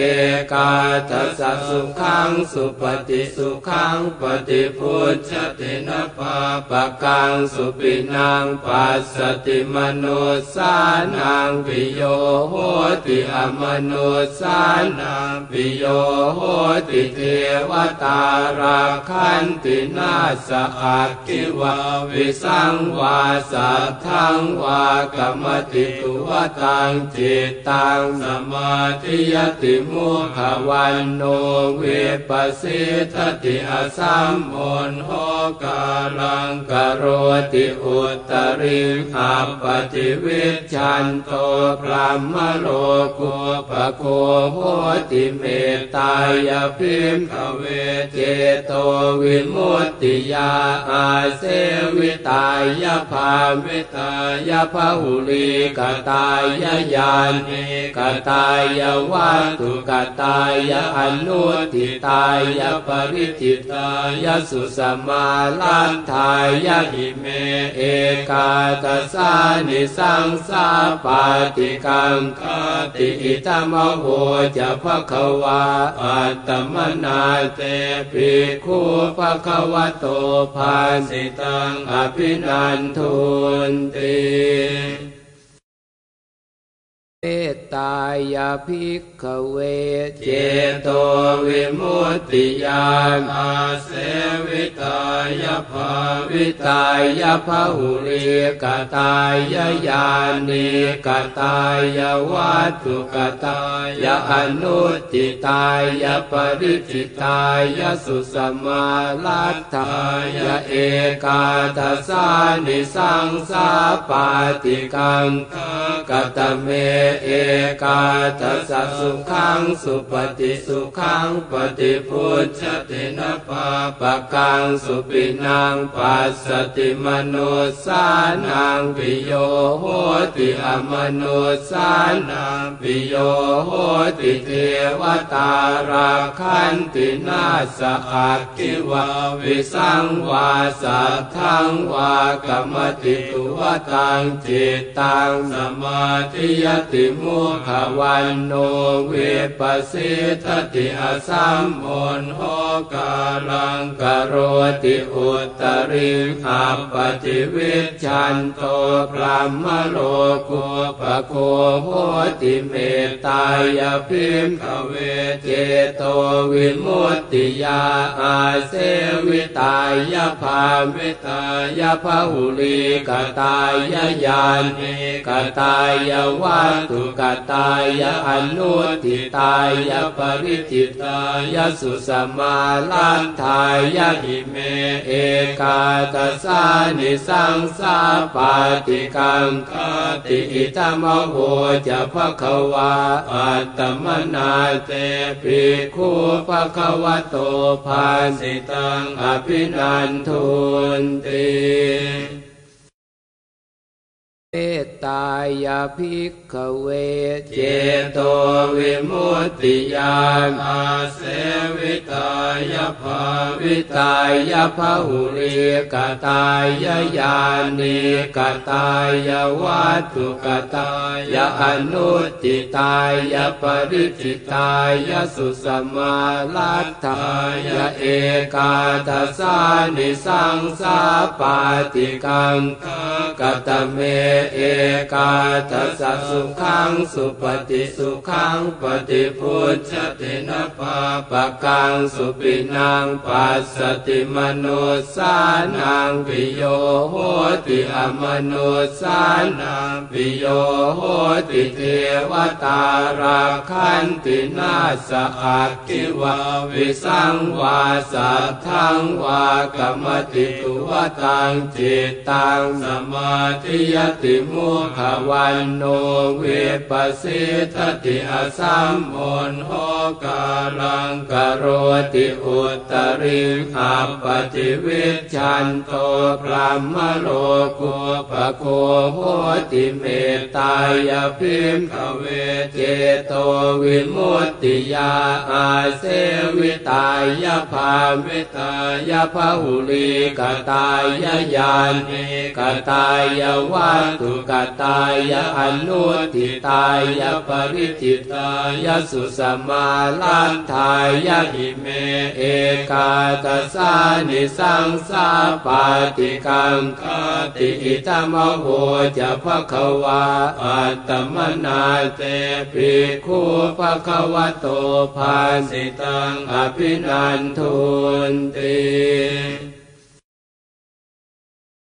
กาทัสสุขังสุปฏิสุขังปฏิพุทธตินะปาปะกังสุปินังปัสสติมโนสานังปิโยโหติอมโนสานังปิโยโหติเทวตาราคันตินาสอักขิวาวิสังวาสัทธังวากรรมติตุวตังจิตตังสมาธิยติมุขวันโนเวปสิทติอสัมโอนโหกาลังกโรติอุตริขับปฏิวิชันโตพระมโลกุปโคโหติเมตตายพิมขเวเจโตวิมุตติยาอาเสวิตายภาวิตายภาหุลีกตายญาณิกตายวัตถุกตายอนุติตายปริจิตายสุสมาลันทายหิเมเอกาตสานิสังสาปาติกังคติอิตมโหจะภะคะวาอัตตมนาเตปิคูภะคะวะโตภาสิตังอภินันทุนติ เมตายาภิกขเวเจโตวิมุตติญาณอาเสวิตายาภาวิตายภาหุริกตายาญาณิกตายาวัตถุกตายาอนุติตายาปริจิตายาสุสมาลัตถายาเอกาทัสานิสังสาปาติกังกตเมเอกาทัสสุขังสุปฏิสุขังปฏิพุทธตินะปาปะกังสุปินังปัสสติมโนสานังปิโยโหติอมโนสานังปิโยโหติเทวตาราคันตินาสอักขิวาวิสังวาสัทธังวากรรมติตุวตังจิตตังสมาธิยติมุขะวัณโณ วิปปะสีทะติ อะสัมมุฬโหกาลัง กะโรติอุตตะริง อัปปะฏิวิชฌันโตพรัหมะโลกูปะโคโหติเมตตายะ ภิกขะเวเจโตวิมุตติยาอาเสวิตายะ ภาวิตายะ พะหุลีกตายญาณิกตายวัตุกตายอนุทิตายปริจิตายสุสมาลันทายหิเมเอกาตสานิสังสาปาติกังคติอิตมโหจะภะคะวาอัตตมนาเตปิคูภะคะวะโตภาสิตังอภินันทุนติ เมตายาภิกขเวเจโตวิมุตติญาณอาเสวิตายภาวิตายภาหุริกตายญาณิกตายวัตถุกตายอนุติตายปริจิตายสุสมาลัตถายเอกาทัสานิสังสาปาติกังกตเมเอกาทัสสะสุขังสุปฏิสุขังปฏิพุทธตินะปาปะกังสุปินังปัสสติมโนสานังปิโยโหติอมโนสานังปิโยโหติเทวตาราคันตินาสอักขิวาวิสังวาสัทธังวากรรมติตุวตังจิตตังสมาธิยติมุขวันโนเวปัสสิทติอสัมโอนโหกาลังกโรติอุตริขับปฏิวิชันโตพระมโลกุปโคโหติเมตายพิมขเวเจโตวิมุตติยาอาเสวิตายภาวิตายภาหุลีกตายญาณิกตายวัตถุกตายะอนุทิตายะปริจิตายะสุสมาลันทายะหิเม เอกาตสานิสังสาปาติกังคติอิตมโหจะภะคะวาอัตตมนาเตปิคูภะคะวะโตภาสิตังอภินันทุนติ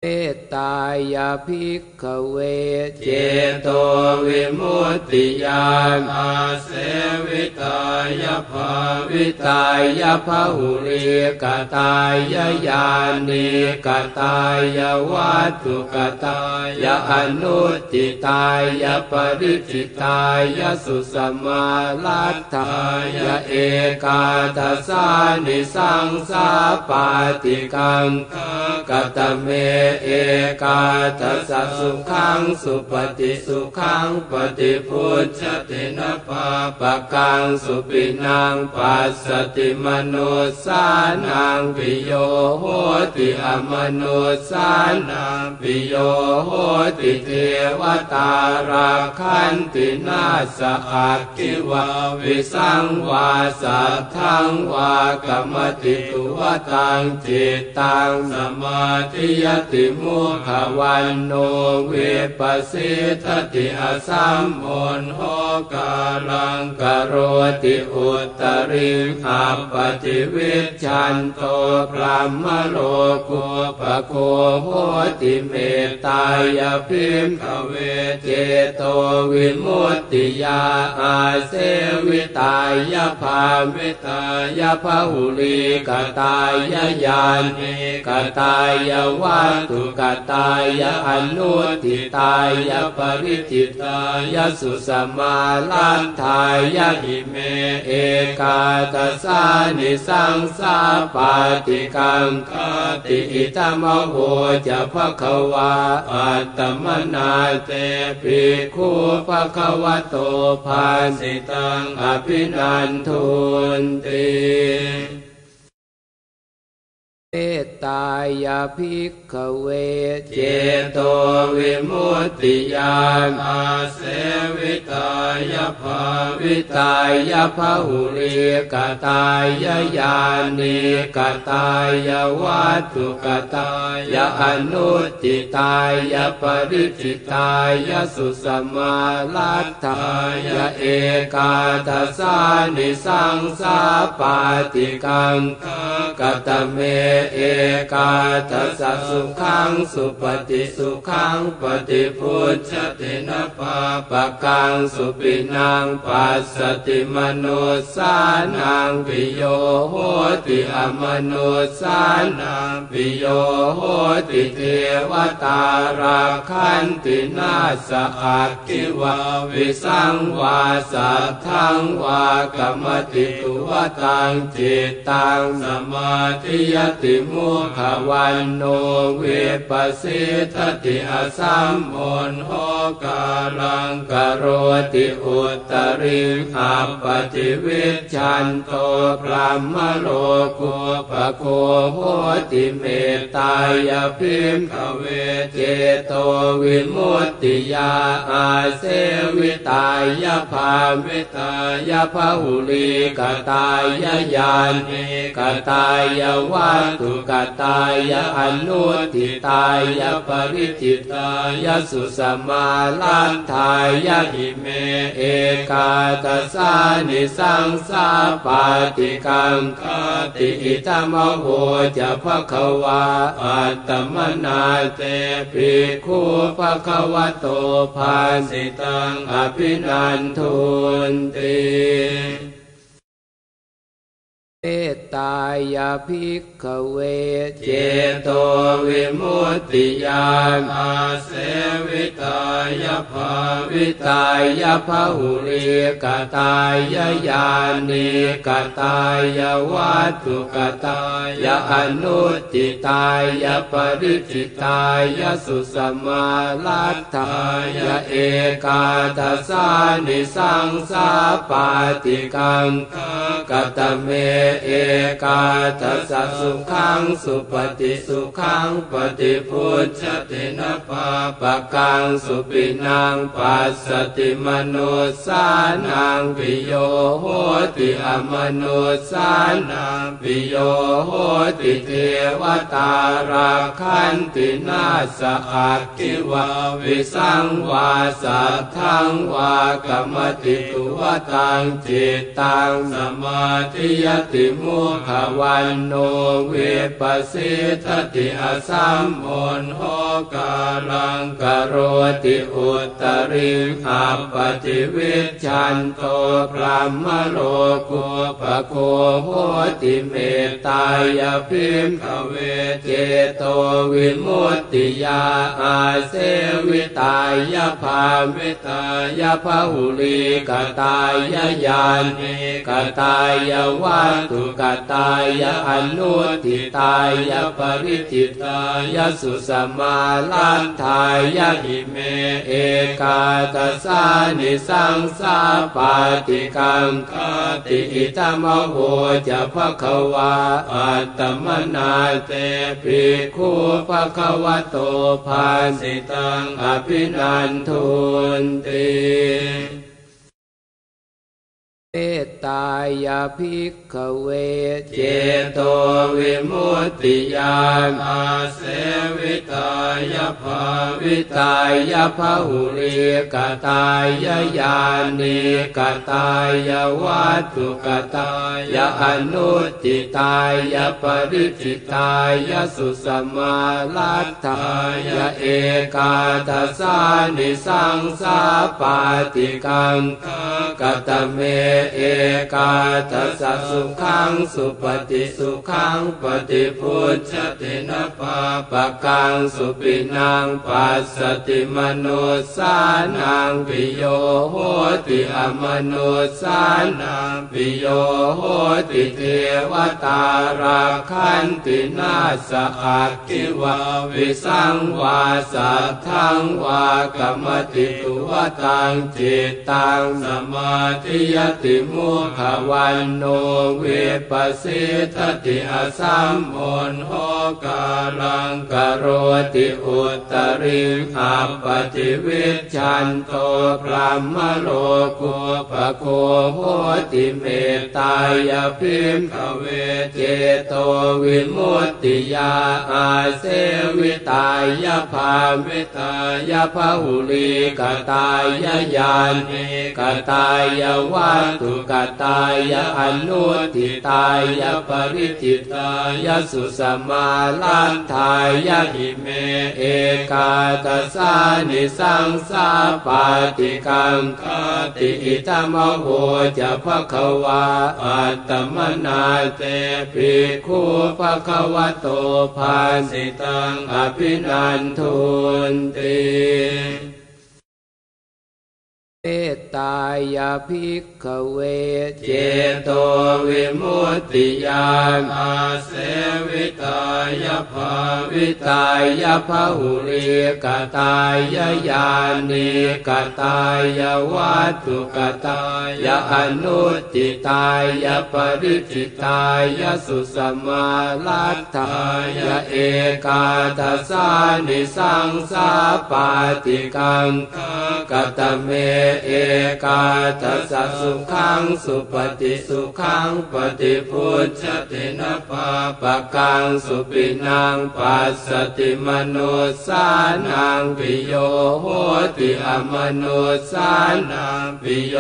เมตตายาภิกขเวเจโตวิมุตติญาณอาเสวิตายภาวิตายภาหุริกตายญาณิกตายวัตถุกตายอนุติตายปริจิตายสุสมาลัตถายเอกาทัสานิสังสาปาติกังกตเมเอกาทัสสุขังสุปฏิสุขังปฏิพุทธตินะปาปะกังสุปินังปัสสติมโนสานังปิโยโหติอมโนสานังปิโยโหติเทวตาราคันตินาสอักขิวาวิสังวาสัทธังวากรรมติตุวตังจิตตังสมาธิยติมุขวันโนเวปัสสิทติอสัมโอนโหกาลังกโรติอุตริขับปฏิวิชันโตพระมโลกุปโคโหติเมตายพิมขเวเจโตวิมุตติยาอาเสวิตายภาวิตายภาหุลีกตายญาณิกตายวัตุกตายอนุติตายปริจิตายสุสมาลันทายหิเม เอกาตสานิสังสาปาติกังคติอิตมโหจะภะคะวาอัตตมนาเตปิคูภะคะวะโตภาสิตังอภินันทุนติ เมตตายาภิกขเวเจโตวิมุตติยานอาเสวิตายภาวิตายภาหุริกตายญาณิกตายวัตถุกตายอนุติตายปริจิตายสุสมาลัตถายเอกาทัสานิสังสาปาติกังกตเมเอกาทัสสุขังสุปฏิสุขังปฏิพุทธตินปาปะกังสุปินังปัสสติมนุสานังปิโยโหติอมนุสานังปิโยโหติเทวตาราคันตินาสอักขิวาวิสังวาสัทธังวากรรมติตุวตังจิตตังสมาธิยติมุขวันโนเวปัสสิทติอสัมโอนโหกาลังกโรติอุตริขับปฏิวิชันโตพระมโลกุปโคโหติเมตตายพิมขเวเจโตวิมุตติยาอาเสวิตายภาวิตายภาหุลีกตายญาณิกตายวัตถุกตายอนุติตายปริจิตายสุสมาลันทายหิเม เอกาตสานิสังสาปาติกังคติอิตมโหจะภะคะวาอัตตมนาเตปิคูภะคะวะโตภาสิตังอภินันทุนติ เมตตายาภิกขเวเจโตวิมุตติยานอาเสวิตายภาวิตายภาหุริกตายญาณิกตายวัตถุกตายอนุติตายปริจิตายสุสมาลัตถายเอกาทัสานิสังสาปาติกังกตเมเอกาทัสสุขังสุปฏิสุขังปฏิพุทธตินปาปะกังสุปินังปัสสติมนุสานังปิโยโหติอมนุสานังปิโยโหติเทวตาราคันตินาสอักขิวาวิสังวาสัทธังวากรรมติตุวตังจิตตังสมาธิยติมุขวันโนเวปัสสิทติอสัมโอนโหกาลังกโรติอุตริขับปฏิวิชันโตพระมโลกุปโคโหติเมตายพิมขเวเจโตวิมุตติยาอาเสวิตายภาวิตายภาหุลีกตายญาณิกตายวัตถุกตายะอนุติตายะปริจิตายะสุสมาลันทายะหิเมเอกาตสานิสังสาปาติกังคติอิตมโหจะภะคะวาอัตตมนาเตปิคูภะคะวะโตภาสิตังอภินันทุนติ เมตตายาภิกขเวเจโตวิมุตติยานอาเสวิตายภาวิตายภาหุริกตายญาณิกตายวัตถุกตายอนุติตายปริจิตายสุสมาลัตถายเอกาทัสานิสังสาปาติกังกตเมเอกาทัสสุขังสุปฏิสุขังปฏิพุทธตินะปาปะกังสุปินังปัสสติมโนสานังปิโยโหติอมโนสานังปิโยโหติเทวตาราคันตินาสอักขิวาวิสังวาสัทธังวากรรมติตุวตังจิตตังสมาธิยติมุขวันโนเวปสิทติอสัมโอนโหกาลังกโรติอุตริหัปปฏิวิชันโตพรหมโลกุปโคโหติเมตตายพิมขเวเจโตวิมุตติยาอาเสวิตายภาวิตายภาหุลีกตายญาณิกตายวัตถุกตายะอนุติตายะปริจิตายะสุสมาลันทายะหิเมเอกาตสานิสังสาปาติกังคติอิตมโหจะภะคะวาอัตตมนาเตปิคูภะคะวะโตภาสิตังอภินันทุนติ เมตตายาภิกขเวเจโตวิมุตติยานอาเสวิตายภาวิตายภาหุริกตายญาณิกตายวัตถุกตายอนุติตายปริจิตายสุสมาลัตถายเอกาทัสานิสังสาปาติกังกตเมเอกาทัสสุขังสุปฏิสุขังปฏิพุทธตินะปาปะกังสุปินังปัสสติมโนสานังปิโยโหติอมโนสานังปิโย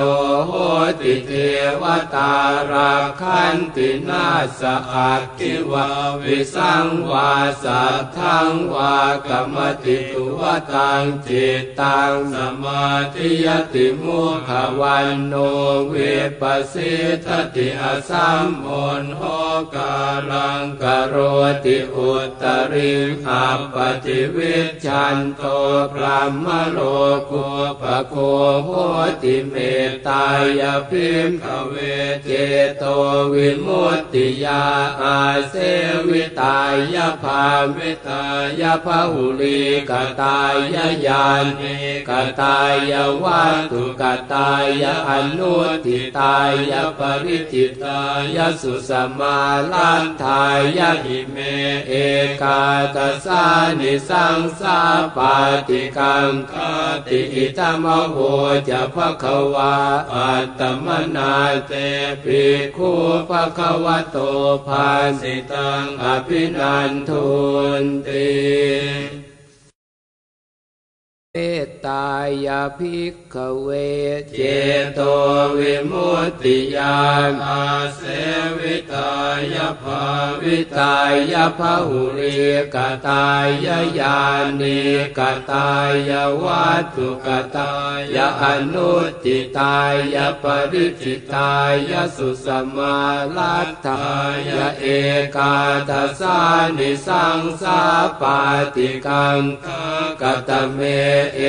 โหติเทวตาราคันตินาสอักขิวาวิสังวาสัทธังวากรรมติตุวตังจิตตังสมาธิยติมุขวันโนเวปสิทติอสัมโอนโหกาลังกโรติอุตริหัปปฏิวิชันโตพรหมโลกุปโคโหติเมตตายพิมขเวเจโตวิมุตติยาอาเสวิตายภาวิตายภาหุลีกตายญาณิกตายวัตถุกตายอนุติตายปริจิตายสุสมาลันทายหิเมเอกาตสานิสังสาปาติกังคติอิตมโหจะภะคะวาอัตตมนาเตปิคูภะคะวะโตภาสิตังอภินันทุนติ เมตตายาภิกขเวเจโตวิมุตติยานอาเสวิตายภาวิตายภาหุริกตายญาณิกตายวัตถุกตายอนุติตายปริจิตายสุสมาลัตถายเอกาทัสานิสังสาปาติกังกตเมเอ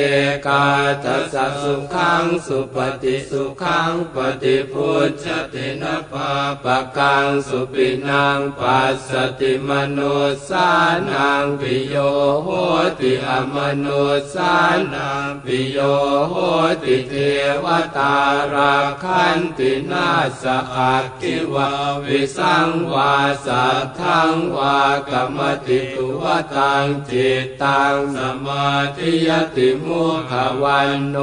กาทัสสุขังสุปฏิสุขังปฏิพุทธตินะปาปะกังสุปินังปัสสติมโนสานังปิโยโหติอมโนสานังปิโยโหติเทวตาราคันตินาสอักขิวาวิสังวาสัทธังวากรรมติตุวตังจิตตังสมามาธิยติมุขวันโน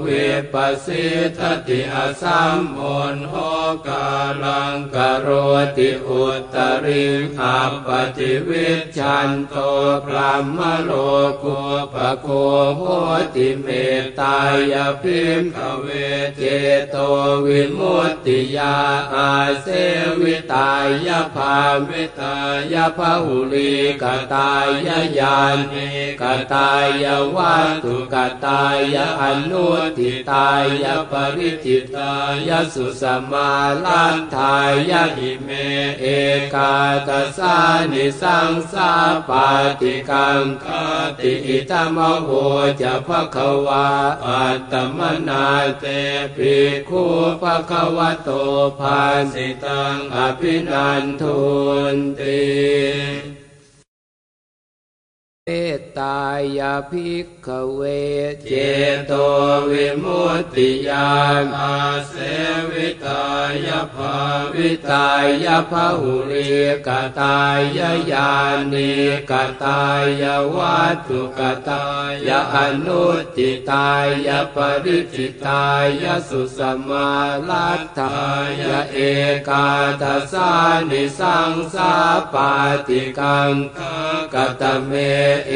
เวปัสสิทติอสัมโอนโหกาลังกโรติอุตริขับปฏิวิชันโตพรหมโลกุปโคโหติเมตตายพิมขเวเจโตวิมุตติยาอาเสวิตายภาวิตายภาหุลีกตายญาณิกตายวัตถุกตายะอนุทิตายะปริจิตายะสุสมาลันทายะหิเมเอกาตสานิสังสาปาติกังคติอิตมโหจะภะคะวาอัตตมนาเตปิคูภะคะวะโตภาสิตังอภินันทุนติ เมตตายาภิกขเวเจโตวิมุตติยานอาเสวิตายภาวิตายภาหุริกตายญาณิกตายวัตถุกตายอนุติตายปริจิตายสุสมาลัตถายเอกาทัสานิสังสาปาติกังกตเมเอ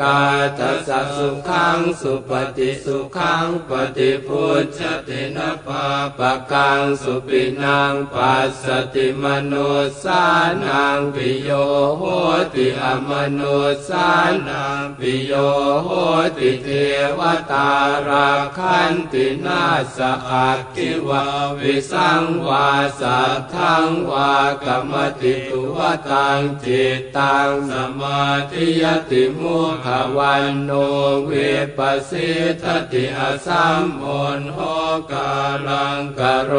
กาทัสสะสุขังสุปฏิสุขังปฏิพุทธตินะปาปะกังสุปินังปัสสติมโนสานังปิโยโหติอมโนสานังปิโยโหติเทวตาราคันตินาสอักขิวาวิสังวาสัทธังวากรรมติตุวตังจิตตังสมาธิยติมุขวันโนเวปัสสิทติอสัมโอนโหกาลังกโร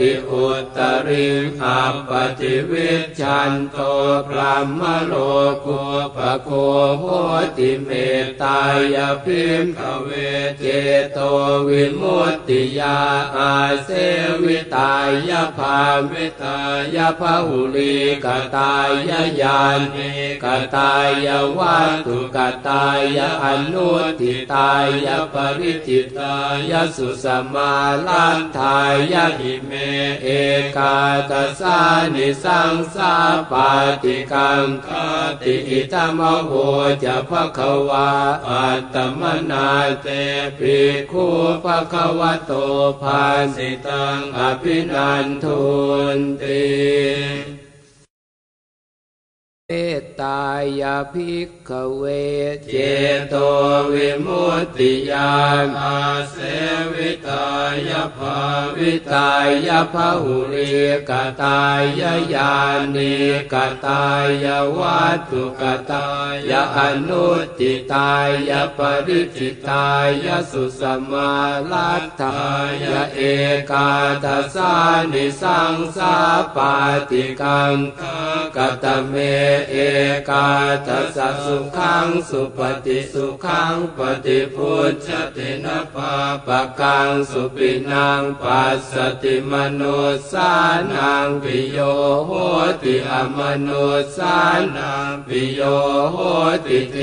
ติอุตริขับปฏิวิชันโตพรหมโลกุปโคโหติเมตตายพิมขเวเจโตวิมุตติยาอาเสวิตายภาวิตายภาหุลีกตายญาณิกตายวัตถุกตายอนุทิตายปริจิตายสุสมาลันทายหิเมเอกาตสานิสังสาปาติกังคติอิตมโหจะภะคะวาอัตตมนาเตปิคูภะคะวะโตภาสิตังอภินันทุนติ เมตตายาภิกขเวเจโตวิมุตติยานอาเสวิตายภาวิตายภาหุริกตายญาณิกตายวัตถุกตายอนุติตายปริจิตายสุสมาลัตถายเอกาทัสสานิสังสาปาติกังกตเมเอกาทัสสสุขังสุปฏิสุขังปฏิพุทธตินะปาปะกังสุปินังปัสสติมโนสานังปิโยโหติอมโนสานังปิโยโหติเท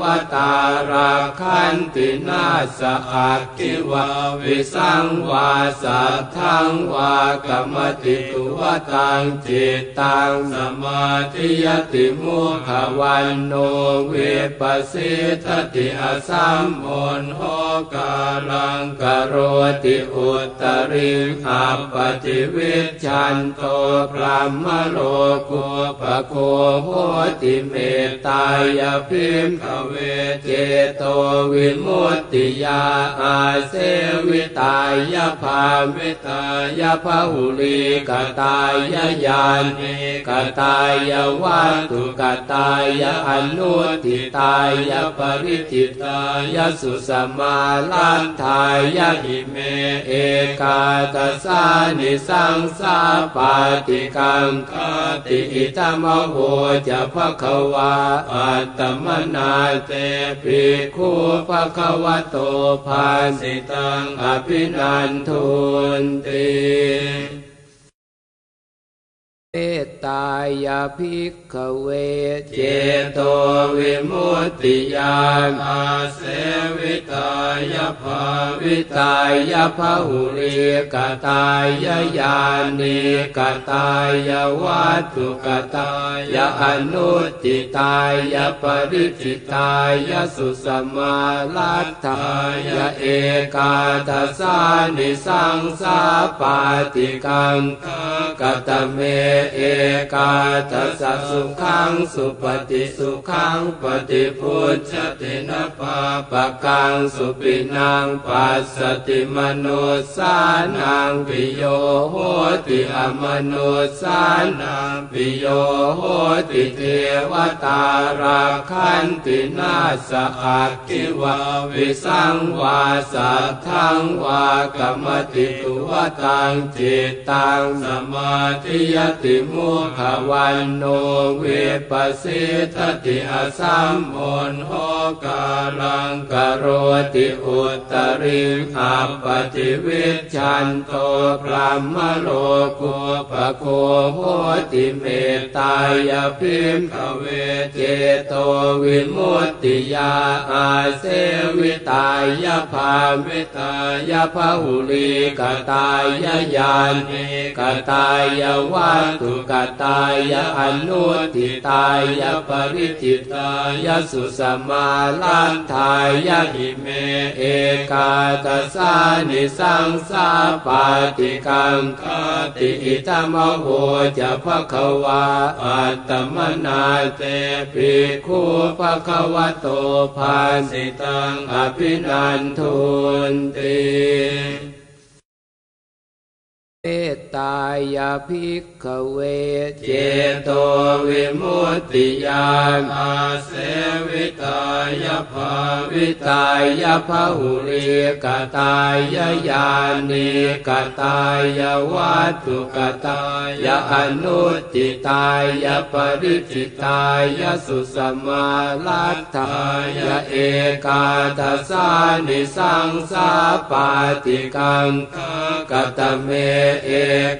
วตาราคันตินาสอักขิวาวิสังวาสัทธังวากรรมติตุวตังจิตตังสมาธิยติมุขวันโนเวปัสสิทติอสัมโนโหกาลังกโรติอุตริขับปฏิวิชันโตพรหมโลกุปโคโหติเมตตายพิมขเวเจโตวิมุตติยาอาเสวิตายภาวิตายภาหุลีกตายญาณิกตายวัตถุกตายอนุทิตายปริจิตายสุสมาลันทายหิเม เอกาตสานิสังสาปาติกังคติอิตมโหจะภะคะวาอัตตมนาเตปิคูภะคะวะโตภาสิตังอภินันทุนติ เมตตายาภิกขเวเจโตวิมุตติยานอาเสวิตายภาวิตายภาหุริกตายญาณิกตายวัตถุกตายอนุติตายปริจิตายสุสมาลัตถายเอกาทัสสานิสังสาปาติกังกตเมเอกาทัสสะสุขังสุปฏิสุขังปฏิพุทธตินะปาปะกังสุปินังปัสสติมนุสานังปิโยโหติอมนุสานังปิโยโหติเทวตาราคันตินาสอักขิวาวิสังวาสัทธังวากรรมติตุวตังจิตตังสมาธิยติมุขะวัณโณ วิปปะสีทะติ อะสัมมุฬโหกาลัง กะโรติอุตตะริง อัปปะฏิวิชฌันโตพรัหมะโลกูปะโคโหติเมตตายะ ภิกขะเวเจโตวิมุตติยาอาเสวิตายะ ภาวิตายะ พะหุลีกตายญาณิกตายวัตถุกตายอนุติตายปริจิตายสุสมาลันทายหิเม เอกาตสานิสังสาปาติกังคติอิตมโหจะภควาอัตตมนาเตปิคูภควะโตภาสิตังอภินันทุนติ เมตตายาภิกขเวเจโตวิมุตติยานอาเสวิตายภาวิตายภาหุริกตายญาณิกตายวัตถุกตายอนุติตายปริจิตายสุสมาลัตถายเอกาทัสานิสังสาปาติกังกตเมเอ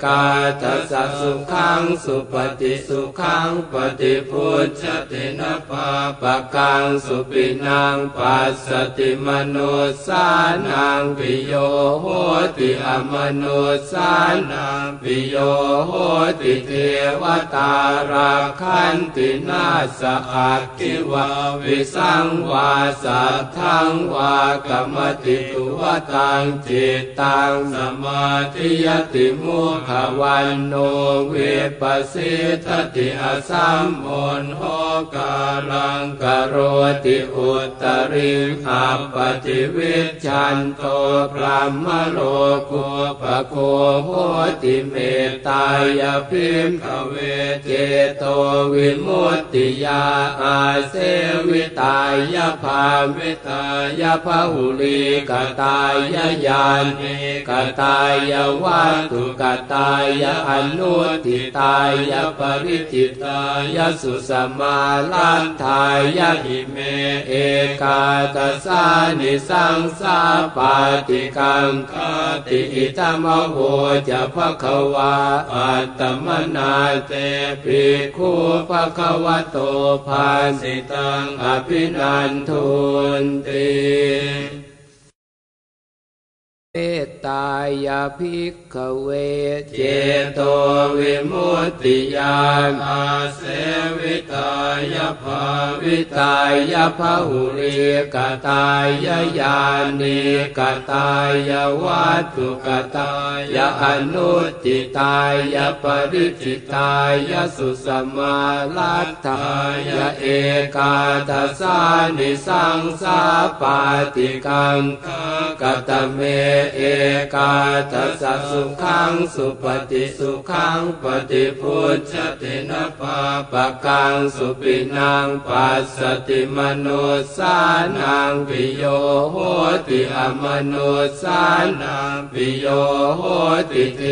กาทัสสุขังสุปฏิสุขังปฏิพุทธตินะปาปะกังสุปินังปัสสติมนุสานังปิโยโหติอมนุสานังปิโยโหติเทวตาราคันตินาสอักขิวาวิสังวาสัทธังวากรรมติตุวตังจิตตังสมาธิยติมุขวันโนเวปัสสิทติอสัมโอนโหกาลังกโรติอุตริขับปฏิวิชันโตพรหมโลกุปโคโหติเมตตายพิมขเวเจโตวิมุตติยาอาเสวิตายภาวิตายภาหุลีกตายญาณิกตายวัตถุกตายอนุติตายปริจิตายสุสมาลันทายหิเม เอกาตสานิสังสาปาติกังคติอิตมโหจะภควาอัตมนาเตปิคูภควะโตภาสิตังอภินันทุนติ เมตตายาภิกขเวเจโตวิมุตติยานอาเสวิตายภาวิตายภาหุริกตายญาณิกตายวัตถุกตายอนุติตายปริจิตายสุสมาลัตถายเอกาทัสสานิสังสาปาติกังกตเมเอกาทัสสะสุขังสุปฏิสุขังปฏิพุทธตินะปาปะกังสุปินังปัสสติมนุสานังปิโยโหติอมนุสานังปิโยโหติเท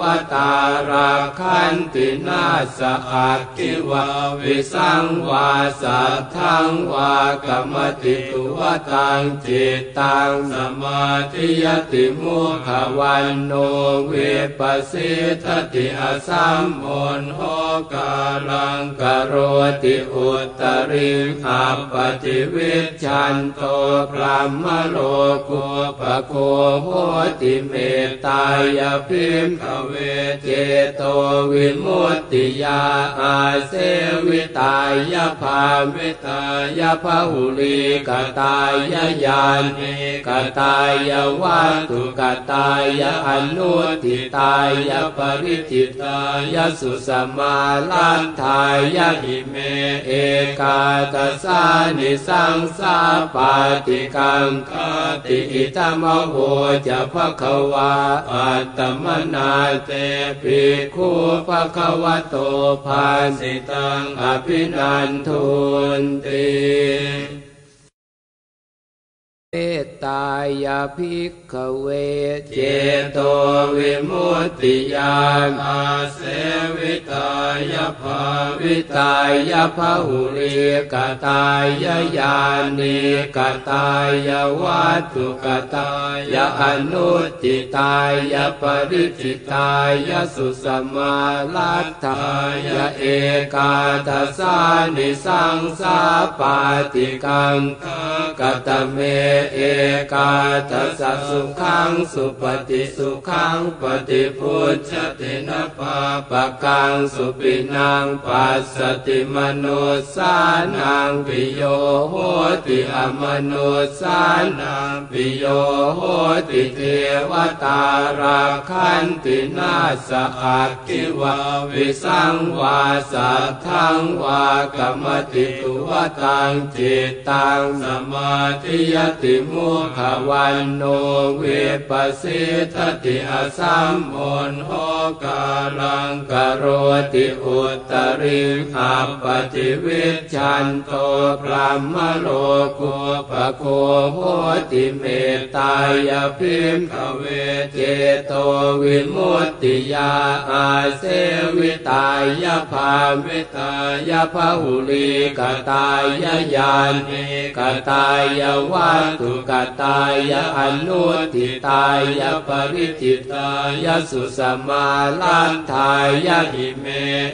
วตาราคันตินาสอักขิวาวิสังวาสัทธังวากะมะติตุวะฏังจิตตังสะมาธิยะติมุขะวัณโณ วิปปะสีทะติ อะสัมมุฬโหกาลัง กะโรติอุตตะริง อัปปะฏิวิชฌันโตพรัหมะโลกูปะโคโหติเมตตายะ ภิกขะเวเจโตวิมุตติยาอาเสวิตายภาวิตายภาหุลีกตายญาณิกตายวัตถุกตายอนุทิตายปริจิตายสุสมาลันทายหิเม เอกาตสานิสังสาปาติกังคติอิตมโหจะภควาอัตมนาเตปิคูภควะโตภาสิตังอภินันทุนติ เมตตายาภิกขเวเจโตวิมุตติยานอาเสวิตายภาวิตายภาหุริกตายญาณิกตายวัตถุกตายอนุติตายปริจิตายสุสมาลัตถายเอกาทัสานิสังสาปาติกังกตเมเอกาทัสสุขังสุปฏิสุขังปฏิพุทธตินะปาปะกังสุปินังปัสสติมโนสานังปิโยโหติอมโนสานังปิโยโหติเทวตาราคันตินาสอักขิวาวิสังวาสัทธังวากรรมติตุวตังจิตตังสมาธิยติมุขวันโนเวปัสสิทติอสัมโอนโหกาลังกโรติอุตริขับปฏิวิชันโตพรหมโลกุปโคโหติเมตตายพิมขเวเจโตวิมุตติยาอาเสวิตายภาวิตายภาหุลีกตายญาณิกตายวัตถุกตายอนุทิตายปริจิตายสุสมาลันทายหิเม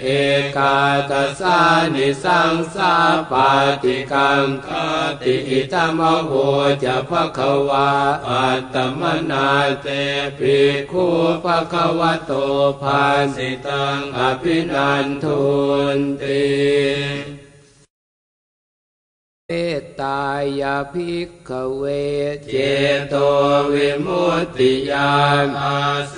เอกาตสานิสังสาปาติกังคติอิตมโหจะภควาอัตมนาเตปิคูภควโตภาสิตังอภินันทุนติ เมตตายาภิกขเวเจโตวิมุตติยานอาเส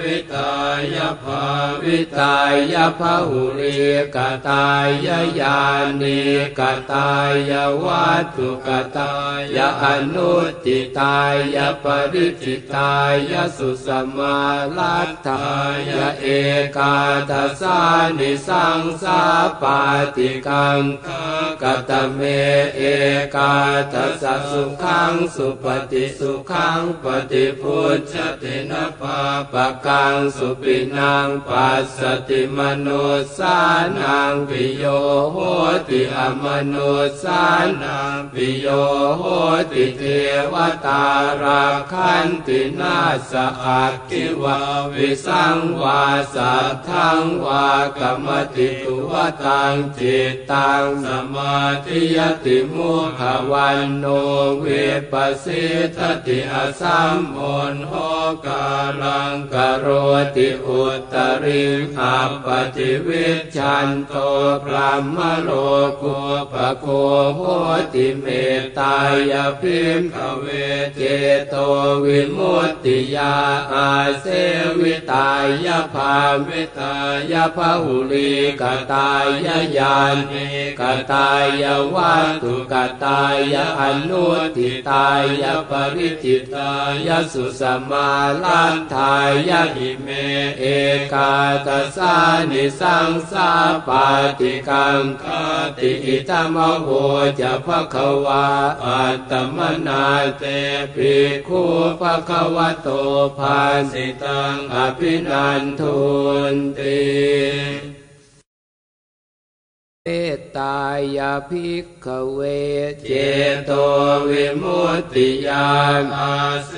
วิตายภาวิตายภาหุริกตายญาณิกตายวัตถุกตายอนุติตายปริจิตายสุสมาลัตถายเอกาทัสานิสังสาปาติกังกตเมเอกาทัสสุขังสุปฏิสุขังปฏิพุทธตินะปาปะกังสุปินังปัสสติมโนสานังปิโยโหติอมโนสานังปิโยโหติเทวตาราคันตินาสอักขิวาวิสังวาสัทธังวากรรมติตุวตังจิตตังสมาธิยติมุขวันโนเวปัสสิทติอสัมโอนโหกาลังกโรติอุตริขับปฏิวิชันโตพรหมโลกุปโคโหติเมตตายพิมขเวเจโตวิมุตติยาอาเสวิตายภาวิตายภาหุลีกตายญาณิกตายวัตถุกตายอนุทิตายปริจิตายสุสมาลันทายะหิเม เอกาตสานิสังสาปาติกังคติอิตมโหจะภควาอัตมนาเตปิคูภควโตภาสิตังอภินันทุนติ เมตตายาภิกขเวเจโตวิมุตติยานอาเส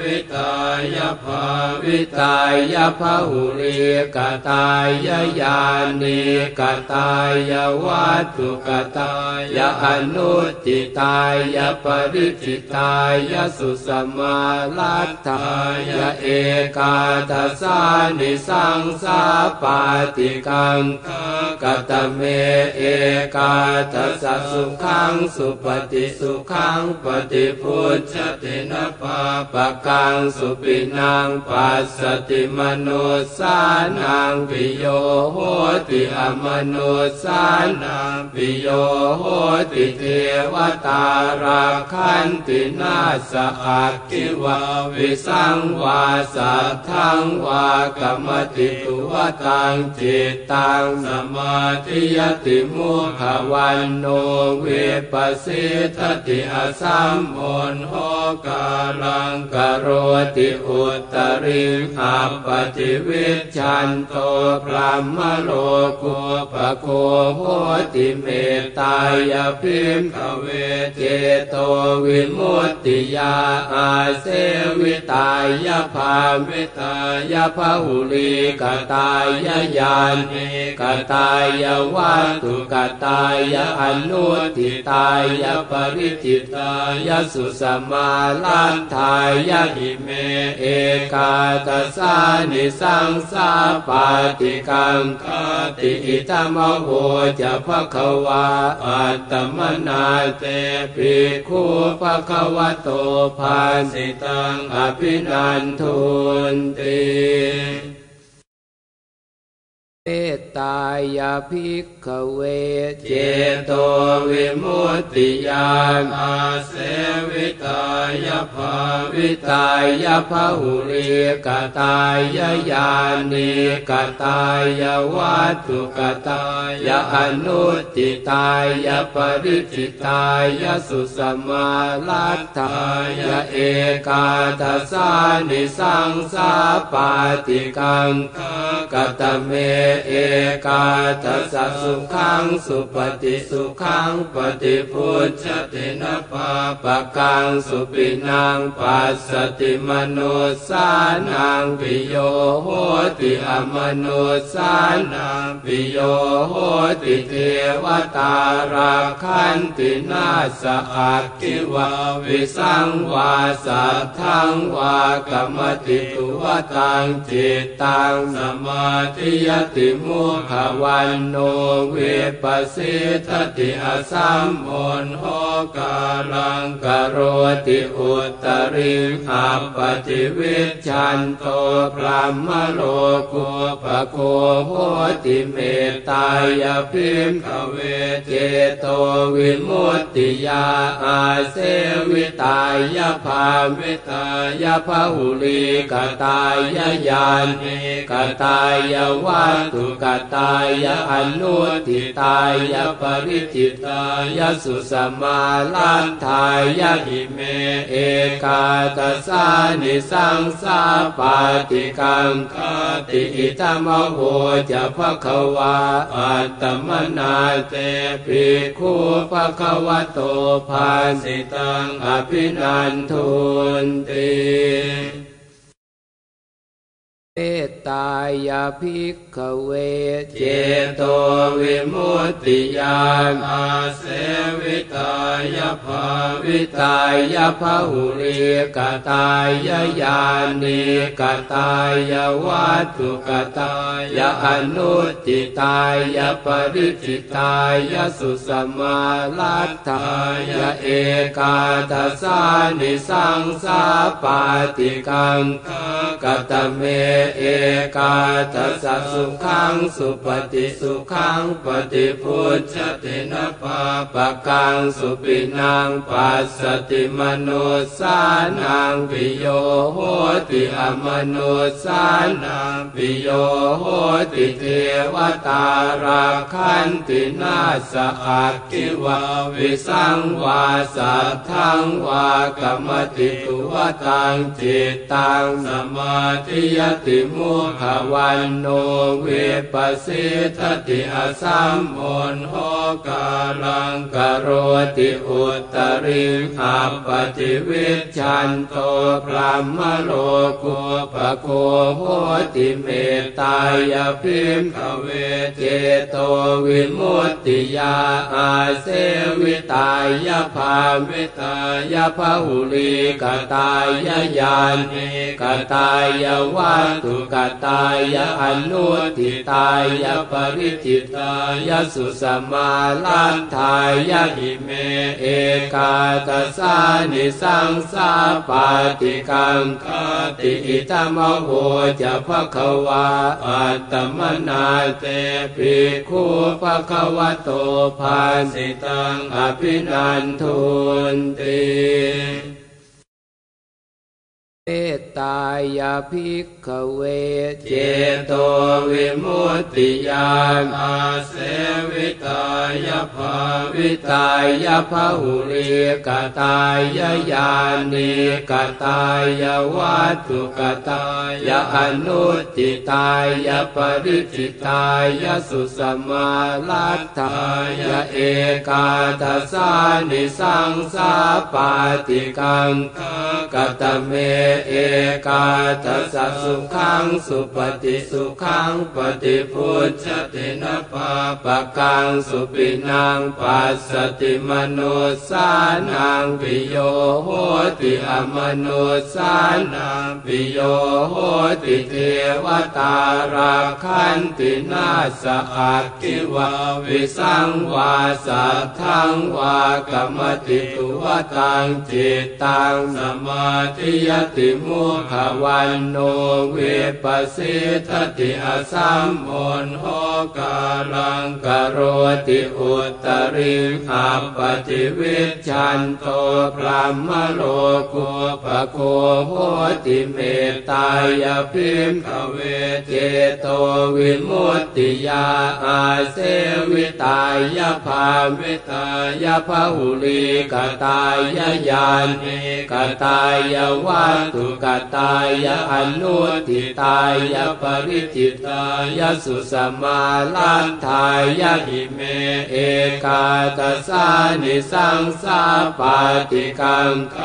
วิตายภาวิตายภาหุริกตายญาณิกตายวัตถุกตายอนุติตายปริจิตายสุสมาลัตถายเอกาทัสานิสังสาปาติกังกตเมเอกาทัสสะสุขังสุปฏิสุขังปฏิพุทธตินะปาปะกังสุปินังปัสสติมโนสานังปิโยโหติอมโนสานังปิโยโหติเทวตาราคันตินาสอักขิวาวิสังวาสัทธังวากรรมติตุวตังจิตตังสมาธิยติมุขะวัณโณ วิปปะสีทะติ อะสัมมุฬโหกาลัง กะโรติอุตตะริง อัปปะฏิวิชฌันโตพรัหมะโลกูปะโคโหติเมตตายะ ภิกขะเวเจโตวิมุตติยาอาเสวิตายะ ภาวิตายะ พะหุลีกตายญาณิกตายวัตถุกตายอนุติตายปริจิตายสุสมาลันทายหิเม เอกาตสานิสังสาปาติกังคติอิตมโหจะภควาอัตมนาเตปิคูภควโตภาสิตังอภินันทุนติ เมตตายาภิกขเวเจโตวิมุตติยานอาเสวิตายภาวิตายภาหุริกตายญาณิกตายวัตถุกตายอนุติตายปริจิตายสุสมาลัตถายเอกาทสานิสังสาปาติกังกตเมเอกาทัสสะสุขังสุปฏิสุขังปฏิพุทธตินะปาปะกังสุปินังปัสสติมโนสานังปิโยโหติอมโนสานังปิโยโหติเทวตาราคันตินาสอักขิวาวิสังวาสัทธังวากรรมติตุวตังจิตตังสมาธิยติมุขวันโนเวปัสสิทติอสัมโอนโหกาลังกโรติอุตริอัปปติวิชันโตพระมโลกุปโคโหติเมตตายพิมขเวเจโตวิมุตติยาอาเสวิตายภาวิตายภาหุลีกตายญาณิกตายวัตถุกตายอนุติตายปริจิตายสุสมาลันทายหิเม เอกาตสานิสังสาปาติกังคติอิตมโหจะภควาอัตมนาเตปิคูภควโตภาสิตังอภินันทุนติ เมตตายาภิกขเวเจโตวิมุตติยานอาเสวิตายภาวิตายภาหุริกตายญาณิกตายวัตถุกตายอนุติตายปริจิตายาสุสมาลัตถายาเอกาทัสานิสังสาปาติกังกตเมเอกาทัสสุขังสุปฏิสุขังปฏิพุทธตินะปาปะกังสุปินังปัสสติมโนสานังปิโยโหติอมโนสานังปิโยโหติเทวตาราคันตินาสอักขิวาวิสังวาสัทธังวากรรมติตุวตังจิตตังสมามาธิยติมุขวันโนเวปัสสิทติอสัมโอนโหกาลังกโรติอุตริขับปฏิวิชันโตพระมโลกุปโคโหติเมตตายพิมขเวเจโตวิมุตติยาอาเสวิตายภาวิตายภาหุลีกตายญาณิกตายวัตถุกตายอนุติตายปริจิตายสุสมาลันทายหิเมเอกาตสานิสังสาปาติกังคติอิตมโหจะภควาอัตมนาเตปิคูภควโตภาสิตังอภินันทุนติ เมตตายาภิกขเวเจโตวิมุตติยานอาเสวิตายาภาวิตายภาหุริกตายญาณิกตายวัตถุกตายอนุติตายาปริจิตายาสุสมาลัตตายาเอกาทัสานิสังสาปาติกังกตเมเอกาทัสสุขังสุปฏิสุขังปฏิพุทธตินะปาปะกังสุปินังปัสสติมโนสานังปิโยโหติอมโนสานังปิโยโหติเทวตาราคันตินาสอักขิวาวิสังวาสัทธังวากรรมติตุวตังจิตตังสมาธิยติมุขวันโนเวปัสสิทติอสัมโอนโหกาลังกโรติอุตริขับปฏิวิชันโตพระมโลกุปโคโหติเมตตายพิมขเวเจโตวิมุตติยาอาเสวิตายภาวิตายภาหุลีกตายญาณิกตายวัตถุกตายะอนุติตายะปริจิตายะสุสมาลันทายะหิเมเอกาตสานิสังสาปาติกังค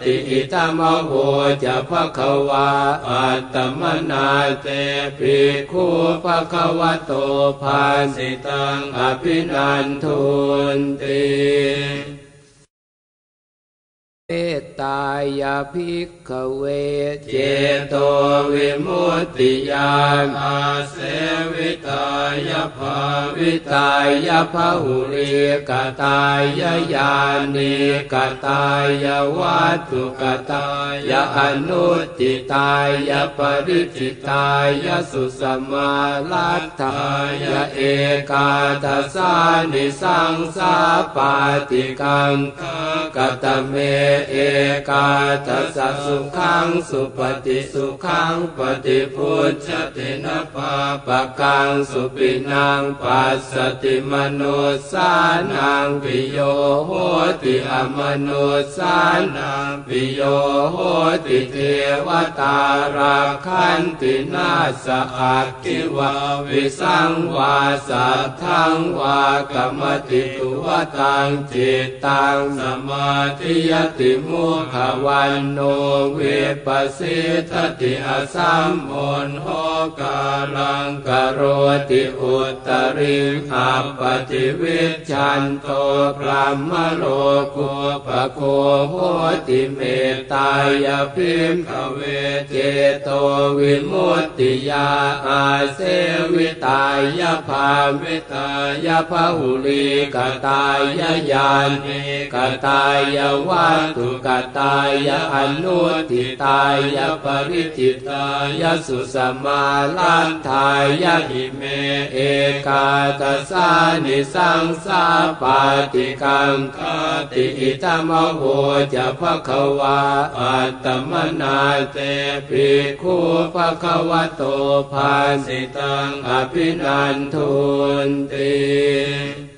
ติอิตมโหจะภควาอัตมนาเตปิคูภควโตภาสิตังอภินันทุนติ เมตายาภิกขเวเจโตวิมุตติยานอาเสวิตายภาวิตายภาหุริกตายญาณิกตายวัตถุกตายอนุติตายปริจิตายสุสมาลัตตายเอกาทัสานิสังสาปาติกังกตเมเอกาทัสสุขังสุปฏิสุขังปฏิพุทธตินะปาปะกังสุปินังปัสสติมโนสานังปิโยโหติอมโนสานังปิโยโหติเทวตาราคันตินาสอักขิวาวิสังวาสัทธังวากรรมติตุวตังจิตตังสมาธิยติมุขวันโนเวปัสสิทติอสัมโอนโหกาลังกโรติอุตริขับปฏิวิชันโตพระมโลกุปโคโหติเมตตายพิมขเวเจโตวิมุตติยาอาเสวิตายภาวิตายภาหุลีกตายญาณิกตายวัตถุกตายอนุติตายปริจิตายสุสมาลันทายหิเมเอกาตสานิสังสาปาติกังคติอิตมโหจะภควาอัตมนาเตปิคูภควโตภาสิตังอภินันทุนติ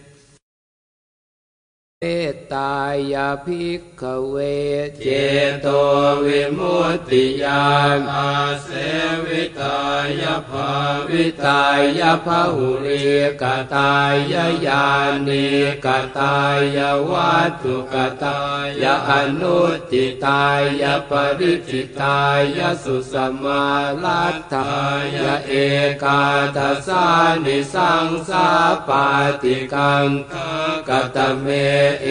ตายาภิกขเว เจโตวิมุตติยานอาเสวิตายภาวิตายภาหุริกตายาญาณิกตายาวัตถุกตายาอนุติตายาปริจิตายาสุสมาลัตถายาเอกาทัสานิสังสาปาติกังกตเมเอ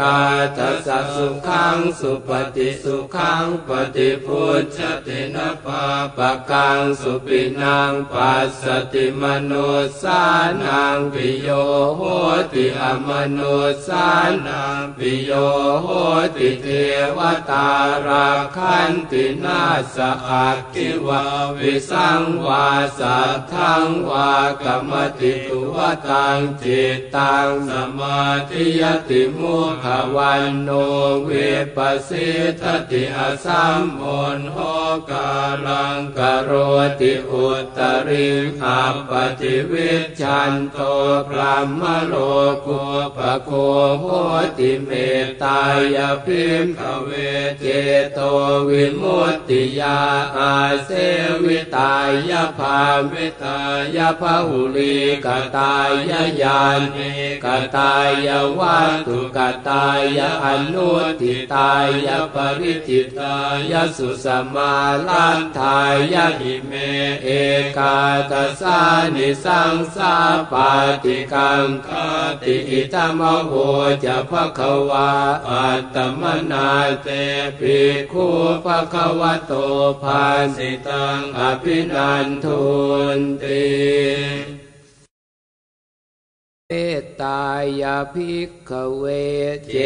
กาทัสสุขังสุปฏิสุขังปฏิพุทธตินะปาปะกังสุปินังปัสสติมโนสานังปิโยโหติอมโนสานังปิโยโหติเทวตาราคันตินาสอักขิวาวิสังวาสัทธังวากรรมติตุวตังจิตตังสมาธิยติมุขะวัณโณ วิปปะสีทะติ อะสัมมุฬโหกาลัง กะโรติอุตตะริง อัปปะฏิวิชฌันโตพรัหมะโลกูปะโคโหติเมตตายะ ภิกขะเวเจโตวิมุตติยาอาเสวิตายะ ภาวิตายะ พะหุลีกตายญาณิกตายวัตถุกตายอนุติตายปริจิตายสุสมาลันทายหิเมเอกาตสานิสังสาปาติกังคติอิตมโหจะภควาอัตตมนาเตปิคูภควโตภาสิตังอภินันทุนติ เตตายาภิกขเวเจ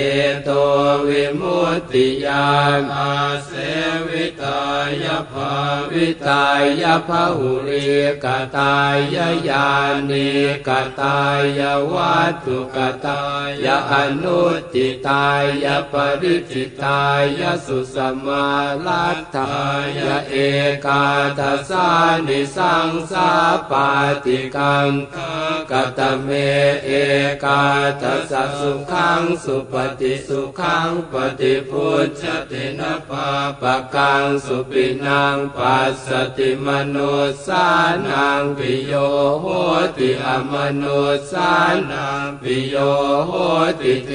โตวิมุตติยานอาเสวิตายาภาวิตายภาหุริกตายาญาณิกตายาวัตถุกตายาอนุติตายาปริจิตายาสุสมาลัตถายาเอกาทัสานิสังสาปาติกังกตเมเอกาทัสสะสุขังสุปฏิสุขังปฏิพุทธตินะปาปะกังสุปินังปัสสติมโนสานังปิโยโหติอมโนสานังปิโยโหติเท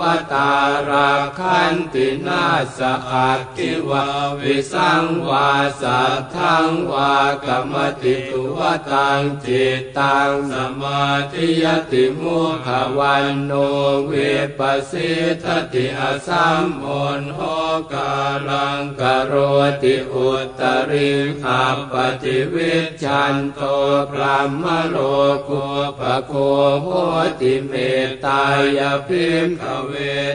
วตาราคันตินาสอักขิวาวิสังวาสัทธังวากรรมติตุวตังจิตตังสมาธิยติมุขวันโนเวปัสสิทติอสัมโอนโหกาลังกโรติอุตริขับปฏิวิชันโตพระมโลกุปโคโหติเมตตายพิมขเว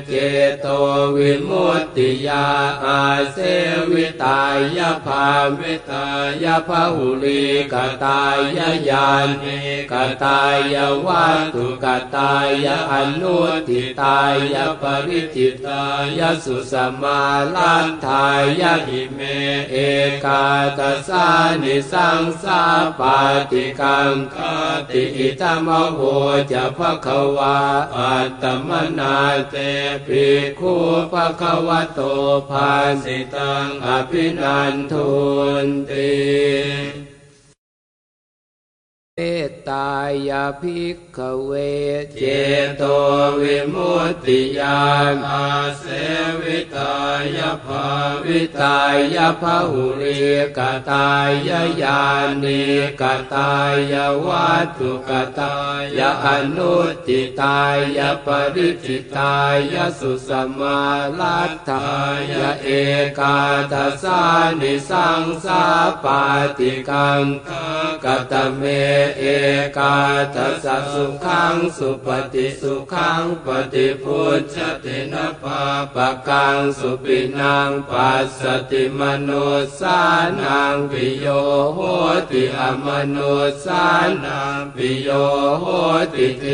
เจโตวิมุตติยาอาเสวิตายภาวิตายภาหุลีกตายญาณิกตายวัตถุกตายอนุติตายปริจิตายสุสมาลันทายหิเม เอกาตสานิสังสาปาติกังคติอิตมโหจะภควาอัตตมนาเตปิคูภควโตภาสิตังอภินันทุนติ เมตตายาภิกขเวเจโตวิมุตติยานอาเสวิตายาภาวิตายภาหุริกตายญาณิกตายวัตถุกตายอนุติตายาปริจิตายาสุสมาลัตถายเอกาทัสานิสังสาปาติกังกตเมเอกาทัสสะสุขังสุปฏิสุขังปฏิพุทธตินะปาปะกังสุปินังปัสสติมโนสานังปิโยโหติอมโนสานังปิโยโหติเท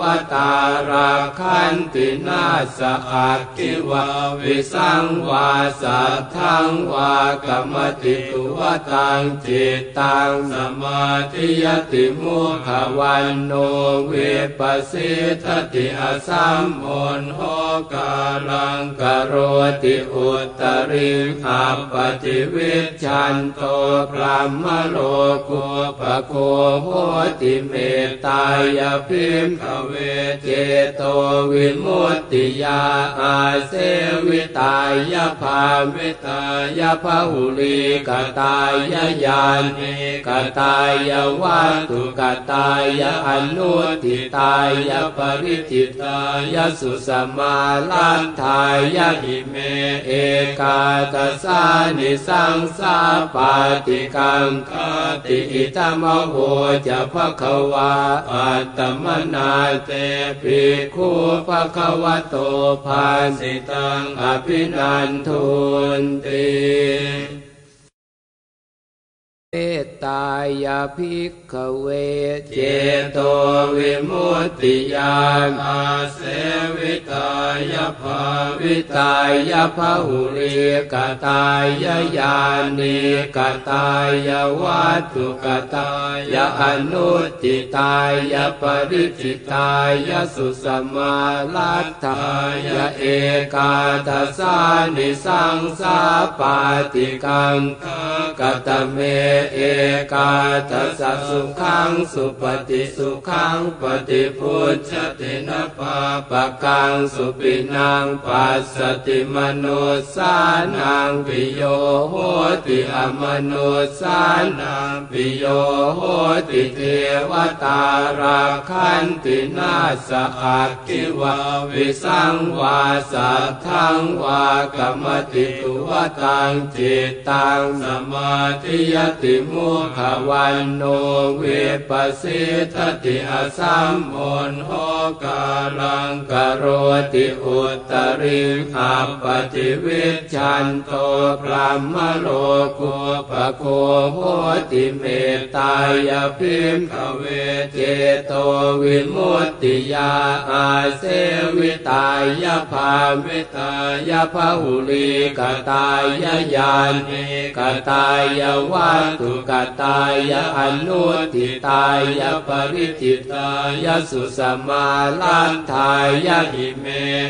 วตาราคันตินาสอักขิวาวิสังวาสัทธังวากรรมติตุวตังจิตตังสมามาธิยติมุขวันโนเวปัสสิทติอสัมโอนโหกาลังกโรติอุตริขับปฏิวิชันโตพระมโลกุปโคโหติเมตตายพิมขเวเจโตวิมุตติยาอาเสวิตายภาวิตายภาหุลีกตายญาณิกตายวัตถุกตายอนุติตายปริจิตายสุสมาลันทายหิเมเอกาตสานิสังสาปาติกังคติอิตมโหจะภะคะวาอัตตมนาเตปิคูภะคะวะโตภาสิตังอภินันทุนติ ตายาภิกขเวเจโตวิมุตติยานอาเสวิตายาภาวิตายภาหุริกตายาญาณิกตายาวัตถุกตายาอนุติตายาปริจิตายาสุสมาลัตตายาเอกาทัสานิสังสาปาติกังกตเมเอกาทัสสุขังสุปฏิสุขังปฏิพุทธตินะปาปะกังสุปินังปัสสติมโนสานังปิโยโหติอมโนสานังปิโยโหติเทวตาราคันตินาสอักขิวาวิสังวาสัทธังวากรรมติตุวตังจิตตังสมาธิยติมุขวันโนเวปัสสิทติอสัมโอนโหกาลังกโรติอุตริขับปฏิวิชันโตพระมโลกุปโคโหติเมตตายพิมขเวเจโตวิมุตติยาอาเสวิตายภาวิตายภาหุลีกตายญาณิกตายวัตุกตายอนุติตายปริจิตายสุสมาลันทายหิเม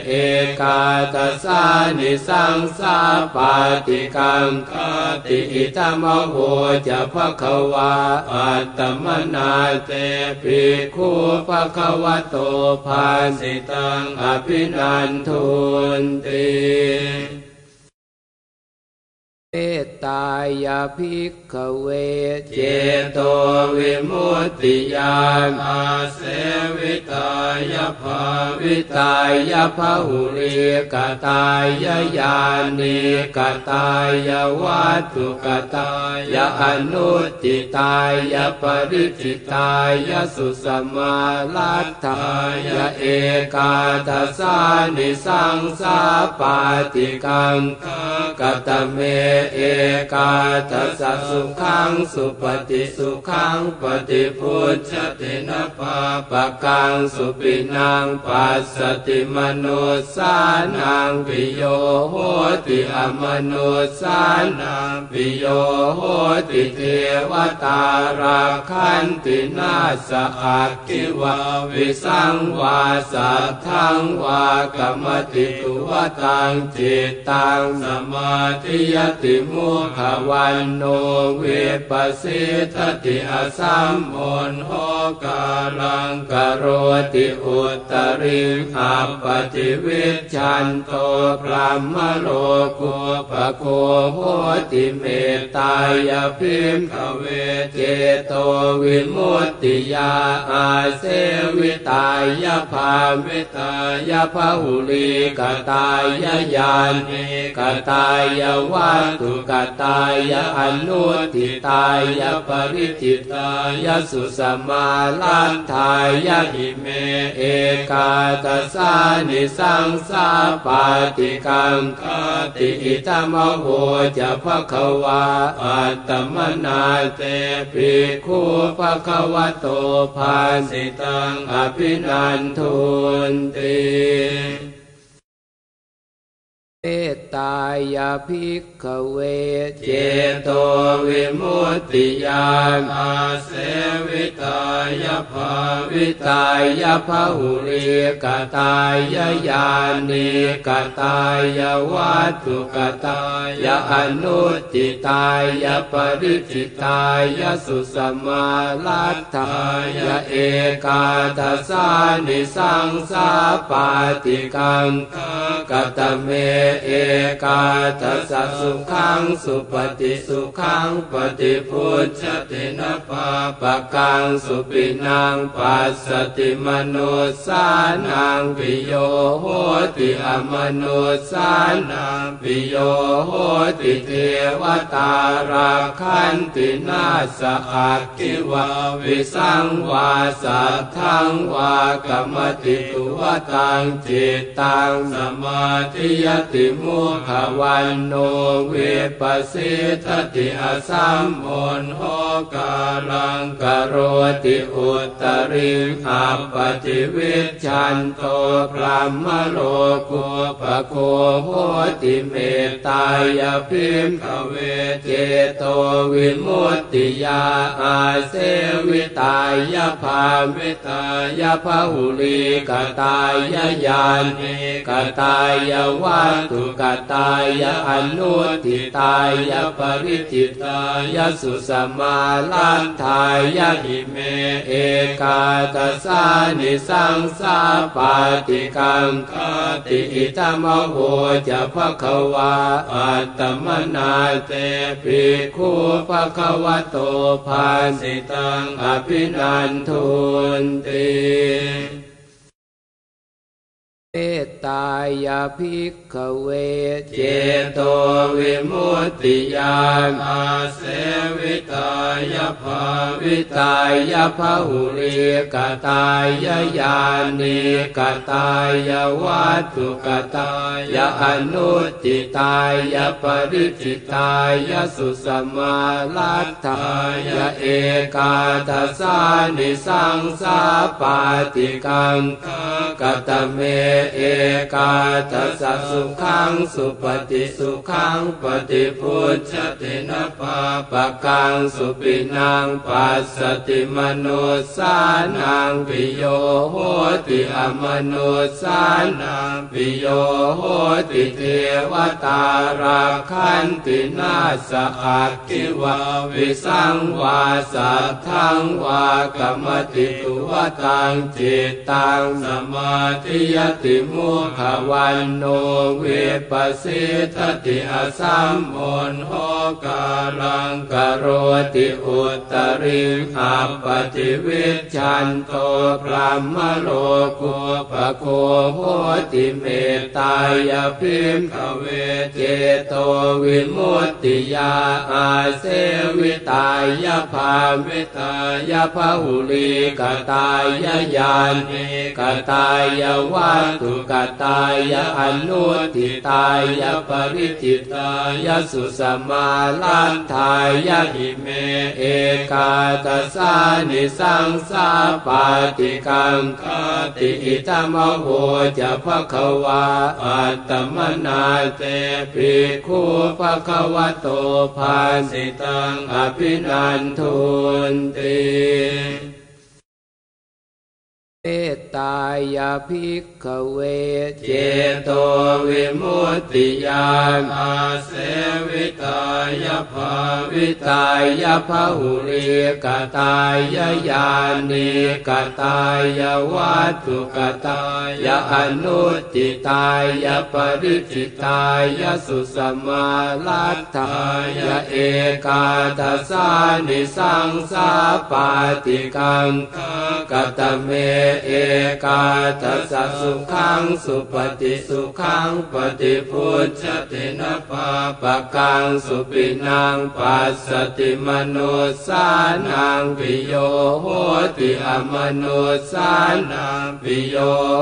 เอกาตสานิสังสาปาติกังคติอิตมโหจะภะคะวาอัตตมนาเตปิคูภะคะวะโตภาสิตังอภินันทุนติ ตตายาภิกขเวเจโตวิมุตติยานอาเสวิตายาภาวิตายภาหุริกตายญาณิกตายวัตถุกตายอนุติตายาปริจิตายาสุสมาลัตตายาเอกาทัสานิสังสาปาติกังกตเมเอกาทัสสุขังสุปฏิสุขังปฏิพุทธตินะปาปะกังสุปินังปัสสติมโนสานังปิโยโหติอมโนสานังปิโยโหติเทวตาราคันตินาสอักขิวาวิสังวาสัทธังวากรรมติตุวตังจิตตังสมาธิยติมุขวันโนเวปัสสิทติอสัมโอนโหกาลังกโรติอุตริขับปฏิวิชันโตพระมโลกุปโคโหติเมตตายพิมขเวเจโตวิมุตติยาอาเสวิตายภาวิตายภาหุลีกตายญาณิกตายวัตุกตายอนุติตายปริจิตายสุสมาลันทายหิเม เอกาตสานิสังสาปาติกังคติอิตมโหจะภะคะวาอัตตมนาเตปิคูภะคะวะโตภาสิตังอภินันทุนติ เมตายาภิกขเวเจโตวิมุตติญาณอาเสวิตายาภาวิตายภาหุริกตายญาณิกตายวัตถุกตายอนุจิตายาปริจิตายาสุสมาลัตถายาเอกาทัสานิสังสาปาติกังกตเมเอกาทัสสะสุขังสุปฏิสุขังปฏิพุทธตินะปาปะกังสุปินังปัสสติมโนสานังปิโยโหติอมโนสานังปิโยโหติเทวตาราคันตินาสอักขิวาวิสังวาสัทธังวากรรมติตุวตังจิตตังสมาธิยติมุขะวัณโณ วิปปะสีทะติ อะสัมมุฬโหกาลัง กะโรติอุตตะริง อัปปะฏิวิชฌันโตพรัหมะโลกูปะโคโหติเมตตายะ ภิกขะเวเจโตวิมุตติยาอาเสวิตายะ ภาวิตายะ พะหุลีกตายญาณิกตายวัตถุกตายะอนุทิตายะปริจิตายะสุสมาลันทายะหิเม เอกาตสานิสังสาปาติกังคติอิตมโหจะภะคะวาอัตตมนาเตปิคูภะคะวะโตภาสิตังอภินันทุนติ เมตายาภิกขเวเจโตวิมุตติญาณอาเสวิตายภาวิตายภาหุริกตายญาณิกตายวัตถุกตายอนุจิตายปริจิตายสุสมาลัตถายเอกาทัสานิสังสาปาติกังกตเมเอกาทัสสุขังสุปฏิสุขังปฏิพุทธตินะปาปะกังสุปินังปัสสติมโนสานังปิโยโหติอมโนสานังปิโยโหติเทวตาราคันตินาสอักขิวาวิสังวาสัทธังวากรรมติตุวตังจิตตังสมาธิยติมุขวันโนเวปสิทติอสัมโอนโหกาลังกโรติอุตริขับปฏิวิชันโตพระมโลกุปโคโหติเมตตายพิมขเวเจโตวิมุตติยาอาเสวิตายภาวิตายภาหุลีกตายญาณิกตายวัตถุกตายอนุทิตายปริจิตายสุสมาลันทายหิเม เอกาตสานิสังสาปาติกังคติอิตมโหจะภะคะวาอัตตมนาเตปิคูภะคะวะโตภาสิตังอภินันทุนติ เมตตายาภิกขเวเจโตวิมุตติญาณอาเสวิตายภาวิตายภาหุริกตายญาณิกตายวัตถุกตายอนุจิตายปริจิตายสุสมาลัตถายเอกาทัสานิสังสาปาติกังกตเมเอกาทัสสะสุขังสุปฏิสุขังปฏิพุทธตินะปาปะกังสุปินังปัสสติมโนสานังปิโยโหติอมโนสานังปิโย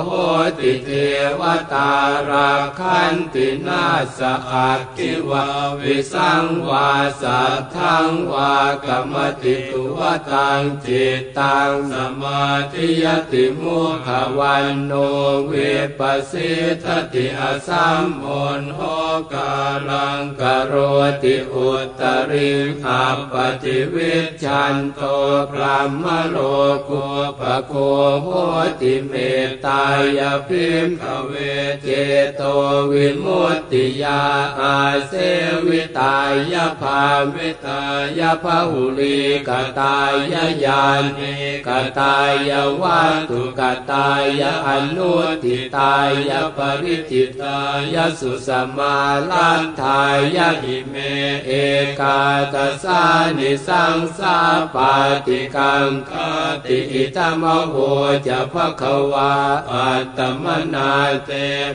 โหติเทวตาราคันตินาสอักขิวาวิสังวาสัทธังวากรรมติตุวตังจิตตังสมามาธิยติมุขวันโนเวปัสสิทติอสัมโอนโหกาลังกโรติอุตริขับปฏิวิชันโตพระมโลกุปโคโหติเมตายพิมขเวเจโตวิมุตติยาอาเสวิตายภาวิตายภาหุลีกตายญาณิกตายวัตุกตายอนุติตายปริจิตายสุสมาลันทายหิเม เอกาตสานิสังสาปาติกังคติอิตมโหจะภะคะวาอัตตมนาเต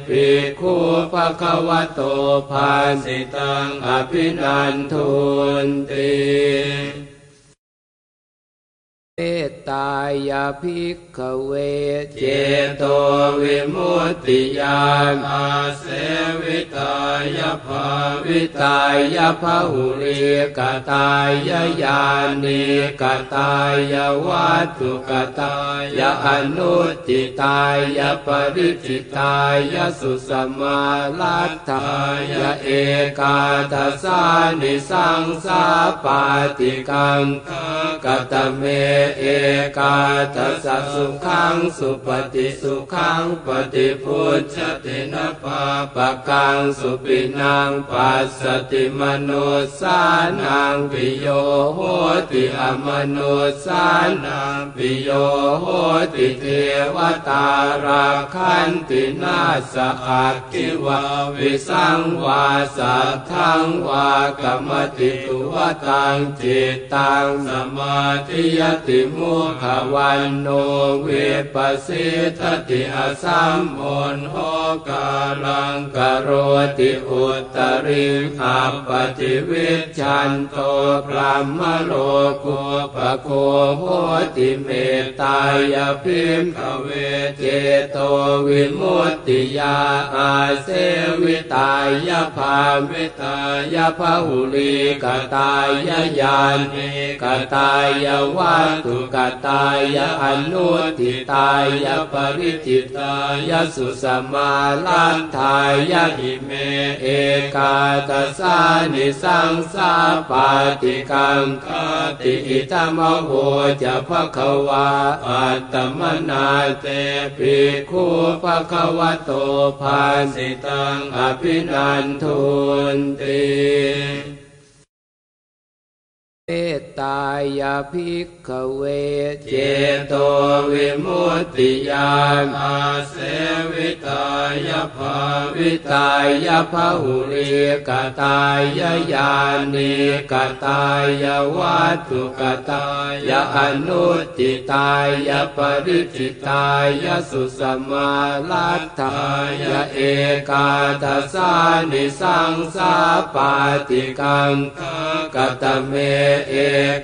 ปิคูภะคะวะโตภาสิตังอภินันทุนติ เมตตายาภิกขเวเจโตวิมุตติยานอาเสวิตายภาวิตายภาหุริกตายญาณิกตายวัตถุกตายอนุติตายปริจิตายสุสมาลัตถายเอกาทัสานิสังสาปาติกังกตเมเอกาทัสสุขังสุปฏิสุขังปฏิพุทธตินปาปะกังสุปินังปัสสติมนุสานังปิโยโหติอมนุสานังปิโยโหติเทวตาราคันตินาสอักขิวาวิสังวาสัทธังวากรรมติตุวตังจิตตังสมาธิยติมุขวันโนเวปสิทติอสัมโอนโหกาลังกโรติอุตริขับปฏิวิชันโตพระมโลกุปโคโหติเมตตายพิมขเวเจโตวิมุตติยาอาเสวิตายภาวิตายภาหุลีกตายญาณิกตายวัตถุกตายอนุติตายปริจิตายสุสมาลันทายหิเม เอกาตสานิสังสาปาติกังคติอิตมโหจะภะคะวาอัตตมนาเตปิคูภะคะวะโตภาสิตังอภินันทุนติ เมตตายาภิกขเวเจโตวิมุตติยานอาเสวิตายภาวิตายภาหุริกตายญาณิกตายวัตถุกตายอนุติตายปริจิตายสุสมาลัตถายเอกาทัสานิสังสาปาติกังกตเมเอ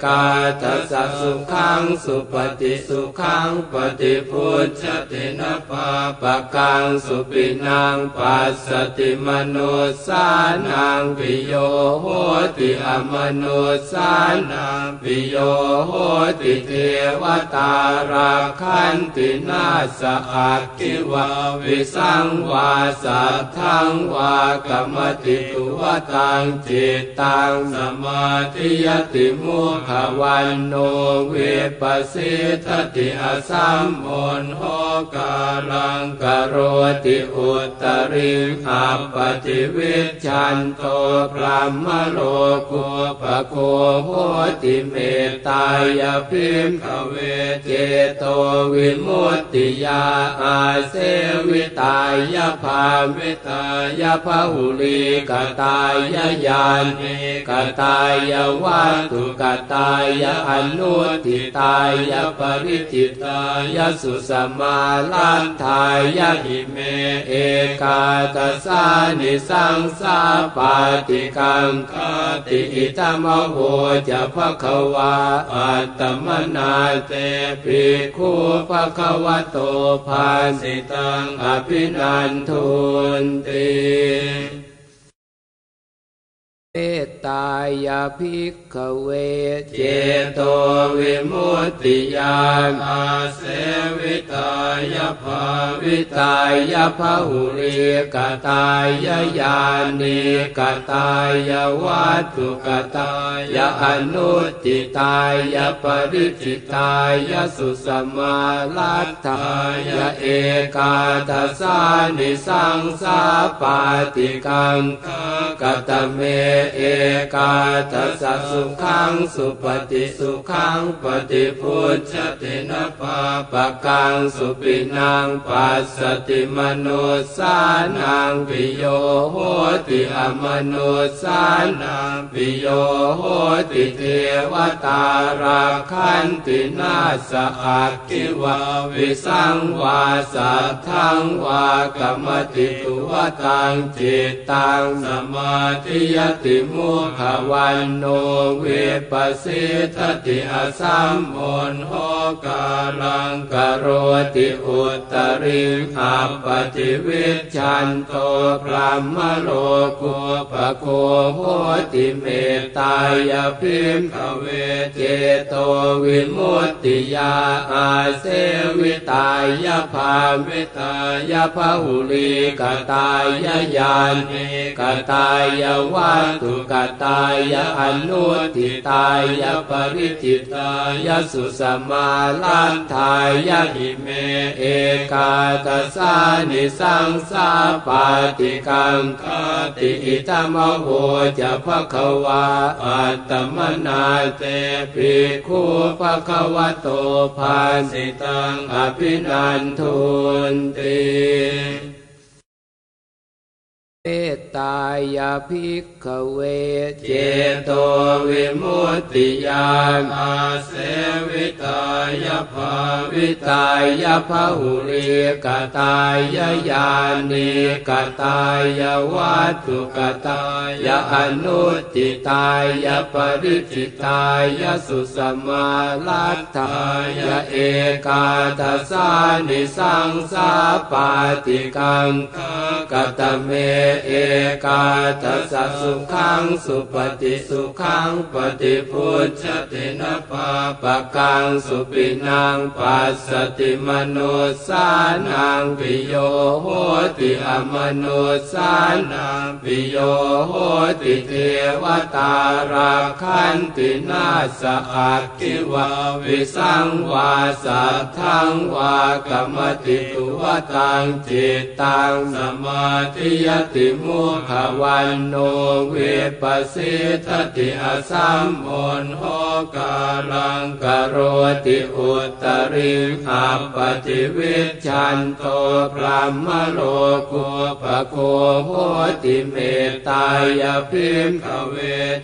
กาทัสสุขังสุปฏิสุขังปฏิพุทธตินปาปะกังสุปินังปัสสติมนุสานังปิโยโหติอมนุสานังปิโยโหติเทวตาราคันตินาสอักขิวาวิสังวาสัทธังวากรรมติตุวตังจิตตังสมาธิยติมุขวันโนเวปัสสิทติอสัมโอนโหกาลังกโรติอุตริขับปฏิวิชันโตพระมโลกุปโคโหติเมตตายพิมขเวเจโตวิมุตติยาอาเสวิตายภาวิตายภาหุลีกตายญาณิกตายวัตถุกตายอนุติตายปริจิตายสุสมาลันทายหิเม เอกาตสานิสังสาปาติกังคติอิตมโหจะภะคะวาอัตตมนาเตปิคูภะคะวะโตภาสิตังอภินันทุนติ เมตตายาภิกขเวเจโตวิมุตติยานอาเสวิตายภาวิตายภาหุริกตายญาณิกตายวัตถุกตายอนุติตายปริจิตายสุสมาลัตถายเอกาทัสานิสังสาปาติกังกตเมเอกาทัสสุขังสุปฏิสุขังปฏิพุทธตินปาปะกังสุปินังปัสสติมนุสานังปิโยโหติอมนุสานังปิโยโหติเทวตาราคันตินาสอักขิวาวิสังวาสัทธังวากรรมติตุวตังจิตตังสมาธิยติมุขวันโนเวปัสสิทติอสัมโอนโหกาลังกโรติอุตริขับปฏิวิชันโตพรหมโลกุปโคโหติเมตายพิมขเวเจโตวิมุตติยาอาเสวิตายภาวิตายภาหุลีกตายญาณิกตายวัตถุกตายอนุทิตายปริจิตายสุสมาลันทายหิเมเอกาตสานิสังสาปาติกังคติอิตมโหจะภะคะวาอัตตมนาเตภิกขุภะคะวะโตภาสิตังอภินันทุนติ เมตตายาภิกขเวเจโตวิมุตติยานอาเสวิตายภาวิตายภาหุริกตายญาณิกตายวัตถุกตายอนุติตายปริจิตายสุสมาลัตถายเอกาทัสานิสังสาปาติกังกตเมเอกาทัสสุขังสุปฏิสุขังปฏิพุทธตินปาปะกังสุปินังปัสสติมนุสานังปิโยโหติอมนุสานังปิโยโหติเทวตาราคันตินาสอักขิวาวิสังวาสัทธังวากรรมติตุวตังจิตตังสมาธิยติมุขวันโนเวปัสสิทติอสัมโอนโหกาลังกโรติอุตริขับปฏิวิชันโตพรหมโลกุปโคโหติเมตตายพิมขเว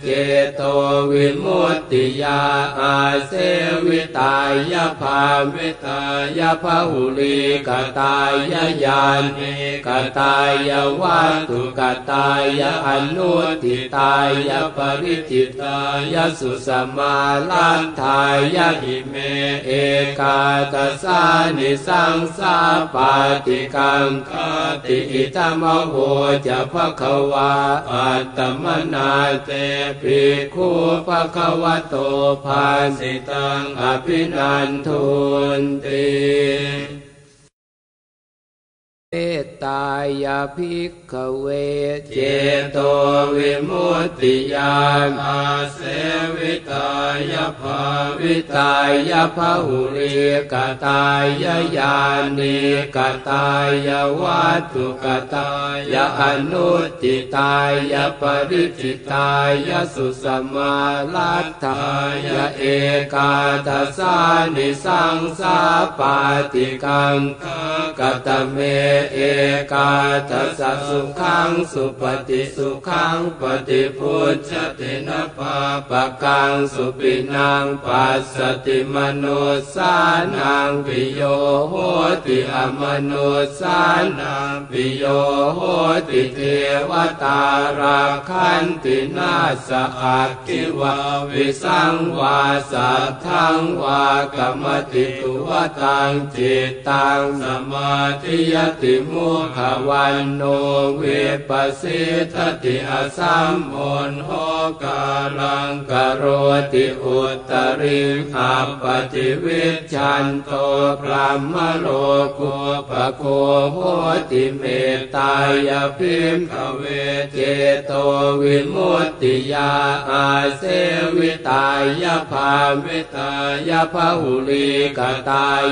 เจโตวิมุตติยาอาเสวิตายภาวิตายภาหุลีกตายญาณิกตายวัตถุกตายอนุทิตายปริจิตายสุสมาลันทายหิเมเอกาตสานิสังสาปาติกังคติอิตมโหจะภะคะวาอัตตมนาเตภิกขุภะคะวะโตภาสิตังอภินันทุนติ เมตตายาภิกขเวเจโตวิมุตติยานอาเสวิตายภาวิตายภาหุริกตายญาณิกตายวัตถุกตายอนุติตายปริจิตายสุสมาลัตถายเอกาทัสานิสังสาปาติกังกตเมเอกาทัสสุขังสุปฏิสุขังปฏิพุทธตินปาปะกังสุปินังปัสสติมนุสานังปิโยโหติอมนุสานังปิโยโหติเทวตาราคันตินาสอักขิวาวิสังวาสัทธังวากะมะติตุวะฏังจิตตัง สะมาธิยะติมุขะวัณโณ วิปปะสีทะติ อะสัมมุฬโหกาลัง กะโรติอุตตะริง อัปปะฏิวิชฌันโตพรัหมะโลกูปะโคโหติเมตตายะ ภิกขะเวเจโตวิมุตติยาอาเสวิตายภาวิตายภาหุลีกตาย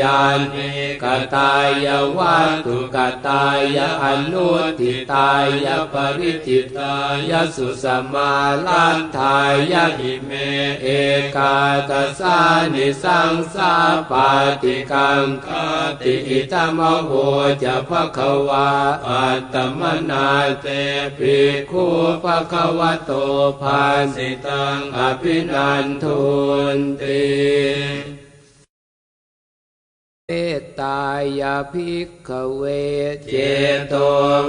ญาณิกตายวัตถุกตายอนุทิตายปริจิตายสุสมาลันทายหิเมเอกาตสานิสังสาปาติกังคติอิตมโหจะภะคะวาอัตตมนาเตปิคูภะคะวะโตภาสิตังอภินันทุนติ เมตตายาภิกขเวเจโต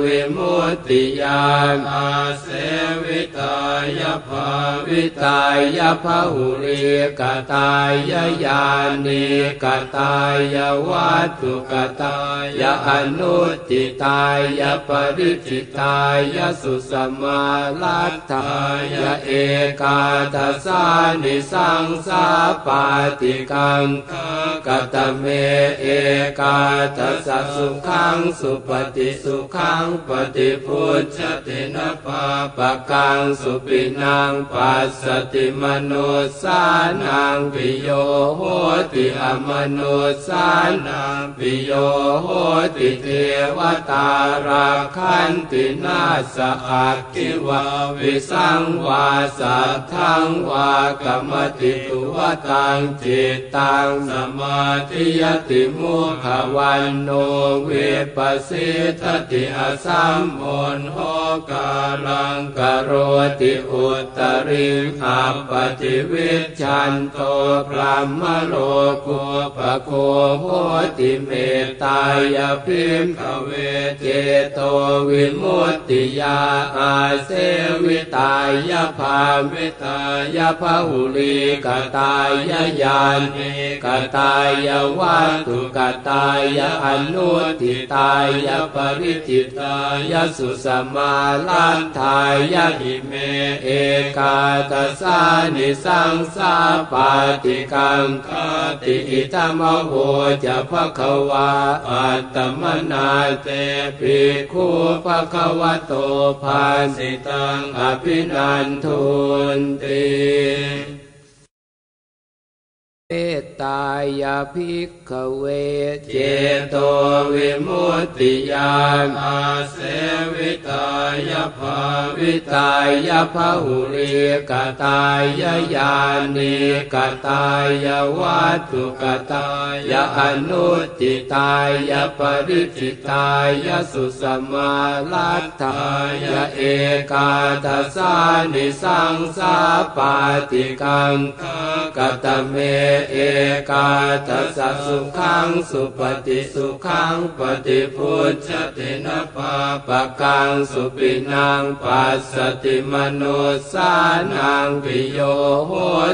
วิมุตติยานอาเสวิตายภาวิตายภาหุริกตายญาณิกตายวัตถุกตายอนุติตายปริจิตายสุสมาลัตถายเอกาทัสานิสังสาปาติกังกตเมเอกาทัสสะสุขังสุปฏิสุขังปฏิพุทธตินะปาปะกังสุปินังปัสสติมโนสานังปิโยโหติอมโนสานังปิโยโหติเทวตาราคันตินาสอักขิวาวิสังวาสัทธังวากรรมติตุวตังจิตตังสมาธิยติมุขวันโนเวปัสสิทติอสัมโอนโหกาลังกโรติอุตริขับปฏิวิชันโตพรหมโลกุปโคโหติเมตตายพิมขเวเจโตวิมุตติยาอาเสวิตายภาวิตายภาหุลีกตายญาณิกตายวัตถุกตายอนุทิตายปริจิตายสุสมาลันทายหิเมเอกาตสานิสังสาปาติกังคติอิตมโหจะภะคะวาอัตตมนาเตปิคูภะคะวะโตภาสิตังอภินันทุนติ เมตตายาภิกขเวเจโตวิมุตติยานอาเสวิตายภาวิตายภาหุริกตายญาณิกตายวัตถุกตายอนุติตายปริจิตายสุสมาลัตถายเอกาทัสสานิสังสาปาติกังกตเมเอกาทัสสสุขังสุปฏิสุขังปฏิพุทธตินะปาปะกังสุปินังปัสสติมโนสานังปิโยโห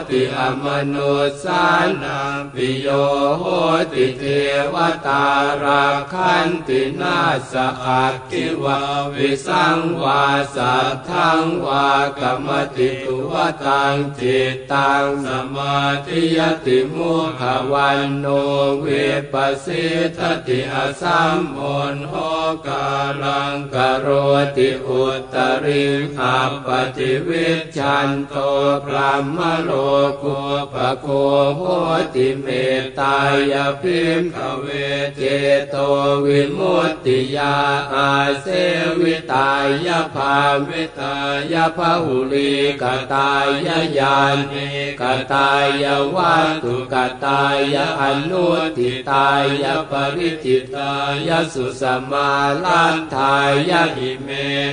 ติอมโนสานังปิโยโหติเทวตาราคันตินาสอักขิวาวิสังวาสัทธังวากรรมติตุวตังจิตตังสมาธิยติมุขวันโนเวปัสสิทติอสัมโอนโหกาลังกโรติอุตริขับปฏิวิชันโตพรหมโลกุปโคโหติเมตตายพิมขเวเจโตวิมุตติยาอาเสวิตายภาวิตายภาหุลีกตายญาณิกตายวัตถุกตายอนุทิตายปริจิตายสุสมาลันทายหิเม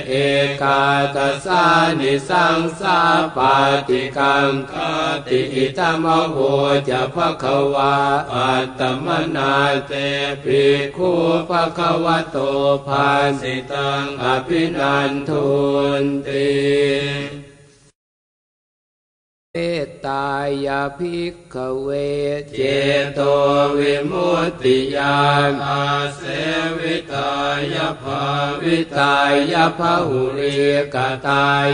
เอกาตสานิสังสาปาติกังคติอิตมโหจะภะคะวาอัตตมนาเตปิคูภะคะวะโตภาสิตังอภินันทุนติ เมตตายาภิกขเวเจโตวิมุตติยานอาเสวิตายภาวิตายภาหุริกตาย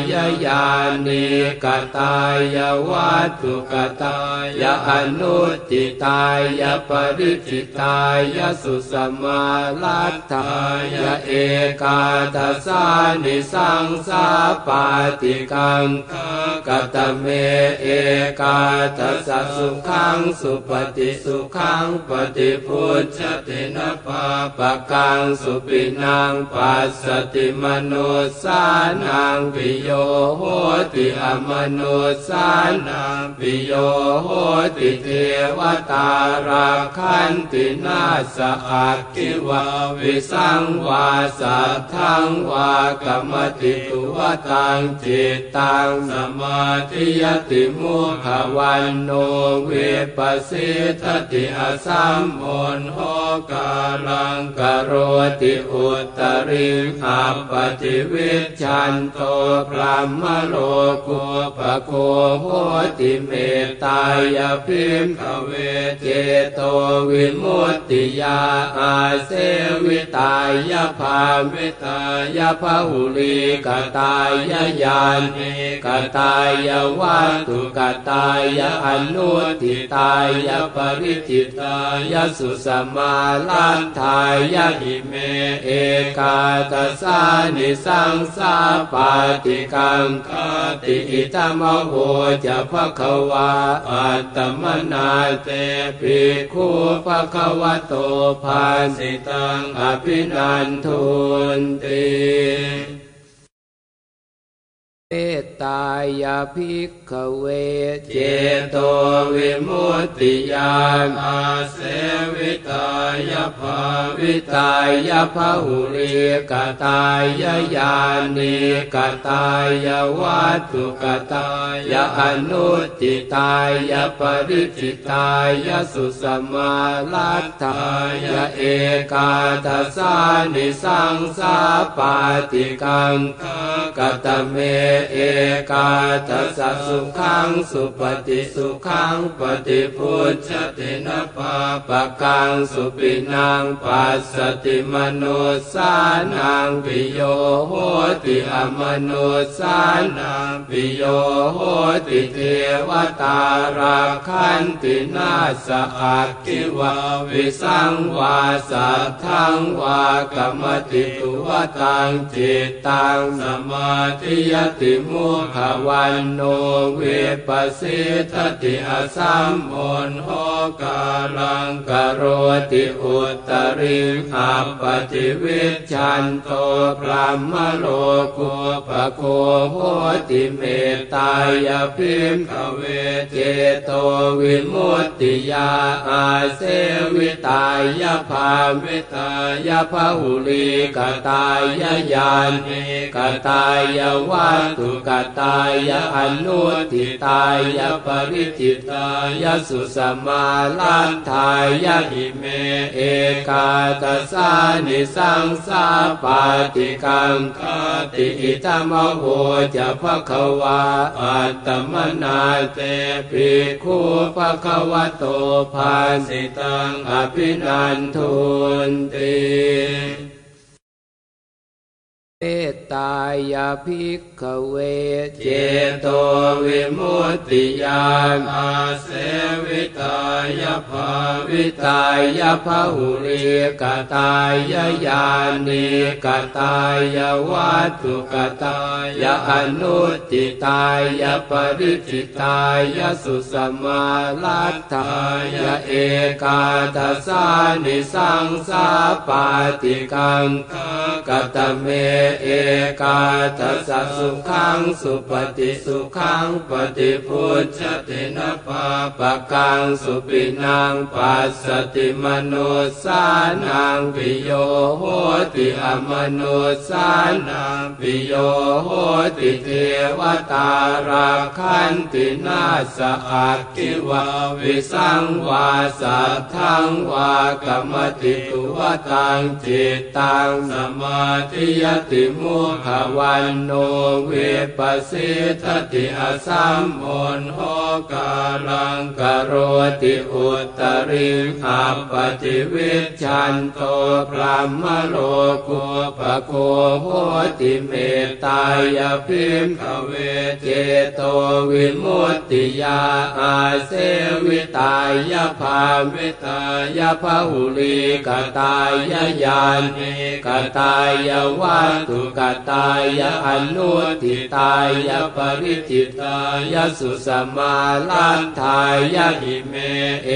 ญาณิกตายวัตถุกตายอนุติตายปริจิตายสุสมาลัตถายเอกาทัสสานิสังสาปาติกังกตเมเอกาทัสสะสุขังสุปฏิสุขังปฏิพุทธตินะปาปะกังสุปินังปัสสติมนุสานังปิโยโหติอมนุสานังปิโยโหติเทวตาราคันตินาสอักิวาวิสังวาสัทธังวากรรมติตุวตังจิตตังสมาธิยติมุขะวัณโณ วิปปะสีทะติ อะสัมมุฬโหกาลัง กะโรติอุตตะริง อัปปะฏิวิชฌันโตพรัหมะโลกูปะโคโหติเมตตายะ ภิกขะเวเจโตวิมุตติยาอาเสวิตายะ ภาวิตายะ พะหุลีกตายญาณิกตายวัตถุกตายอนุทิตายปริจิตายสุสมาลันทายหิเม เอกาตสานิสังสาปาติกังคติอิตมโหจะภควาอัตตมนาเตปิคูภควะโตภาสิตังอภินันทุนติ เมตตายาภิกขเวเจโตวิมุตติยานอาเสวิตายภาวิตายภาหุริกตายญาณิกตายวัตถุกตายอนุติตายปริจิตายสุสมาลัตถายเอกาทัสสานิสังสาปาติกังกตเมเอกาทัสสะสุขังสุปฏิสุขังปฏิพุทธตินะปาปะกังสุปินังปัสสติมนุสานังปิโยโหติอมนุสานังปิโยโหติเทวตาราคันตินาสอักขิวาวิสังวาสัทธังวากรรมติตุวตังจิตตังสมาธิยติมุขวันโนเวปัสสิทติอสัมโอนโหกาลังกโรติอุตริขับปฏิวิชันโตพรหมโลกุปโคโหติเมตตายพิมขเวเจโตวิมุตติยาอาเสวิตายภาวิตายภาหุลีกตายญาณิกตายวัตถุกตายอนุทิตายปริจิตายสุสมาลันทายหิเม เอกาตสานิสังสาปาติกังคติอิตมโหจะภควาอัตตมนาเตปิคูภควะโตภาสิตังอภินันทุนติ เมตตายาภิกขเวเจโตวิมุตติยานอาเสวิตายภาวิตายภาหุริกตายญาณิกตายวัตถุกตายอนุติตายปริจิตายสุสมาลัตถายเอกาทัสสานิสังสาปาติกังกตเมเอกาทัสสะสุขังสุปฏิสุขังปฏิพุทธตินะปาปะกังสุปินังปัสสติมนุสานังปิโยโหติอมนุสานังปิโยโหติเทวตาราคันตินาสอักขิวาวิสังวาสัทธังวากรรมติตุวตังจิตตังสมาธิยติติมุขวันโนเวปัสสิทติอสัมโอนโหกาลังกโรติอุตริขับปฏิวิชันโตพรหมโลกุปโคโหติเมตตายพิมขเวเจโตวิมุตติยาอาเสวิตายภาวิตายภาหุลีกตายญาณิกตายวัตถุกตายอนุทิตายปริจิตายสุสมาลันทายหิเม เอ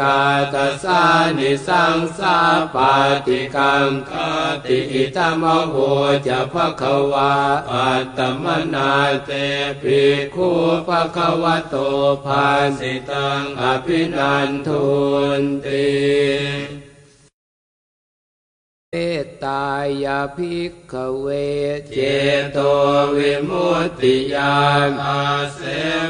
กาตสานิสังสาปาติกังคติอิตมโหจะภควาอัตมนาเตปิคูภควะโตภาสิตังอภินันทุนติ เมตตายาภิกขเวเจโตวิมุตติยานอาเส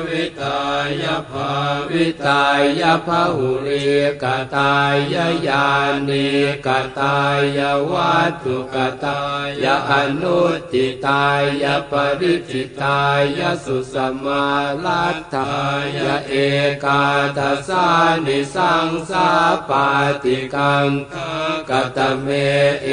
วิตายภาวิตายภาหุริกตายญาณิกตายวัตถุกตายอนุติตายปริจิตายสุสมาลัตถายเอกาทัสานิสังสาปาติกังกตเมเอ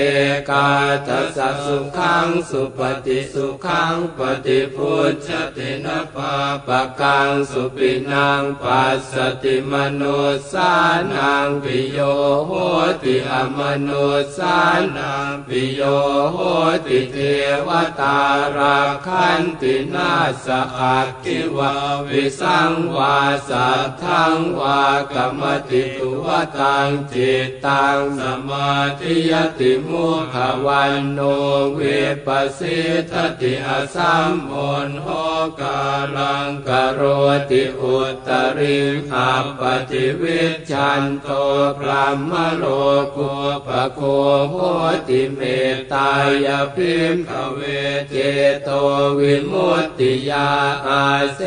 กาทัสสุขังสุปฏิสุขังปฏิพุทธตินะปาปะกังสุปินังปัสสติมโนสานังปิโยโหติอมโนสานังปิโยโหติเทวตาราคันตินาสอักขิวาวิสังวาสัทธังวากรรมติตุวตังจิตตังสมาธิยติมุขวันโนเวปัสสิทติอสัมโอนโหกาลังกโรติอุตริขับปฏิวิชันโตพรหมโลกุปโคโหติเมตตายพิมขเวเจโตวิมุตติยาอาเส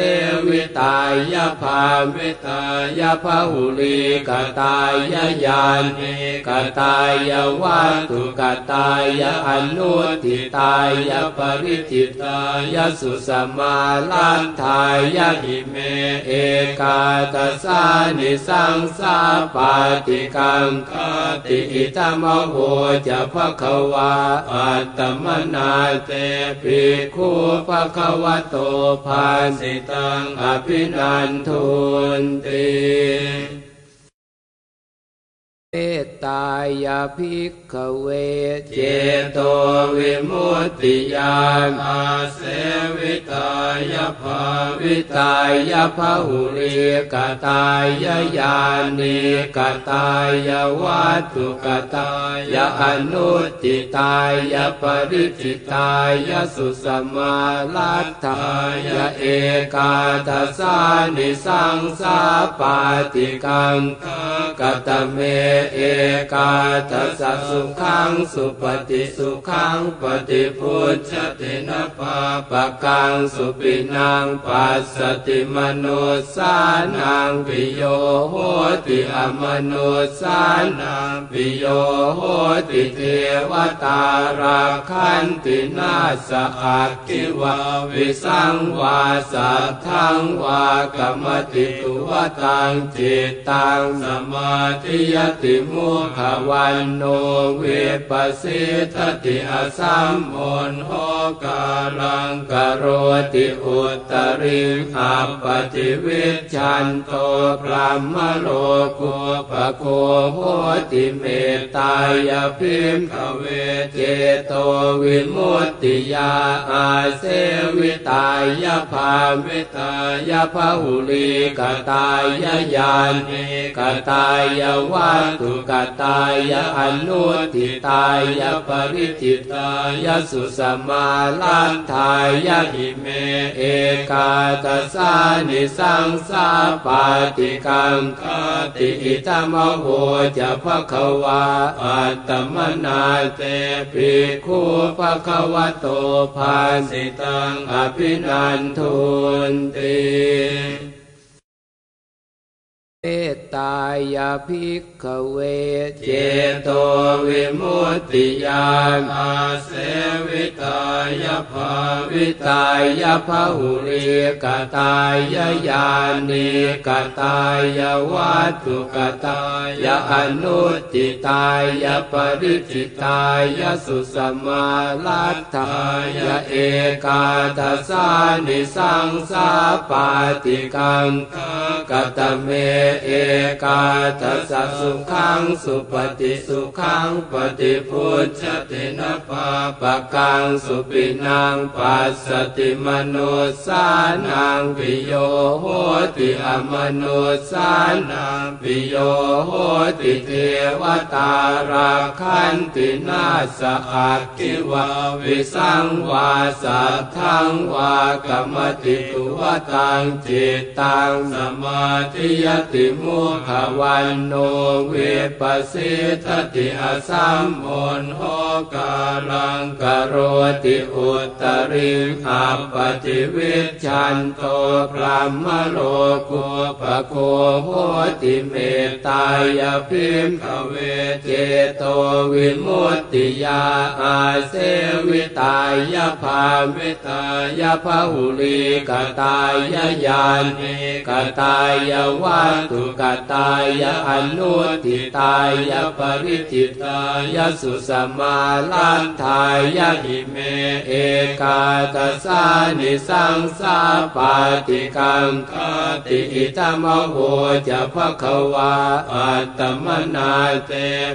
วิตายภาวิตายภาหุลีกตายญาณิกตายวัตถุกตายอนุทิตายปริจิตายสุสมาลันทายหิเม เอกาตสานิสังสาปาติกังคติอิตมโหจะภควาอัตมนาเตปิคูภควะโตภาสิตังอภินันทุนติ เมตตายาภิกขเวเจโตวิมุตติยานอาเสวิตายาภาวิตายภาหุริกตายญาณิกตายวัตถุกตายอนุติตายาปริจิตายาสุสมาลัตถายาเอกาทัสานิสังสาปาติกังกตเมเอกาทัสสุขังสุปฏิสุขังปฏิพุทธตินะปาปะกังสุปินังปัสสติมโนสานังปิโยโหติอมโนสานังปิโยโหติเทวตาราคันตินาสอักขิวาวิสังวาสัทธังวากรรมติตุวตังจิตตังสมาธิยติมุขวันโนเวปัสสิทติอสัมโอนโหกาลังกโรติอุตริขับปฏิวิชันโตพรหมโลกุ ปโคโหติเมตตายพิมขเวเจโตวิมุตติยาอาเสวิตายาภาวิตายภาหุลีกตายญาณิกตายวัตถุกตายอนุทิตายาปริจิตายาสุสมาลันทายหิเมเอกาตสานิสังสาปาติกังคติอิตมโหจะภควาอัตมนาเตปิคูภควโตภาสิตังอภินันทุนติ เมตตายาภิกขเวเจโตวิมุตติยานอาเสวิตายภาวิตายภาหุริกตายญาณิกตายวัตถุกตายอนุติตายปริจิตายสุสมาลัตถายเอกาทัสานิสังสาปาติกังกตเมเอกาทัสสะสุขังสุปฏิสุขังปฏิพุทธตินะปาปะกังสุปินังปัสสติมโนสานังปิโยโหติอมโนสานังปิโยโหติเทวตาราคันตินาสอักขิวาวิสังวาสัทธังวากรรมติตุวตังจิตตังสมาธิยติมุขวันโนเวปัสสิทติอสัมโอนโหกาลังกโรติอุตริขับปฏิวิชันโตพระมโลกุปโคโหติเมตตายพิมขเวเจโตวิมุตติยาอาเสวิตายภาวิตายภาหุลีกตายญาณิกตายวัตถุกตายอนุติตายปริจิตายสุสมาลันทายหิเม เอกาตสานิสังสาปาติกังคติอิตมโหจะภควาอัตมนาเต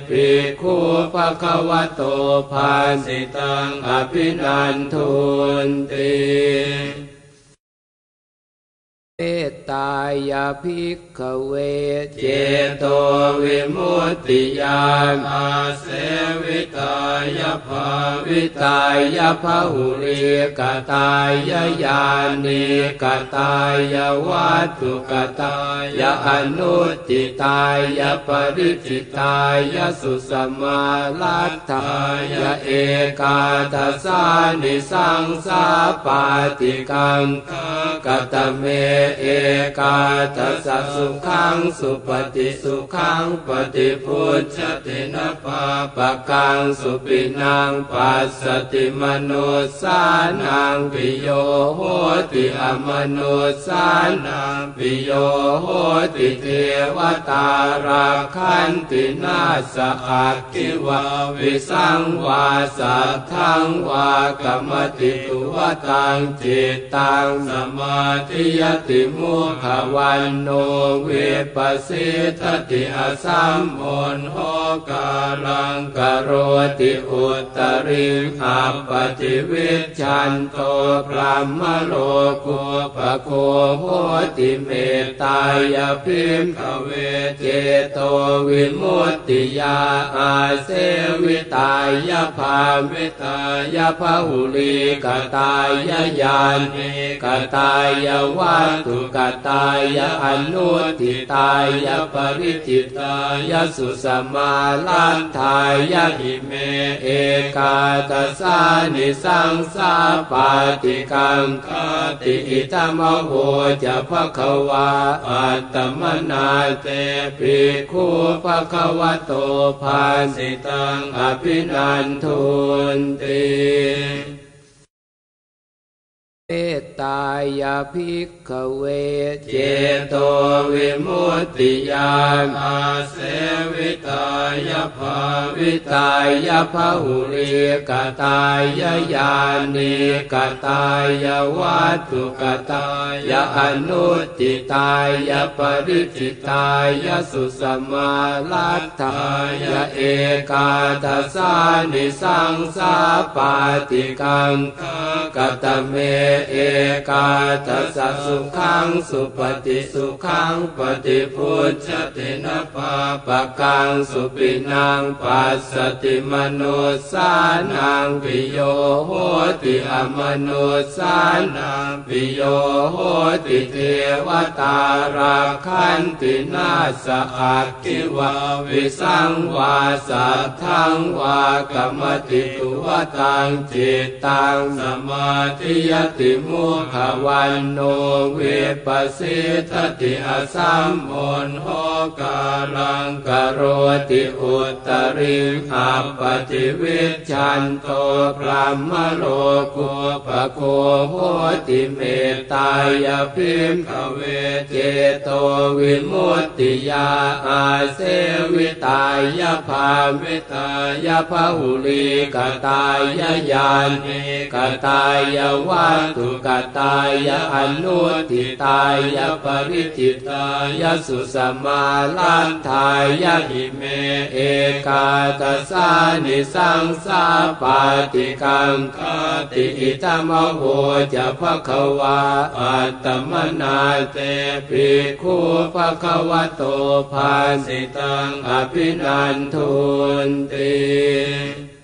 ปิคูภควโตภาสิตังอภินันทุนติ เมตตายาภิกขเวเจโตวิมุตติยานอาเสวิตายภาวิตายภาหุริกตายญาณิกตายวัตถุกตายอนุติตายปริจิตายสุสมาลัตถายเอกาทัสานิสังสาปาติกังกตเมเอกาทัสสะสุขังสุปฏิสุขังปฏิพุทธตินะปาปะกังสุปินังปัสสติมโนสานังปิโยโหติอมโนสานังปิโยโหติเทวตาราคันตินาสอักขิวาวิสังวาสัทธังวากรรมติตุวตังจิตตังสมาธิยติมุขวันโนเวปัสสิทติอสัมโอนโหกาลังกโรติอุตริขับปฏิวิชันโตพระมโลกุปโคโหติเมตตายพิมขเวเจโตวิมุตติยาอาเสวิตายภาวิตายภาหุลีกตายญาณิกตายวัตถุกตายอนุติตายปริจิตายสุสมาลันทายหิเม เอกาตสานิสังสาปาติกังคติอิตมโหจะภควาอัตมนาเตปิคูภควโตภาสิตังอภินันทุนติ เมตตายาภิกขเวเจโตวิมุตติยานอาเสวิตายาภาวิตายภาหุริกตายญาณิกตายวัตถุกตายอนุติตายปริจิตายาสุสมาลัตถายาเอกาทัสานิสังสาปาติกังกตเมเอกาทัสสะสุขังสุปฏิสุขังปฏิพุทธตินะปาปะกังสุปินังปัสสติมโนสานังปิโยโหติอมโนสานังปิโยโหติเทวตาราคันตินาสอักขิวาวิสังวาสัทธังวากรรมติตุวตังจิตตังสมาธิยติติมุขวันโนเวปัสสิทติอสัมโอนโหกาลังกโรติอุตริขับปฏิวิชันโตพระมโลกุปโคโหติเมตตายพิมขเวเจโตวิมุตติยาอาเสวิตายภาวิตายภาหุลีกตายญาณิกตายวัตถุกตายอนุติตายปริจิตายสุสมาลันทายหิเม เอกาตสานิสังสาปาติกังคติอิตมโหจะภควาอัตมนาเตปิคูภควโตภาสิตังอภินันทุนติ